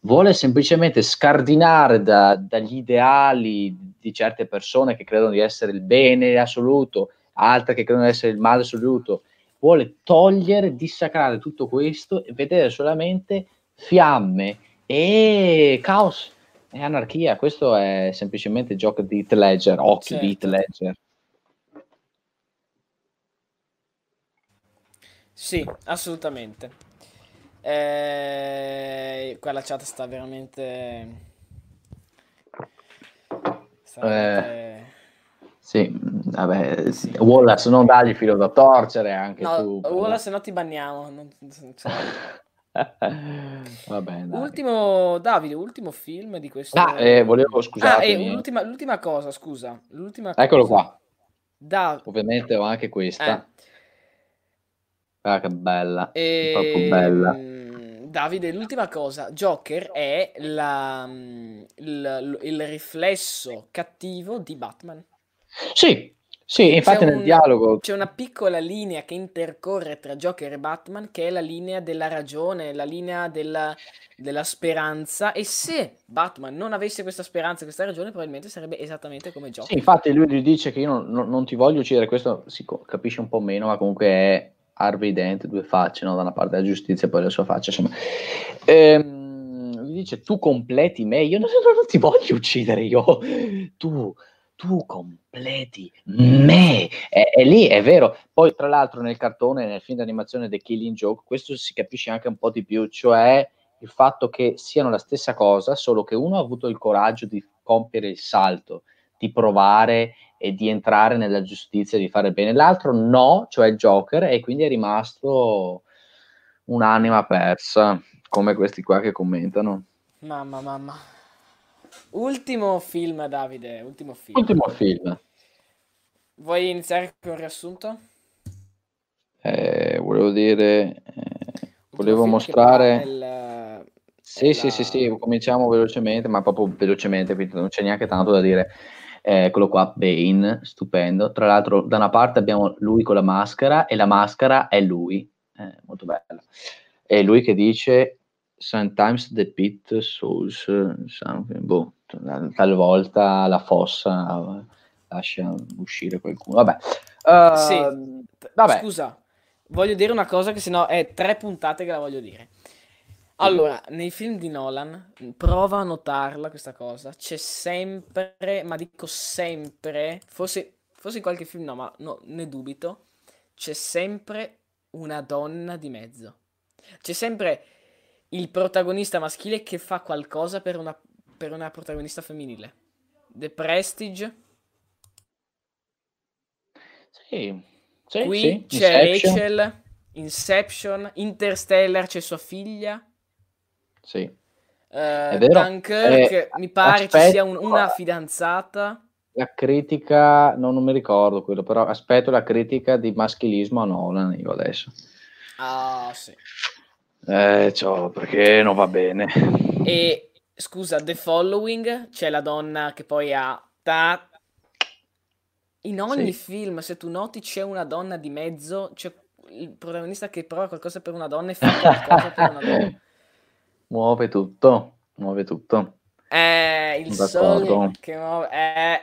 [SPEAKER 2] Vuole semplicemente scardinare da, dagli ideali di certe persone che credono di essere il bene assoluto, altre che credono di essere il male assoluto. Vuole togliere, dissacrare tutto questo e vedere solamente fiamme e caos e anarchia. Questo è semplicemente gioco di Heath Ledger, occhi certo. di Heath Ledger.
[SPEAKER 1] Sì, assolutamente. Eh, qua la chat sta veramente...
[SPEAKER 2] Sta veramente... Eh, sì, vabbè, sì. Wallace non dagli filo da torcere anche
[SPEAKER 1] no,
[SPEAKER 2] tu.
[SPEAKER 1] Wallace no ti banniamo. Non,
[SPEAKER 2] cioè... Va bene.
[SPEAKER 1] Ultimo, Davide, ultimo film di questo.
[SPEAKER 2] Ah, eh, volevo scusare. Ah,
[SPEAKER 1] eh, l'ultima, l'ultima, cosa, scusa. L'ultima
[SPEAKER 2] Eccolo
[SPEAKER 1] cosa.
[SPEAKER 2] qua. Da... Ovviamente ho anche questa.
[SPEAKER 1] Eh.
[SPEAKER 2] Ah, che bella.
[SPEAKER 1] E...
[SPEAKER 2] Proprio bella.
[SPEAKER 1] Davide, l'ultima cosa, Joker è la, il, il, riflesso cattivo di Batman.
[SPEAKER 2] Sì, sì, infatti nel
[SPEAKER 1] un,
[SPEAKER 2] dialogo...
[SPEAKER 1] C'è una piccola linea che intercorre tra Joker e Batman, che è la linea della ragione, la linea della, della speranza, e se Batman non avesse questa speranza, questa ragione, probabilmente sarebbe esattamente come Joker.
[SPEAKER 2] Sì, infatti lui gli dice che io non, non, non ti voglio uccidere, questo si capisce un po' meno, ma comunque è Harvey Dent, due facce, no? da una parte la giustizia e poi la sua faccia, insomma. Ehm, gli dice, tu completi me, io non, non ti voglio uccidere, io, tu, tu completi me, e, e, lì è vero. Poi, tra l'altro, nel cartone, nel film d'animazione The Killing Joke, questo si capisce anche un po' di più, cioè il fatto che siano la stessa cosa, solo che uno ha avuto il coraggio di compiere il salto, di provare e di entrare nella giustizia e di fare bene. L'altro no, cioè Joker, e quindi è rimasto un'anima persa, come questi qua che commentano.
[SPEAKER 1] Mamma, mamma. Ultimo film, Davide, ultimo film.
[SPEAKER 2] Ultimo film.
[SPEAKER 1] Vuoi iniziare con il riassunto?
[SPEAKER 2] Eh, volevo dire, eh, volevo mostrare... Sì, sì, sì, sì, cominciamo velocemente, ma proprio velocemente, quindi non c'è neanche tanto da dire. Eccolo qua, Bane, stupendo. Tra l'altro, da una parte abbiamo lui con la maschera e la maschera è lui, eh, molto bello. E lui che dice: Sometimes the pit souls something. Boh, talvolta la fossa lascia uscire qualcuno. Vabbè,
[SPEAKER 1] uh, sì. vabbè. Scusa, voglio dire una cosa che sennò è tre puntate che la voglio dire. Allora, nei film di Nolan, prova a notarla questa cosa, c'è sempre, ma dico sempre, forse, forse in qualche film no, ma no, ne dubito, c'è sempre una donna di mezzo. C'è sempre il protagonista maschile che fa qualcosa per una, per una protagonista femminile. The Prestige.
[SPEAKER 2] Sì, sì
[SPEAKER 1] Qui
[SPEAKER 2] sì.
[SPEAKER 1] c'è Inception. Rachel, Inception, Interstellar c'è sua figlia.
[SPEAKER 2] Sì.
[SPEAKER 1] Uh, Dunkirk, eh, mi pare aspetta, ci sia un, una fidanzata.
[SPEAKER 2] La critica, no, non mi ricordo quello, però aspetto la critica di maschilismo a Nolan io adesso.
[SPEAKER 1] Ah, sì.
[SPEAKER 2] Eh, ciò, perché non va bene.
[SPEAKER 1] E scusa, The Following, c'è la donna che poi ha... Ta... In ogni sì. film, se tu noti, c'è una donna di mezzo, c'è il protagonista che prova qualcosa per una donna e fa qualcosa per una donna.
[SPEAKER 2] Muove tutto, muove tutto.
[SPEAKER 1] Eh, il sole che muove... Eh.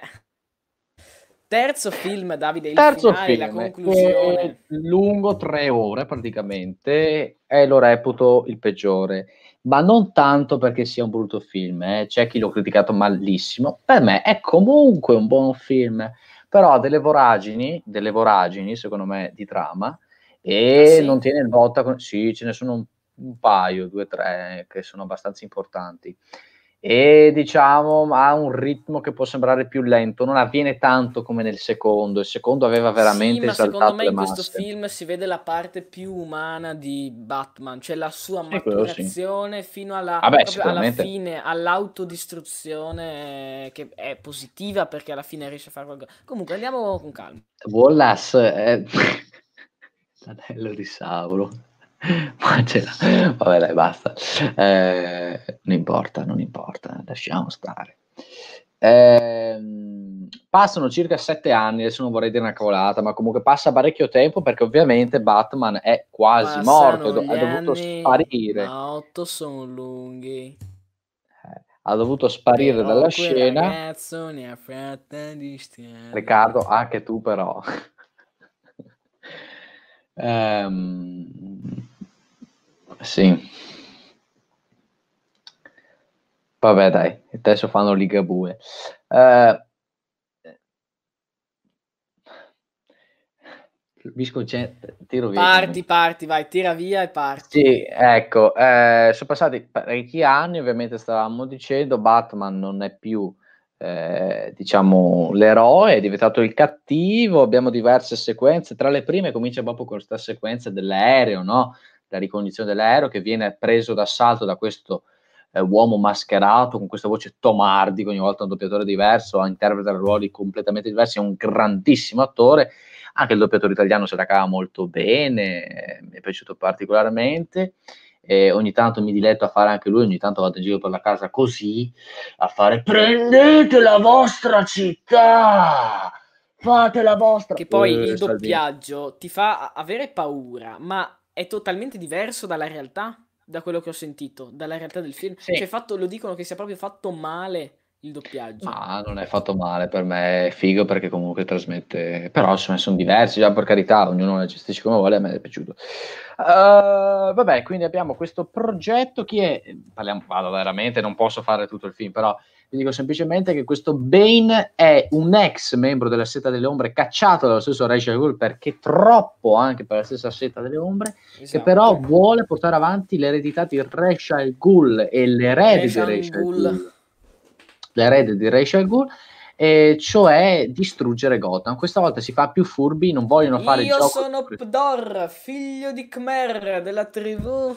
[SPEAKER 1] Terzo film, Davide, il
[SPEAKER 2] Terzo
[SPEAKER 1] finale,
[SPEAKER 2] film,
[SPEAKER 1] la conclusione.
[SPEAKER 2] Lungo tre ore praticamente e lo reputo il peggiore. Ma non tanto perché sia un brutto film, eh. c'è chi l'ho criticato malissimo. Per me è comunque un buon film, però ha delle voragini, delle voragini secondo me di trama e ah, sì? non tiene il botta. Con... Sì, ce ne sono un un paio, due, tre che sono abbastanza importanti. E diciamo ha un ritmo che può sembrare più lento, non avviene tanto come nel secondo. Il secondo aveva veramente sì, ma
[SPEAKER 1] secondo me in questo film si vede la parte più umana di Batman, cioè la sua sì, maturazione sì. fino alla,
[SPEAKER 2] Vabbè,
[SPEAKER 1] alla fine, all'autodistruzione che è positiva perché alla fine riesce a fare qualcosa. Comunque andiamo con calma.
[SPEAKER 2] Wallace è l'anello di Sauro. Ma ce l'ha. Vabbè, dai, basta. Eh, non importa, non importa, lasciamo stare. Eh, passano circa sette anni, adesso non vorrei dire una cavolata, ma comunque passa parecchio tempo perché ovviamente Batman è quasi Passano morto, ha dovuto sparire.
[SPEAKER 1] Ma otto sono lunghi.
[SPEAKER 2] Eh, ha dovuto sparire però dalla scena. Riccardo, anche tu però. ehm, sì. Vabbè, dai, adesso fanno Ligabue. Uh, mi sconcentro, tiro
[SPEAKER 1] via. Parti, parti, vai, tira via e parti.
[SPEAKER 2] Sì, ecco, eh, sono passati parecchi anni, ovviamente stavamo dicendo, Batman non è più, eh, diciamo, l'eroe, è diventato il cattivo, abbiamo diverse sequenze, tra le prime comincia proprio con questa sequenza dell'aereo, no? La ricognizione dell'aereo che viene preso d'assalto da questo eh, uomo mascherato con questa voce tomardi, ogni volta un doppiatore diverso, interpreta ruoli completamente diversi, è un grandissimo attore. Anche il doppiatore italiano se la cava molto bene, mi è piaciuto particolarmente. E ogni tanto mi diletto a fare anche lui, ogni tanto vado in giro per la casa così, a fare prendete la vostra città, fate la vostra...
[SPEAKER 1] Che poi eh, il doppiaggio ti fa avere paura, ma è totalmente diverso dalla realtà, da quello che ho sentito, dalla realtà del film. Sì. Cioè, fatto, lo dicono che sia proprio fatto male il doppiaggio.
[SPEAKER 2] Ma non è fatto male, per me è figo perché comunque trasmette, però insomma sono diversi, già per carità, ognuno la gestisce come vuole, a me è piaciuto. Uh, vabbè, quindi abbiamo questo progetto, chi è, parliamo, vado veramente, non posso fare tutto il film, però vi dico semplicemente che questo Bane è un ex membro della Seta delle Ombre cacciato dallo stesso Rachel Ghoul perché troppo anche per la stessa Seta delle Ombre, esatto. che però vuole portare avanti l'eredità di Rachel Ghoul e l'erede di Rachel Ghoul l'erede di Rachel Ghul, e cioè distruggere Gotham. Questa volta si fa più furbi, non vogliono fare
[SPEAKER 1] Io il gioco. Io sono Pdor, figlio di Khmer della tribù.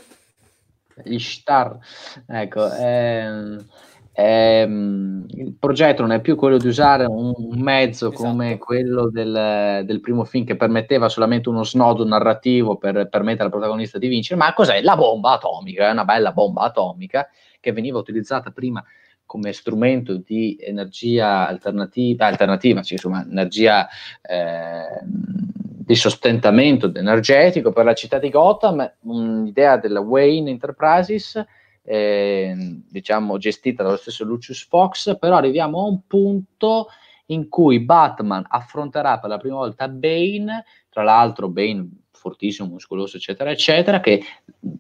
[SPEAKER 2] Ishtar. Ecco, ehm, ehm, il progetto non è più quello di usare un, mezzo esatto. come quello del, del, primo film che permetteva solamente uno snodo narrativo per permettere al protagonista di vincere, ma cos'è? La bomba atomica, è una bella bomba atomica che veniva utilizzata prima come strumento di energia alternativa, alternativa cioè, insomma, energia eh, di sostentamento energetico per la città di Gotham, un'idea della Wayne Enterprises, eh, diciamo gestita dallo stesso Lucius Fox, però arriviamo a un punto in cui Batman affronterà per la prima volta Bane, tra l'altro Bane fortissimo, muscoloso, eccetera, eccetera, che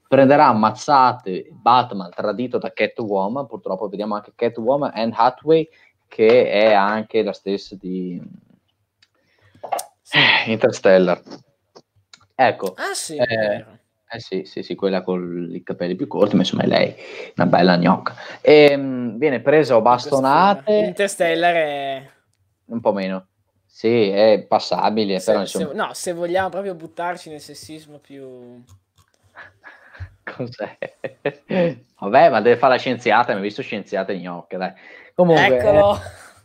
[SPEAKER 2] prenderà ammazzate Batman tradito da Catwoman, purtroppo vediamo anche Catwoman, Anne Hathaway, che è anche la stessa di eh, Interstellar. Ecco.
[SPEAKER 1] Ah sì,
[SPEAKER 2] eh, eh sì, sì, sì, quella con i capelli più corti, ma insomma è lei, una bella gnocca. E, ehm, viene presa o bastonate.
[SPEAKER 1] Interstellar è...
[SPEAKER 2] Un po' meno. Sì, è passabile,
[SPEAKER 1] se,
[SPEAKER 2] però insomma...
[SPEAKER 1] Se, no, se vogliamo proprio buttarci nel sessismo più...
[SPEAKER 2] Cos'è? Vabbè, ma deve fare la scienziata, mi ha visto scienziate gnocche, dai. Comunque...
[SPEAKER 1] Eccolo!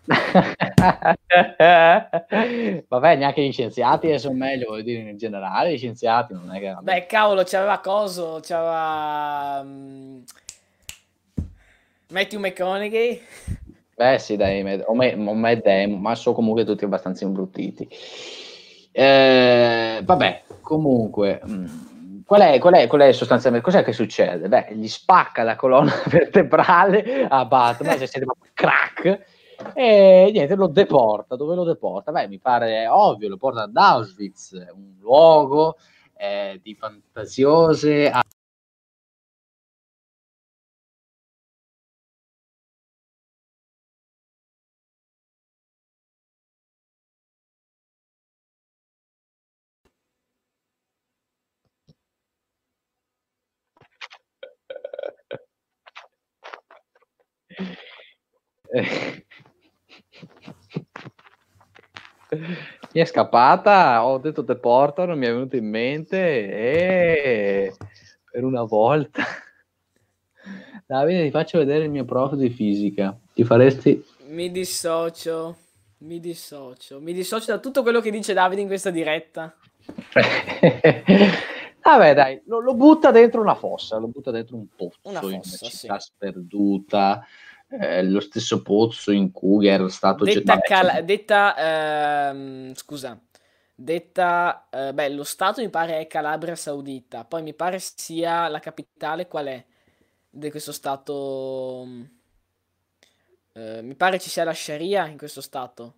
[SPEAKER 2] Vabbè, neanche gli scienziati sono meglio, voglio dire, in generale, gli scienziati non è che...
[SPEAKER 1] Beh, cavolo, c'aveva coso, c'aveva... Um... Matthew McConaughey.
[SPEAKER 2] Beh sì, dai, o me, o me demo, ma sono comunque tutti abbastanza imbruttiti. Eh, vabbè, comunque, mm, qual, è, qual, è, qual è sostanzialmente, cos'è che succede? Beh, gli spacca la colonna vertebrale a Batman, se siete proprio crack, e niente, lo deporta. Dove lo deporta? Beh, mi pare ovvio, lo porta ad Auschwitz, un luogo eh, di fantasiose mi è scappata, ho detto te portano, mi è venuto in mente e per una volta. Davide, ti faccio vedere il mio prof di fisica. Ti faresti...
[SPEAKER 1] Mi dissocio, mi dissocio, mi dissocio da tutto quello che dice Davide in questa diretta.
[SPEAKER 2] Vabbè, dai, lo, lo, butta dentro una fossa, lo butta dentro un pozzo,
[SPEAKER 1] una fossa, in una
[SPEAKER 2] città sì. sperduta, eh, lo stesso pozzo in cui era stato
[SPEAKER 1] detta, cal- detta ehm, scusa. Detta eh, beh lo stato mi pare è Calabria Saudita poi mi pare sia la capitale qual è di questo stato eh, mi pare ci sia la Sharia in questo stato.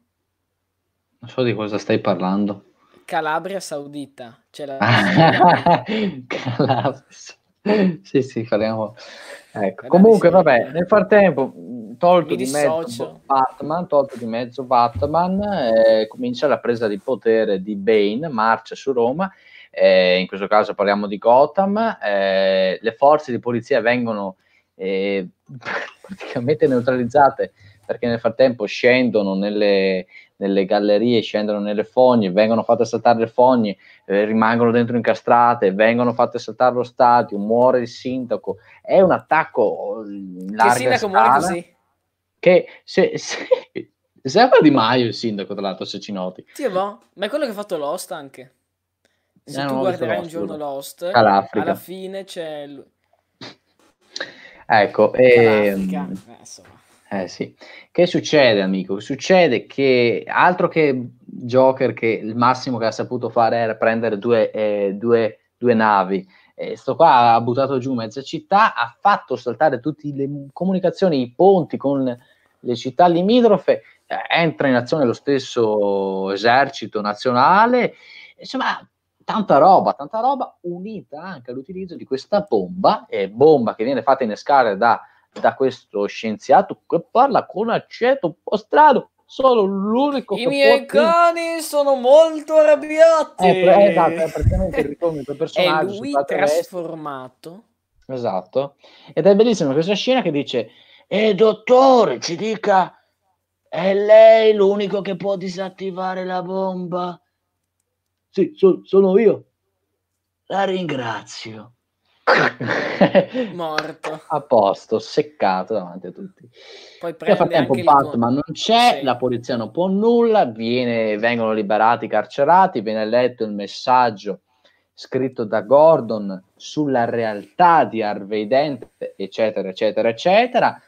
[SPEAKER 2] Non so di cosa stai parlando.
[SPEAKER 1] Calabria Saudita c'è la
[SPEAKER 2] Calabria sì, sì, faremo. Ecco. Comunque, vabbè, nel frattempo, tolto di mezzo Batman, tolto di mezzo Batman, eh, comincia la presa di potere di Bane, marcia su Roma. Eh, in questo caso parliamo di Gotham. Eh, le forze di polizia vengono eh, praticamente neutralizzate perché nel frattempo scendono nelle, nelle gallerie, scendono nelle fogne, vengono fatte saltare le fogne, eh, rimangono dentro incastrate, vengono fatte saltare lo stadio, muore il sindaco. È un attacco in larga che sindaco muore così? Che se, se, sembra Di Maio il sindaco, tra l'altro, se ci noti.
[SPEAKER 1] Sì, ma è quello che ha fatto Lost anche. Se eh, tu guarderai un giorno Lost, alla fine c'è...
[SPEAKER 2] Ecco, e... Ehm, eh, insomma eh sì. Che succede, amico? Succede che altro che Joker, che il massimo che ha saputo fare era prendere due, eh, due, due navi. Eh, sto qua ha buttato giù mezza città, ha fatto saltare tutte le comunicazioni, i ponti con le città limitrofe, eh, entra in azione lo stesso esercito nazionale. Insomma, tanta roba, tanta roba unita anche all'utilizzo di questa bomba, eh, bomba che viene fatta innescare da da questo scienziato che parla con accento un po' strano. Sono l'unico
[SPEAKER 1] I miei può... cani sono molto arrabbiati.
[SPEAKER 2] Eh, esatto, è praticamente il ricomico personaggio.
[SPEAKER 1] È lui trasformato.
[SPEAKER 2] Esatto. Ed è bellissima questa scena che dice, eh dottore, ci dica, è lei l'unico che può disattivare la bomba? Sì, so, sono io. La ringrazio.
[SPEAKER 1] Morto
[SPEAKER 2] a posto, seccato davanti a tutti. Poi prende Nel frattempo Batman non c'è, sì. la polizia non può nulla, viene, vengono liberati i carcerati, viene letto il messaggio scritto da Gordon sulla realtà di Harvey Dent, eccetera, eccetera, eccetera.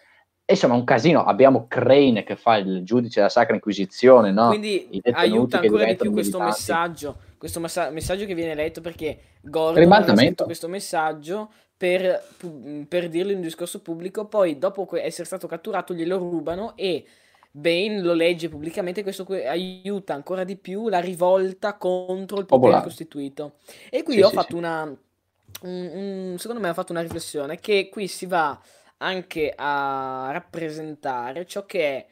[SPEAKER 2] Insomma, un casino. Abbiamo Crane che fa il giudice della Sacra Inquisizione, no?
[SPEAKER 1] Quindi aiuta ancora di più questo militati. messaggio questo messa- messaggio che viene letto perché Gordon ha scritto questo messaggio per, per dirlo in un discorso pubblico, poi dopo essere stato catturato glielo rubano e Bane lo legge pubblicamente, questo aiuta ancora di più la rivolta contro il potere Popolare. costituito. E qui sì, ho sì, fatto sì. una, un, un, secondo me ho fatto una riflessione che qui si va anche a rappresentare ciò che è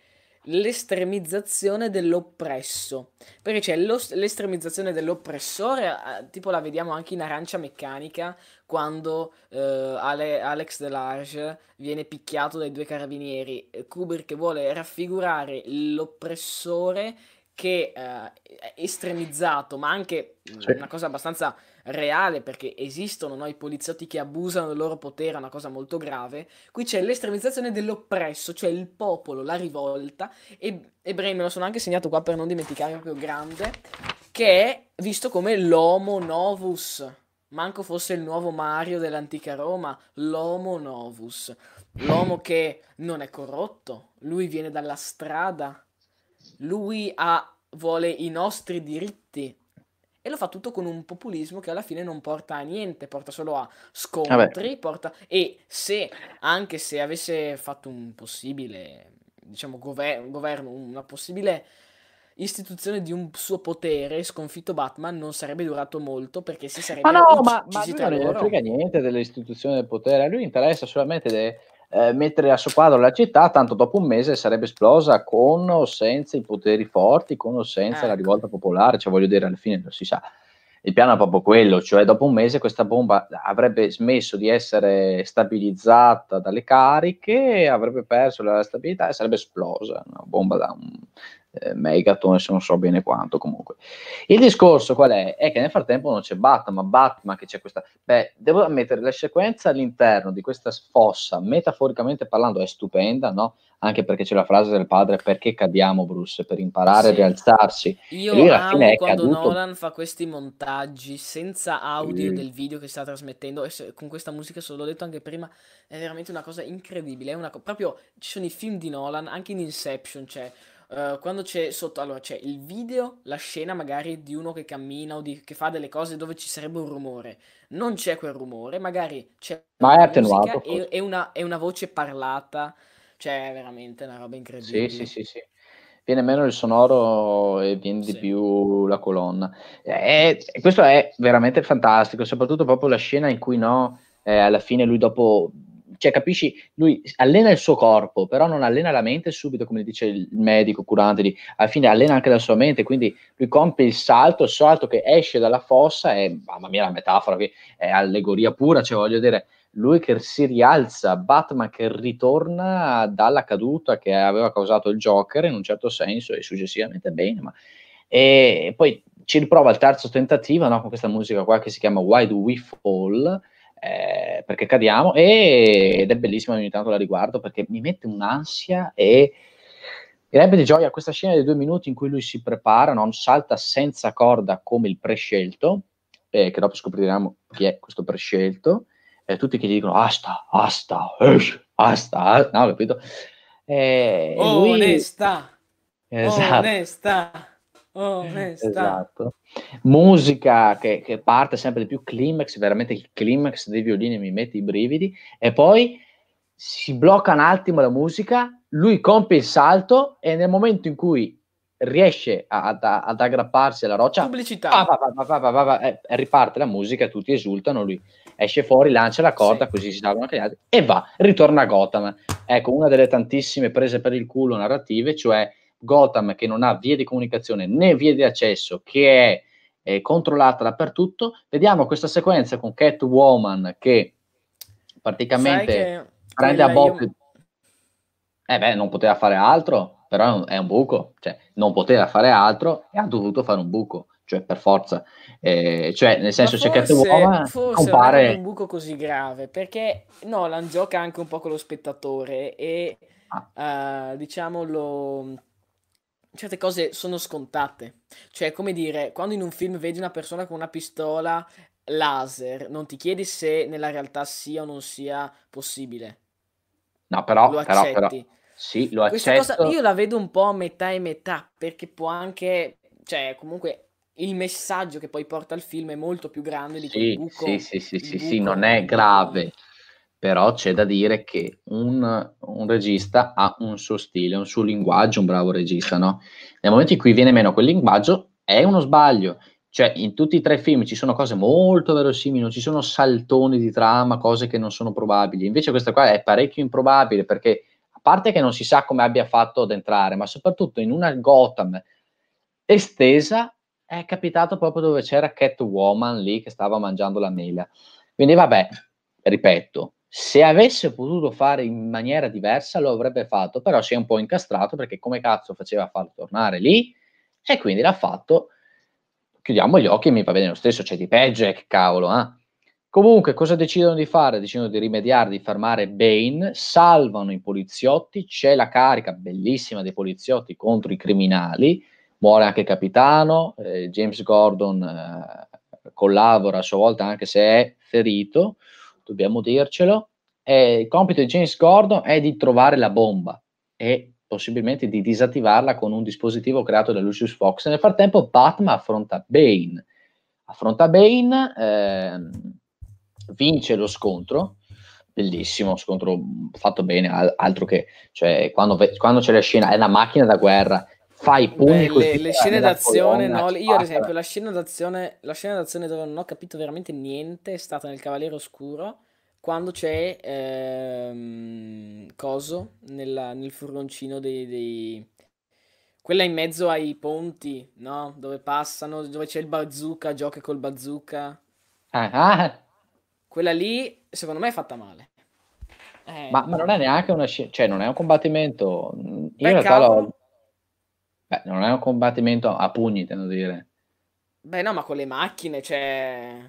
[SPEAKER 1] l'estremizzazione dell'oppresso. Perché c'è l'estremizzazione dell'oppressore, eh, tipo la vediamo anche in Arancia Meccanica, quando eh, Ale, Alex Delarge viene picchiato dai due carabinieri. Kubrick vuole raffigurare l'oppressore che eh, è estremizzato, ma anche sì. una cosa abbastanza reale perché esistono no, i poliziotti che abusano del loro potere, è una cosa molto grave. Qui c'è l'estremizzazione dell'oppresso, cioè il popolo, la rivolta. E, e Brain me lo sono anche segnato qua per non dimenticare proprio grande, che è visto come l'Homo Novus. Manco fosse il nuovo Mario dell'antica Roma, l'Homo Novus. L'uomo che non è corrotto, lui viene dalla strada, lui ha, vuole i nostri diritti, e lo fa tutto con un populismo che alla fine non porta a niente, porta solo a scontri, porta... e se, anche se avesse fatto un possibile, diciamo, gover- governo, una possibile istituzione di un suo potere sconfitto Batman non sarebbe durato molto perché si sarebbe
[SPEAKER 2] ma no ma, ma lui non frega niente delle istituzioni del potere a lui interessa solamente de, eh, mettere a suo quadro la città, tanto dopo un mese sarebbe esplosa con o senza i poteri forti, con o senza ecco. la rivolta popolare, cioè voglio dire, alla fine non si sa. Il piano è proprio quello, cioè dopo un mese questa bomba avrebbe smesso di essere stabilizzata dalle cariche, avrebbe perso la stabilità e sarebbe esplosa, una bomba da un, eh, Megaton, se non so bene quanto comunque. Il discorso qual è? È che nel frattempo non c'è Batman, Batman che c'è questa... Beh, devo ammettere, la sequenza all'interno di questa fossa, metaforicamente parlando, è stupenda, no? Anche perché c'è la frase del padre, perché cadiamo Bruce? Per imparare sì. a rialzarsi.
[SPEAKER 1] Io e lui alla fine è quando caduto... Nolan fa questi montaggi senza audio mm. del video che sta trasmettendo, e se, con questa musica, se l'ho detto anche prima, è veramente una cosa incredibile. È una co- proprio, ci sono i film di Nolan, anche in Inception c'è... Cioè, Uh, quando c'è sotto, allora c'è il video, la scena magari di uno che cammina o di, che fa delle cose dove ci sarebbe un rumore. Non c'è quel rumore, magari c'è
[SPEAKER 2] Ma è attenuato.
[SPEAKER 1] E, e, una, e una voce parlata, cioè è veramente una roba incredibile.
[SPEAKER 2] Sì, sì, sì, sì. Viene meno il sonoro e viene sì. di più la colonna. E, questo è veramente fantastico, soprattutto proprio la scena in cui no, eh, alla fine lui dopo cioè capisci, lui allena il suo corpo, però non allena la mente subito, come dice il medico curante, di, alla fine allena anche la sua mente, quindi lui compie il salto, il salto che esce dalla fossa e, mamma mia la metafora, qui è allegoria pura, cioè voglio dire, lui che si rialza, Batman che ritorna dalla caduta che aveva causato il Joker in un certo senso e successivamente bene, ma e poi ci riprova il terzo tentativo no, con questa musica qua che si chiama Why Do We Fall, eh, perché cadiamo e, ed è bellissima ogni tanto la riguardo perché mi mette un'ansia e mi rende di gioia questa scena dei due minuti in cui lui si prepara, non salta senza corda come il prescelto, eh, che dopo scopriremo chi è questo prescelto, eh, tutti che gli dicono asta, asta, esh, asta, asta, no, capito?
[SPEAKER 1] Eh, oh, lui... onesta, esatto. onesta. Oh, esatto.
[SPEAKER 2] Musica che, che, parte sempre di più, climax, veramente il climax dei violini mi mette i brividi e poi si blocca un attimo la musica, lui compie il salto e nel momento in cui riesce ad, ad aggrapparsi alla roccia,
[SPEAKER 1] pubblicità,
[SPEAKER 2] va, va, va, eh, riparte la musica, tutti esultano, lui esce fuori, lancia la corda, sì. così si salvano anche gli altri e va, ritorna a Gotham. Ecco, una delle tantissime prese per il culo narrative, cioè Gotham che non ha vie di comunicazione né vie di accesso, che è, è controllata dappertutto, vediamo questa sequenza con Catwoman che praticamente che prende a botte... Io... Eh beh, non poteva fare altro, però è un buco, cioè non poteva fare altro e ha dovuto fare un buco, cioè per forza. Eh, cioè, nel senso, forse, c'è Catwoman
[SPEAKER 1] forse compare... non è un buco così grave, perché Nolan gioca anche un po' con lo spettatore e ah. uh, diciamo lo certe cose sono scontate. Cioè, come dire, quando in un film vedi una persona con una pistola laser, non ti chiedi se nella realtà sia o non sia possibile.
[SPEAKER 2] No, però, lo però, però sì, lo Questa accetto.
[SPEAKER 1] Cosa, io la vedo un po' a metà e metà, perché può anche, cioè, comunque il messaggio che poi porta il film è molto più grande di quel
[SPEAKER 2] sì,
[SPEAKER 1] buco.
[SPEAKER 2] Sì, sì, sì, sì, sì, non è grave però c'è da dire che un, un, regista ha un suo stile, un suo linguaggio, un bravo regista, no? Nel momento in cui viene meno quel linguaggio è uno sbaglio. Cioè, in tutti e tre i film ci sono cose molto verosimili, non ci sono saltoni di trama, cose che non sono probabili. Invece questa qua è parecchio improbabile perché, a parte che non si sa come abbia fatto ad entrare, ma soprattutto in una Gotham estesa è capitato proprio dove c'era Catwoman lì che stava mangiando la mela. Quindi vabbè, ripeto, se avesse potuto fare in maniera diversa lo avrebbe fatto, però si è un po' incastrato perché come cazzo faceva a farlo tornare lì e quindi l'ha fatto. Chiudiamo gli occhi mi va bene lo stesso, c'è di peggio, eh, che cavolo, eh. Comunque, cosa decidono di fare? Decidono di rimediare, di fermare Bane, salvano i poliziotti, c'è la carica bellissima dei poliziotti contro i criminali, muore anche il capitano, eh, James Gordon eh, collabora a sua volta anche se è ferito, dobbiamo dircelo. Eh, il compito di James Gordon è di trovare la bomba e possibilmente di disattivarla con un dispositivo creato da Lucius Fox. Nel frattempo Batman affronta Bane. Affronta Bane, eh, vince lo scontro, bellissimo, scontro fatto bene, altro che, cioè, quando, quando c'è la scena, è una macchina da guerra, fai pugni
[SPEAKER 1] Beh, le, le scene d'azione no, io ad esempio la scena d'azione la scena d'azione dove non ho capito veramente niente è stata nel Cavaliere Oscuro quando c'è ehm, coso nella, nel furgoncino dei, dei, quella in mezzo ai ponti no? Dove passano dove c'è il bazooka gioca col bazooka.
[SPEAKER 2] Ah, ah.
[SPEAKER 1] quella lì secondo me è fatta male.
[SPEAKER 2] Eh, ma, ma, non è neanche una scena cioè non è un combattimento. Io in realtà l'ho Beh, non è un combattimento a pugni, intendo dire.
[SPEAKER 1] Beh, no, ma con le macchine, cioè...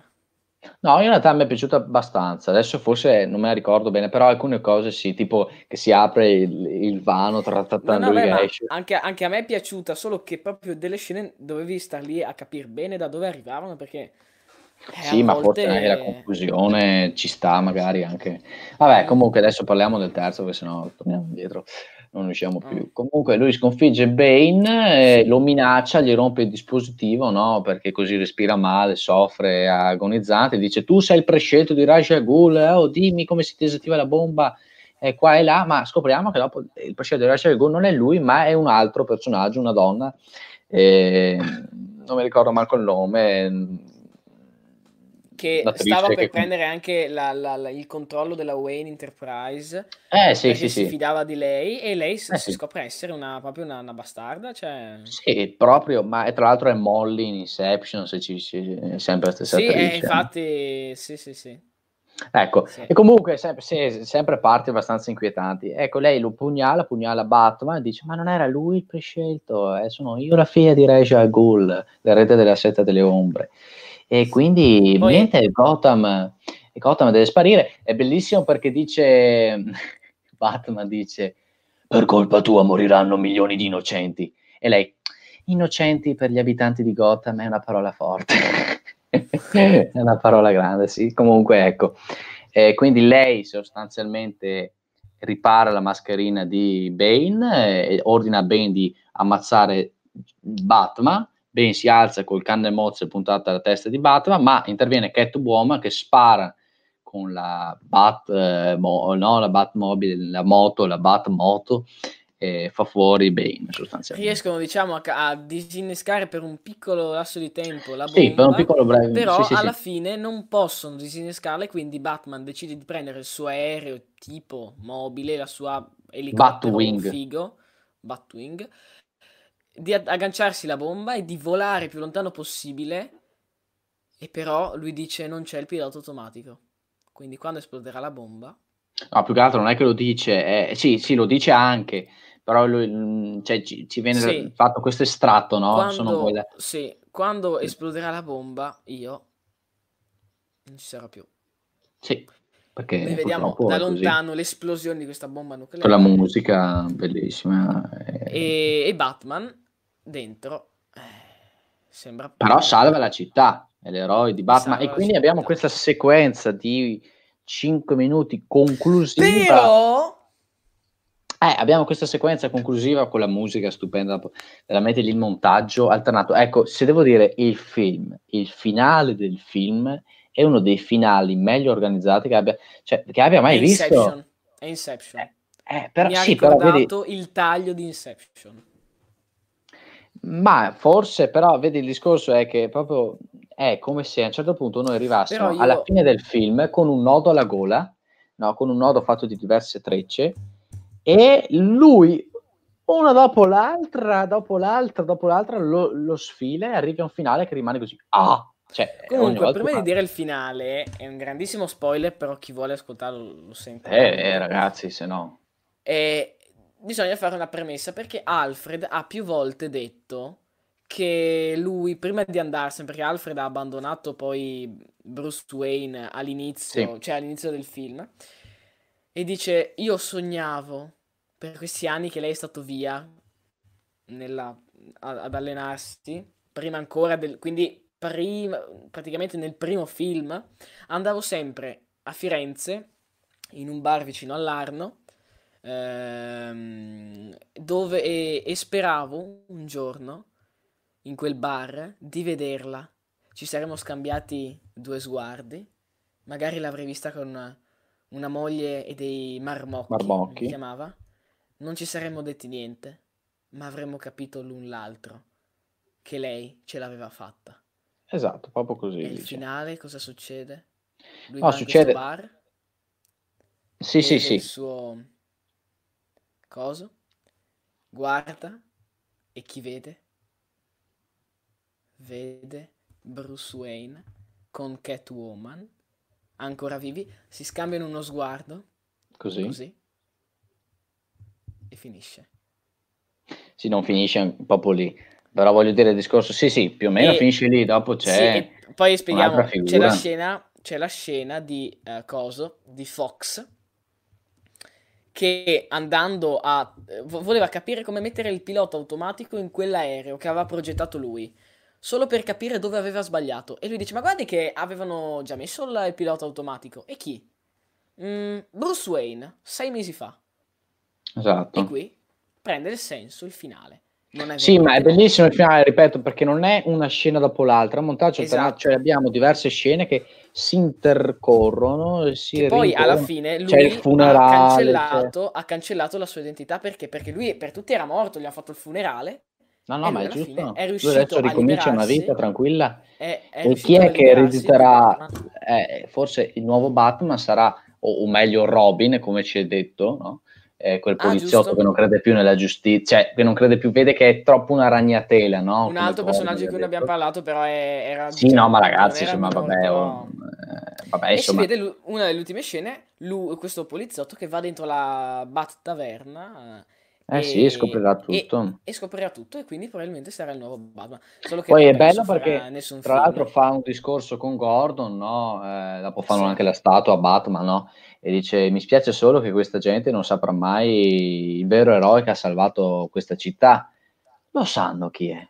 [SPEAKER 2] No, in realtà mi è piaciuta abbastanza. Adesso forse non me la ricordo bene, però alcune cose sì, tipo che si apre il, il vano tra, tra, tra no, no, beh,
[SPEAKER 1] anche, anche, a me è piaciuta, solo che proprio delle scene dovevi star lì a capire bene da dove arrivavano, perché...
[SPEAKER 2] Eh, sì, ma volte... forse anche la confusione ci sta magari anche. Vabbè, mm. comunque adesso parliamo del terzo, perché sennò torniamo indietro non usciamo più. Mm. Comunque lui sconfigge Bane, eh, lo minaccia, gli rompe il dispositivo, no? Perché così respira male, soffre, è agonizzante, dice tu sei il prescelto di Raja Ghul, eh, oh dimmi come si disattiva la bomba eh, qua e là, ma scopriamo che dopo il prescelto di Raja Ghul non è lui, ma è un altro personaggio, una donna, eh, non mi ricordo manco il nome,
[SPEAKER 1] che stava per che... prendere anche la, la, la, il controllo della Wayne Enterprise
[SPEAKER 2] eh, sì, sì,
[SPEAKER 1] si
[SPEAKER 2] sì.
[SPEAKER 1] fidava di lei e lei eh, si scopre essere una, proprio una, una bastarda cioè...
[SPEAKER 2] sì proprio ma tra l'altro è Molly in Inception se ci, ci è sempre la stessa
[SPEAKER 1] sì
[SPEAKER 2] attrice.
[SPEAKER 1] infatti sì sì sì
[SPEAKER 2] Ecco, e comunque sempre, sempre, parti abbastanza inquietanti. Ecco, lei lo pugnala, pugnala Batman e dice: Ma non era lui il prescelto, eh, sono io la figlia di Reja Ghul, l'erede della setta delle ombre. E quindi Poi... niente, Gotham, Gotham deve sparire. È bellissimo perché dice: Batman dice: Per colpa tua moriranno milioni di innocenti. E lei, innocenti per gli abitanti di Gotham è una parola forte. è una parola grande, sì. Comunque, ecco. Eh, quindi lei sostanzialmente ripara la mascherina di Bane e ordina a Bane di ammazzare Batman. Bane si alza col canne mozze puntato alla testa di Batman, ma interviene Catwoman che spara con la Bat, eh, mo, no, la Batmobile, la moto, la Batmoto e fa fuori Bane sostanzialmente.
[SPEAKER 1] Riescono diciamo a, a, disinnescare per un piccolo lasso di tempo la
[SPEAKER 2] bomba, sì, per un piccolo breve.
[SPEAKER 1] però
[SPEAKER 2] sì, sì,
[SPEAKER 1] alla fine non possono disinnescarla quindi Batman decide di prendere il suo aereo tipo mobile, la sua elicottero Batwing. figo, Batwing, di agganciarsi la bomba e di volare più lontano possibile e però lui dice non c'è il pilota automatico. Quindi quando esploderà la bomba
[SPEAKER 2] No, più che altro non è che lo dice, eh, sì, sì, lo dice anche, però lui, mm, cioè, ci, ci, viene sì. fatto questo estratto, no?
[SPEAKER 1] Quando, quelle... Sì, quando esploderà la bomba, io non ci sarò più.
[SPEAKER 2] Sì, perché
[SPEAKER 1] Noi vediamo da lontano l'esplosione di questa bomba nucleare.
[SPEAKER 2] Con la musica bellissima.
[SPEAKER 1] E, e, e Batman dentro eh, sembra...
[SPEAKER 2] Però salva la città, è l'eroe di Batman. Salva e quindi abbiamo questa sequenza di 5 minuti conclusiva.
[SPEAKER 1] Però...
[SPEAKER 2] Eh, abbiamo questa sequenza conclusiva con la musica stupenda, veramente il montaggio alternato. Ecco, se devo dire il film, il finale del film è uno dei finali meglio organizzati che abbia, cioè, che abbia mai
[SPEAKER 1] Inception.
[SPEAKER 2] visto.
[SPEAKER 1] È Inception.
[SPEAKER 2] Eh, eh, però,
[SPEAKER 1] Mi
[SPEAKER 2] sì,
[SPEAKER 1] ha ricordato vedi... il taglio di Inception.
[SPEAKER 2] Ma forse, però, vedi, il discorso è che proprio è come se a un certo punto noi arrivassimo io... alla fine del film con un nodo alla gola, no, con un nodo fatto di diverse trecce, e lui, una dopo l'altra, dopo l'altra, dopo l'altra, lo, lo sfila e arriva a un finale che rimane così. Ah! Cioè,
[SPEAKER 1] Comunque, prima di dire il finale, è un grandissimo spoiler, però chi vuole ascoltarlo lo sente.
[SPEAKER 2] Eh, eh ragazzi, se no.
[SPEAKER 1] E bisogna fare una premessa perché Alfred ha più volte detto che lui, prima di andarsene, perché Alfred ha abbandonato poi Bruce Wayne all'inizio, sì. cioè all'inizio del film, e dice, io sognavo per questi anni che lei è stato via nella, a, ad allenarsi, prima ancora del... quindi prima, praticamente nel primo film, andavo sempre a Firenze, in un bar vicino all'Arno, ehm, dove e, e speravo un giorno in quel bar di vederla. Ci saremmo scambiati due sguardi. Magari l'avrei vista con una, una moglie e dei marmocchi, marmocchi. chiamava. Non ci saremmo detti niente, ma avremmo capito l'un l'altro che lei ce l'aveva fatta.
[SPEAKER 2] Esatto, proprio così.
[SPEAKER 1] E il finale cosa succede? Lui
[SPEAKER 2] no, succede...
[SPEAKER 1] bar.
[SPEAKER 2] Sì, sì, sì.
[SPEAKER 1] Il suo coso guarda e chi vede? vede Bruce Wayne con Catwoman. Ancora vivi, si scambiano uno sguardo.
[SPEAKER 2] Così,
[SPEAKER 1] così. E finisce.
[SPEAKER 2] Sì, non finisce proprio lì, però voglio dire il discorso, sì, sì, più o meno e, finisce lì, dopo c'è
[SPEAKER 1] sì, poi spieghiamo, c'è la scena, c'è la scena di uh, coso, di Fox che andando a voleva capire come mettere il pilota automatico in quell'aereo che aveva progettato lui solo per capire dove aveva sbagliato. E lui dice: Ma guardi che avevano già messo il pilota automatico. E chi? Mm, Bruce Wayne, sei mesi fa.
[SPEAKER 2] Esatto.
[SPEAKER 1] E qui prende il senso il finale.
[SPEAKER 2] Sì, ma è bellissimo il finale, ripeto, perché non è una scena dopo l'altra, montaggio esatto. cioè abbiamo diverse scene che si intercorrono e si
[SPEAKER 1] e poi alla fine lui funerale, ha, cancellato, ha cancellato la sua identità perché? Perché lui per tutti era morto, gli ha fatto il funerale
[SPEAKER 2] No, no, ma è giusto.
[SPEAKER 1] è
[SPEAKER 2] Lui
[SPEAKER 1] riuscito
[SPEAKER 2] adesso
[SPEAKER 1] a
[SPEAKER 2] ricomincia una vita tranquilla.
[SPEAKER 1] È, è
[SPEAKER 2] E chi è che erediterà? eh, forse il nuovo Batman sarà, o, o meglio Robin, come ci è detto, no? Eh, quel
[SPEAKER 1] Ah,
[SPEAKER 2] poliziotto
[SPEAKER 1] giusto.
[SPEAKER 2] che non crede più nella giustizia, cioè che non crede più, vede che è troppo una ragnatela, no?
[SPEAKER 1] Un
[SPEAKER 2] Come
[SPEAKER 1] altro
[SPEAKER 2] Gordon
[SPEAKER 1] personaggio di cui non abbiamo parlato, però è- era
[SPEAKER 2] Sì,
[SPEAKER 1] diciamo,
[SPEAKER 2] no, ma ragazzi, insomma, vabbè, oh, eh, vabbè,
[SPEAKER 1] E si vede una delle ultime scene, lui, questo poliziotto che va dentro la Bat Taverna
[SPEAKER 2] eh
[SPEAKER 1] e,
[SPEAKER 2] sì, scoprirà
[SPEAKER 1] e-
[SPEAKER 2] tutto.
[SPEAKER 1] e scoprirà tutto e quindi probabilmente sarà il nuovo Batman. Solo che
[SPEAKER 2] Poi è bello perché, tra
[SPEAKER 1] film.
[SPEAKER 2] l'altro, fa un discorso con Gordon, no? Eh, dopo fanno
[SPEAKER 1] Sì.
[SPEAKER 2] anche la statua a Batman, no? E dice: Mi spiace solo che questa gente non saprà mai il vero eroe che ha salvato questa città. Lo sanno chi è.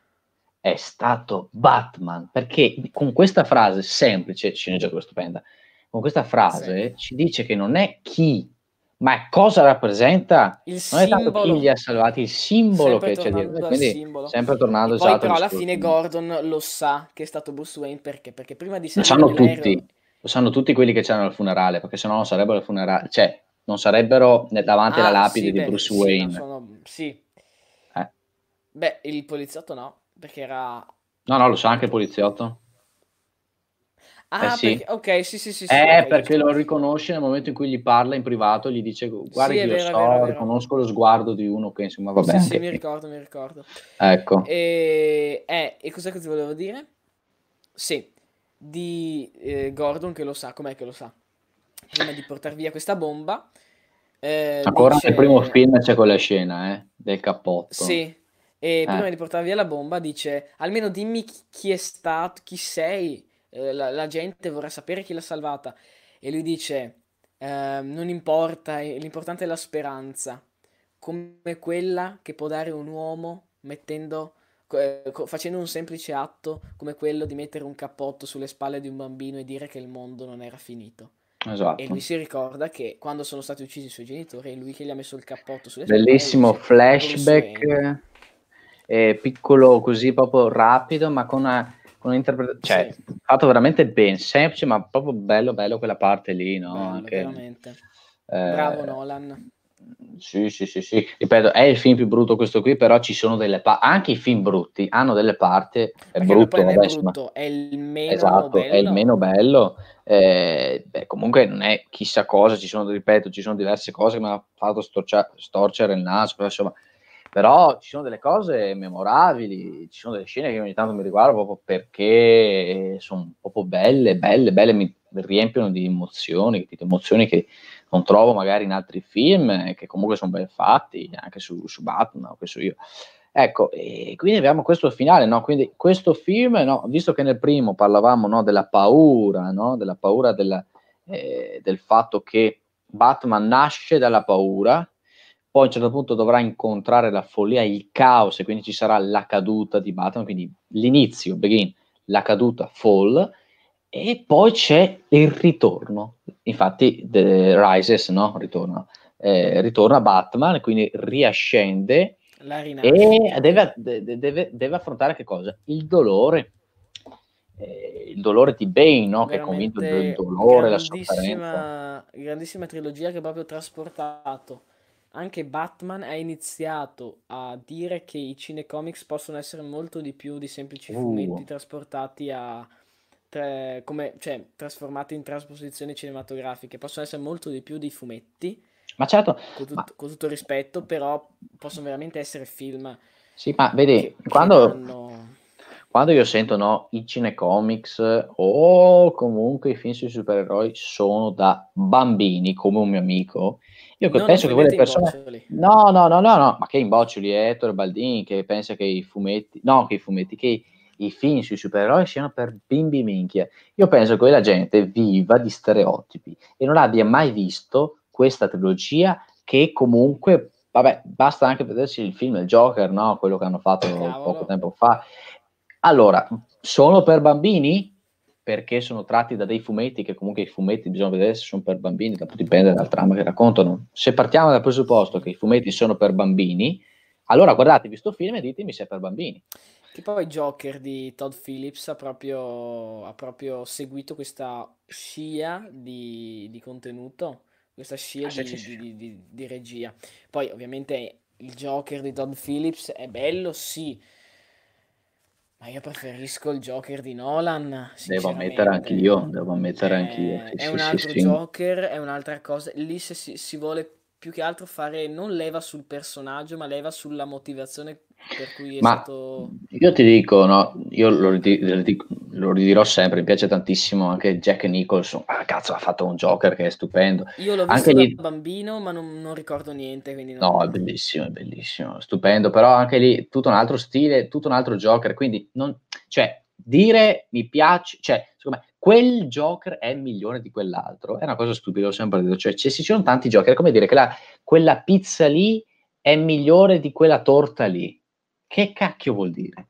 [SPEAKER 2] È stato Batman. Perché con questa frase semplice, sceneggiatura stupenda, con questa frase ci dice che non è chi, ma cosa rappresenta.
[SPEAKER 1] Il
[SPEAKER 2] Non è tanto chi li ha salvati, il simbolo
[SPEAKER 1] Sempre
[SPEAKER 2] che c'è dietro. Quindi,
[SPEAKER 1] simbolo.
[SPEAKER 2] sempre tornando
[SPEAKER 1] E poi
[SPEAKER 2] esatto,
[SPEAKER 1] però
[SPEAKER 2] al
[SPEAKER 1] alla fine Gordon lo sa che è stato Bruce Wayne perché? Perché prima di
[SPEAKER 2] Lo
[SPEAKER 1] salire
[SPEAKER 2] sanno tutti, lo sanno tutti quelli che c'erano al funerale, perché sennò non sarebbero al funerale, cioè non sarebbero davanti alla
[SPEAKER 1] Ah,
[SPEAKER 2] lapide
[SPEAKER 1] sì,
[SPEAKER 2] di
[SPEAKER 1] beh,
[SPEAKER 2] Bruce
[SPEAKER 1] sì,
[SPEAKER 2] Wayne.
[SPEAKER 1] sono- sì.
[SPEAKER 2] Eh.
[SPEAKER 1] Beh, il poliziotto no, perché era...
[SPEAKER 2] No, no, lo sa anche il poliziotto.
[SPEAKER 1] Ah,
[SPEAKER 2] Eh, sì.
[SPEAKER 1] perché... ok, sì, sì, sì, sì,
[SPEAKER 2] Eh,
[SPEAKER 1] ok,
[SPEAKER 2] perché lo riconosce nel momento in cui gli parla in privato, gli dice guarda
[SPEAKER 1] Sì,
[SPEAKER 2] io
[SPEAKER 1] vero,
[SPEAKER 2] so,
[SPEAKER 1] vero, è vero.
[SPEAKER 2] riconosco lo sguardo di uno che insomma va
[SPEAKER 1] Sì,
[SPEAKER 2] bene.
[SPEAKER 1] sì, mi ricordo, mi ricordo.
[SPEAKER 2] Ecco,
[SPEAKER 1] E, eh, e cos'è che ti volevo dire? Sì, di eh, Gordon che lo sa, com'è che lo sa? Prima di portare via questa bomba, eh,
[SPEAKER 2] ancora
[SPEAKER 1] dice-
[SPEAKER 2] nel primo film c'è quella scena eh, del cappotto.
[SPEAKER 1] Sì, e prima
[SPEAKER 2] Eh.
[SPEAKER 1] di portare via la bomba dice, almeno dimmi chi è stato, chi sei, Eh, la, la gente vorrà sapere chi l'ha salvata. E lui dice, "Ehm, non importa, eh, l'importante è la speranza, come quella che può dare un uomo mettendo, eh, facendo un semplice atto come quello di mettere un cappotto sulle spalle di un bambino e dire che il mondo non era finito.
[SPEAKER 2] Esatto.
[SPEAKER 1] E lui si ricorda che quando sono stati uccisi i suoi genitori è lui che gli ha messo il cappotto sulle spalle.
[SPEAKER 2] Bellissimo flashback, eh, piccolo così proprio rapido, ma con una, un'interpretazione, cioè,
[SPEAKER 1] Sì.
[SPEAKER 2] fatto veramente ben, semplice, ma proprio bello, bello quella parte lì, no?
[SPEAKER 1] Bello,
[SPEAKER 2] Anche,
[SPEAKER 1] veramente.
[SPEAKER 2] eh,
[SPEAKER 1] Bravo Nolan.
[SPEAKER 2] Sì, sì, sì, sì, ripeto, è il film più brutto questo qui, però ci sono delle parti, anche i film brutti hanno delle parti, è brutto, vabbè,
[SPEAKER 1] è brutto, è il meno
[SPEAKER 2] Esatto, è il
[SPEAKER 1] bello.
[SPEAKER 2] meno bello. eh, beh, comunque non è chissà cosa, ci sono, ripeto, ci sono diverse cose che mi hanno fatto storcia- storcere il naso, però, insomma, però ci sono delle cose memorabili, ci sono delle scene che ogni tanto mi riguardano proprio perché sono proprio belle, belle, belle, mi riempiono di emozioni, capito? emozioni che non trovo magari in altri film, eh, che comunque sono ben fatti, anche su, su Batman, o questo io. Ecco, e quindi abbiamo questo finale, no? Quindi questo film, no? visto che nel primo parlavamo no, della paura, no? della paura della, eh, del fatto che Batman nasce dalla paura, poi a un certo punto dovrà incontrare la follia, il caos, e quindi ci sarà la caduta di Batman, quindi l'inizio, begin, la caduta, fall, e poi c'è il ritorno. Infatti, The Rises, no? Ritorna, eh, ritorna Batman, quindi riascende e deve, de- deve- deve affrontare che cosa? Il dolore. Eh, il dolore di Bane, no? che è convinto del dolore, la sofferenza.
[SPEAKER 1] grandissima, grandissima trilogia che ha proprio trasportato. Anche Batman ha iniziato a dire che i cinecomics possono essere molto di più di semplici
[SPEAKER 2] Uh.
[SPEAKER 1] fumetti trasportati a tra- come, cioè, trasformati in trasposizioni cinematografiche, possono essere molto di più di fumetti,
[SPEAKER 2] Ma certo,
[SPEAKER 1] con, tut-
[SPEAKER 2] ma,
[SPEAKER 1] con tutto rispetto, però possono veramente essere film
[SPEAKER 2] sì, ma vedi,
[SPEAKER 1] che, che
[SPEAKER 2] quando,
[SPEAKER 1] danno...
[SPEAKER 2] quando io sento no, i cinecomics o comunque i film sui supereroi sono da bambini, come un mio amico, io
[SPEAKER 1] Non
[SPEAKER 2] penso che quelle persone... No, no, no, no, no, ma che imboccioli Ettore Baldini che pensa che i fumetti, no, che i fumetti, che i, i film sui supereroi siano per bimbi minchia. Io penso che quella gente viva di stereotipi e non abbia mai visto questa trilogia che comunque, vabbè, basta anche vedersi il film Il Joker, no? Quello che hanno fatto
[SPEAKER 1] Cavolo.
[SPEAKER 2] poco tempo fa. Allora, sono per bambini? Perché sono tratti da dei fumetti che comunque i fumetti bisogna vedere se sono per bambini, dopo dipende dal trama che raccontano. Se partiamo dal presupposto che i fumetti sono per bambini, allora guardatevi questo film e ditemi se è per bambini.
[SPEAKER 1] Che poi Joker di Todd Phillips ha proprio, ha proprio seguito questa scia di, di contenuto, questa scia
[SPEAKER 2] Ah,
[SPEAKER 1] di,
[SPEAKER 2] sì, sì.
[SPEAKER 1] di- di regia. Poi ovviamente il Joker di Todd Phillips è bello, sì, Ma io preferisco il Joker di Nolan.
[SPEAKER 2] Devo ammettere anch'io, devo ammettere anch'io.
[SPEAKER 1] Sì, è un altro sì, Joker, è un'altra cosa. Lì se si, si vuole più che altro fare non leva sul personaggio, ma leva sulla motivazione ma stato...
[SPEAKER 2] Io ti dico, no, io lo, ridico, lo ridirò sempre, mi piace tantissimo anche Jack Nicholson, ah cazzo ha fatto un Joker che è stupendo.
[SPEAKER 1] Io l'ho visto anche da bambino ma non, non, ricordo niente. Quindi non...
[SPEAKER 2] No, è bellissimo, è bellissimo, stupendo, però anche lì tutto un altro stile, tutto un altro Joker, quindi non... cioè dire mi piace, cioè secondo me quel Joker è migliore di quell'altro, è una cosa stupida, ho sempre detto, cioè ci sono tanti Joker, è come dire che la, quella pizza lì è migliore di quella torta lì che cacchio vuol dire?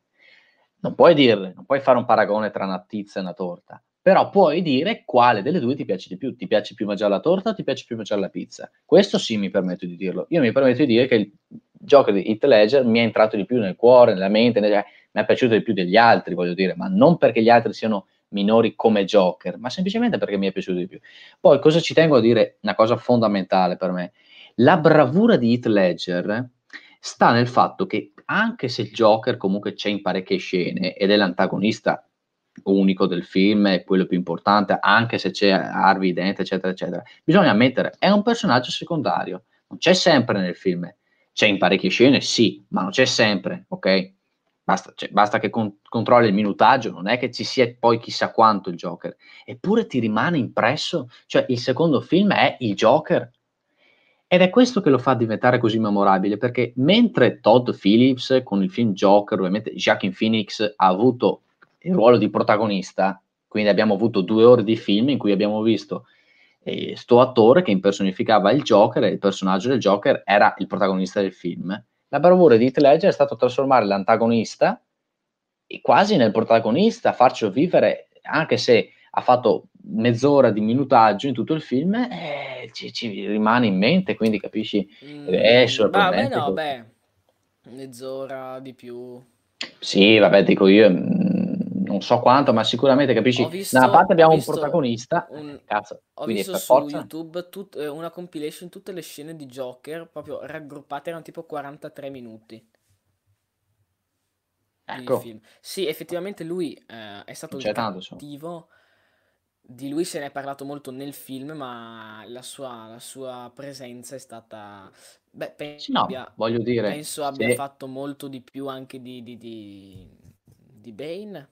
[SPEAKER 2] Non puoi dirle, non puoi fare un paragone tra una pizza e una torta, però puoi dire quale delle due ti piace di più. Ti piace più mangiare la torta o ti piace più mangiare la pizza? Questo sì mi permetto di dirlo. Io mi permetto di dire che il gioco di Hit Ledger mi è entrato di più nel cuore, nella mente, nel... mi è piaciuto di più degli altri, voglio dire, ma non perché gli altri siano minori come Joker, ma semplicemente perché mi è piaciuto di più. Poi cosa ci tengo a dire? Una cosa fondamentale per me. La bravura di Hit Ledger sta nel fatto che anche se il Joker comunque c'è in parecchie scene ed è l'antagonista unico del film, è quello più importante, anche se c'è Harvey Dent, eccetera, eccetera, bisogna ammettere, è un personaggio secondario, non c'è sempre nel film, c'è in parecchie scene, sì, ma non c'è sempre, ok? Basta, cioè, basta che con- controlli il minutaggio, non è che ci sia poi chissà quanto il Joker, eppure ti rimane impresso, cioè il secondo film è il Joker, ed è questo che lo fa diventare così memorabile, perché mentre Todd Phillips con il film Joker, ovviamente Jacqueline Phoenix ha avuto il ruolo di protagonista, quindi abbiamo avuto due ore di film in cui abbiamo visto eh, attore che impersonificava il Joker e il personaggio del Joker era il protagonista del film. La bravura di Heath Ledger è stato trasformare l'antagonista quasi nel protagonista, farci vivere, anche se ha fatto mezz'ora di minutaggio in tutto il film, eh, ci, ci, rimane in mente, quindi capisci? Mm, è sorprendente.
[SPEAKER 1] Vabbè, no, beh, mezz'ora di più.
[SPEAKER 2] Sì, vabbè, dico io, mm, non so quanto, ma sicuramente capisci. Visto, da una parte abbiamo un protagonista, un, cazzo,
[SPEAKER 1] ho visto su forza... YouTube tut, eh, una compilation tutte le scene di Joker, proprio raggruppate, erano tipo 43 minuti.
[SPEAKER 2] Ecco.
[SPEAKER 1] Sì, effettivamente lui eh, è stato il cattivo di lui se ne è parlato molto nel film, ma la sua, la sua presenza è stata... Beh, penso,
[SPEAKER 2] no,
[SPEAKER 1] abbia,
[SPEAKER 2] voglio dire,
[SPEAKER 1] penso abbia fatto molto di più anche di, di, di, di Bane.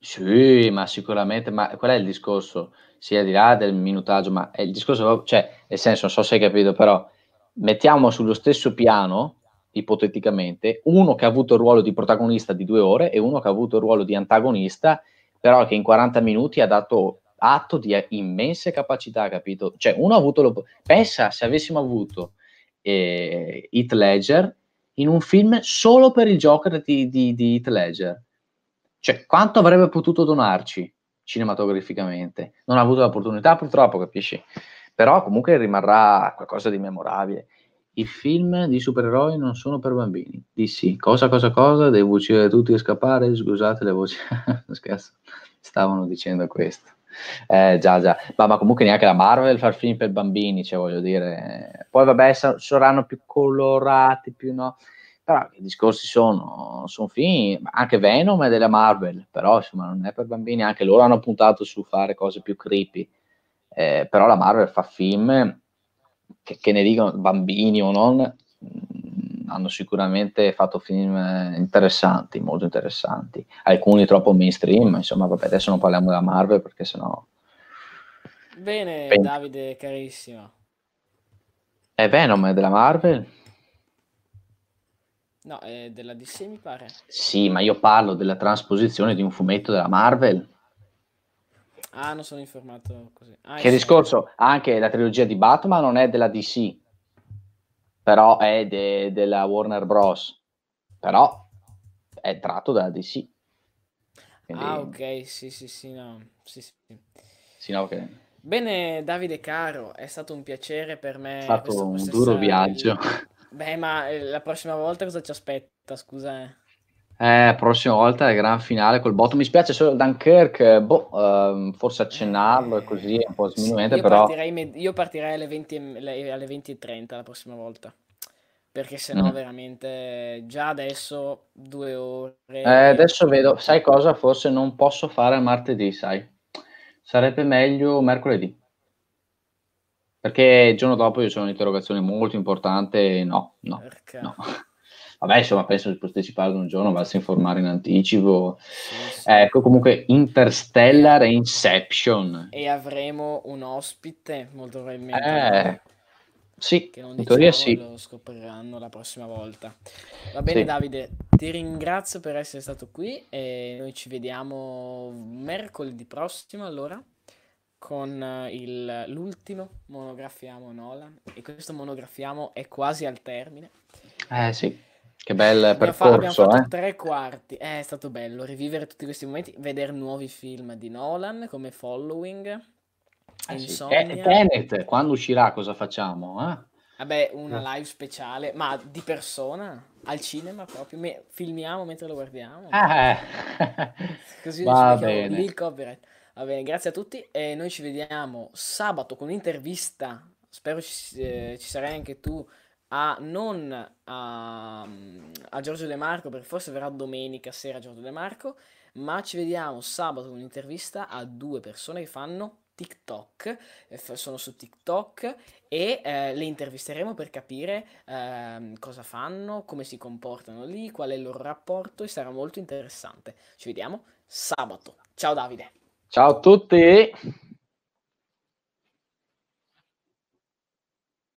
[SPEAKER 2] Sì, ma sicuramente, ma qual è il discorso? Sia al di là del minutaggio, ma è il discorso, cioè, nel senso, non so se hai capito, però mettiamo sullo stesso piano, ipoteticamente, uno che ha avuto il ruolo di protagonista di due ore e uno che ha avuto il ruolo di antagonista però che in 40 minuti ha dato atto di immense capacità, capito? Cioè, uno ha avuto... Lo... Pensa se avessimo avuto eh, Heath Ledger in un film solo per il Joker di, di, di Heath Ledger. Cioè, quanto avrebbe potuto donarci cinematograficamente? Non ha avuto l'opportunità, purtroppo, capisci? Però comunque rimarrà qualcosa di memorabile. I film di supereroi non sono per bambini. Dissi, cosa, cosa, cosa, devo uccidere tutti e scappare, scusate le voci. Scherzo, stavano dicendo questo. Eh, già, già, ma, ma, comunque neanche la Marvel fa film per bambini, cioè voglio dire. Poi vabbè, saranno più colorati, più no. Però i discorsi sono, sono film, anche Venom è della Marvel, però insomma non è per bambini, anche loro hanno puntato su fare cose più creepy. Eh, però la Marvel fa film che, che ne dicono bambini o non, mm, hanno sicuramente fatto film interessanti, molto interessanti. Alcuni troppo mainstream, insomma, vabbè, adesso non parliamo della Marvel perché sennò...
[SPEAKER 1] Bene, Pen- Davide, carissimo.
[SPEAKER 2] È Venom, è della Marvel?
[SPEAKER 1] No, è della DC mi pare.
[SPEAKER 2] Sì, ma io parlo della trasposizione di un fumetto della Marvel.
[SPEAKER 1] Ah, non sono informato così. Ah,
[SPEAKER 2] che discorso, anche la trilogia di Batman non è della DC, però è de- della Warner Bros. Però è tratto dalla DC.
[SPEAKER 1] Quindi... Ah, ok, sì, sì, sì, no. Sì, sì.
[SPEAKER 2] sì no, okay.
[SPEAKER 1] Bene, Davide caro, è stato un piacere per me.
[SPEAKER 2] È stato un duro viaggio.
[SPEAKER 1] Beh, ma eh, la prossima volta cosa ci aspetta, scusa? Eh?
[SPEAKER 2] Eh, prossima volta è gran finale col botto. Mi spiace solo Dunkirk, boh, uh, forse accennarlo e così un po' sminuente,
[SPEAKER 1] io
[SPEAKER 2] però...
[SPEAKER 1] Partirei med- io partirei alle 20, alle 20.30 la prossima volta. perché sennò mm. veramente già adesso due ore.
[SPEAKER 2] Eh, adesso vedo, sai cosa? Forse non posso fare martedì, sai. Sarebbe meglio mercoledì. Perché il giorno dopo io ho un'interrogazione molto importante. No, no, perché? no. Vabbè, insomma, penso che partecipare un giorno, basta informare in anticipo. Sì, sì. Ecco, comunque Interstellar e Inception.
[SPEAKER 1] E avremo un ospite, molto probabilmente.
[SPEAKER 2] Eh, sì, che non in teoria sì.
[SPEAKER 1] Lo scopriranno la prossima volta. Va bene, sì. Davide, ti ringrazio per essere stato qui e noi ci vediamo mercoledì prossimo allora con eh, il, l'ultimo monografiamo Nolan e questo monografiamo è quasi al termine.
[SPEAKER 2] Eh sì, che bel percorso. Fa, eh?
[SPEAKER 1] tre quarti, eh, è stato bello rivivere tutti questi momenti, vedere nuovi film di Nolan come Following
[SPEAKER 2] eh sì. Tenet, quando uscirà cosa facciamo? Eh?
[SPEAKER 1] Vabbè, una eh. live speciale, ma di persona, al cinema proprio, Me- filmiamo mentre lo guardiamo.
[SPEAKER 2] Eh.
[SPEAKER 1] Così Va bene. il copyright. Va bene, grazie a tutti e noi ci vediamo sabato con un'intervista, spero ci, eh, ci sarai anche tu, a non a, a Giorgio De Marco, perché forse verrà domenica sera Giorgio De Marco, ma ci vediamo sabato con un'intervista a due persone che fanno TikTok, eh, sono su TikTok e eh, le intervisteremo per capire eh, cosa fanno, come si comportano lì, qual è il loro rapporto e sarà molto interessante. Ci vediamo sabato. Ciao Davide.
[SPEAKER 2] Ciao a tutti.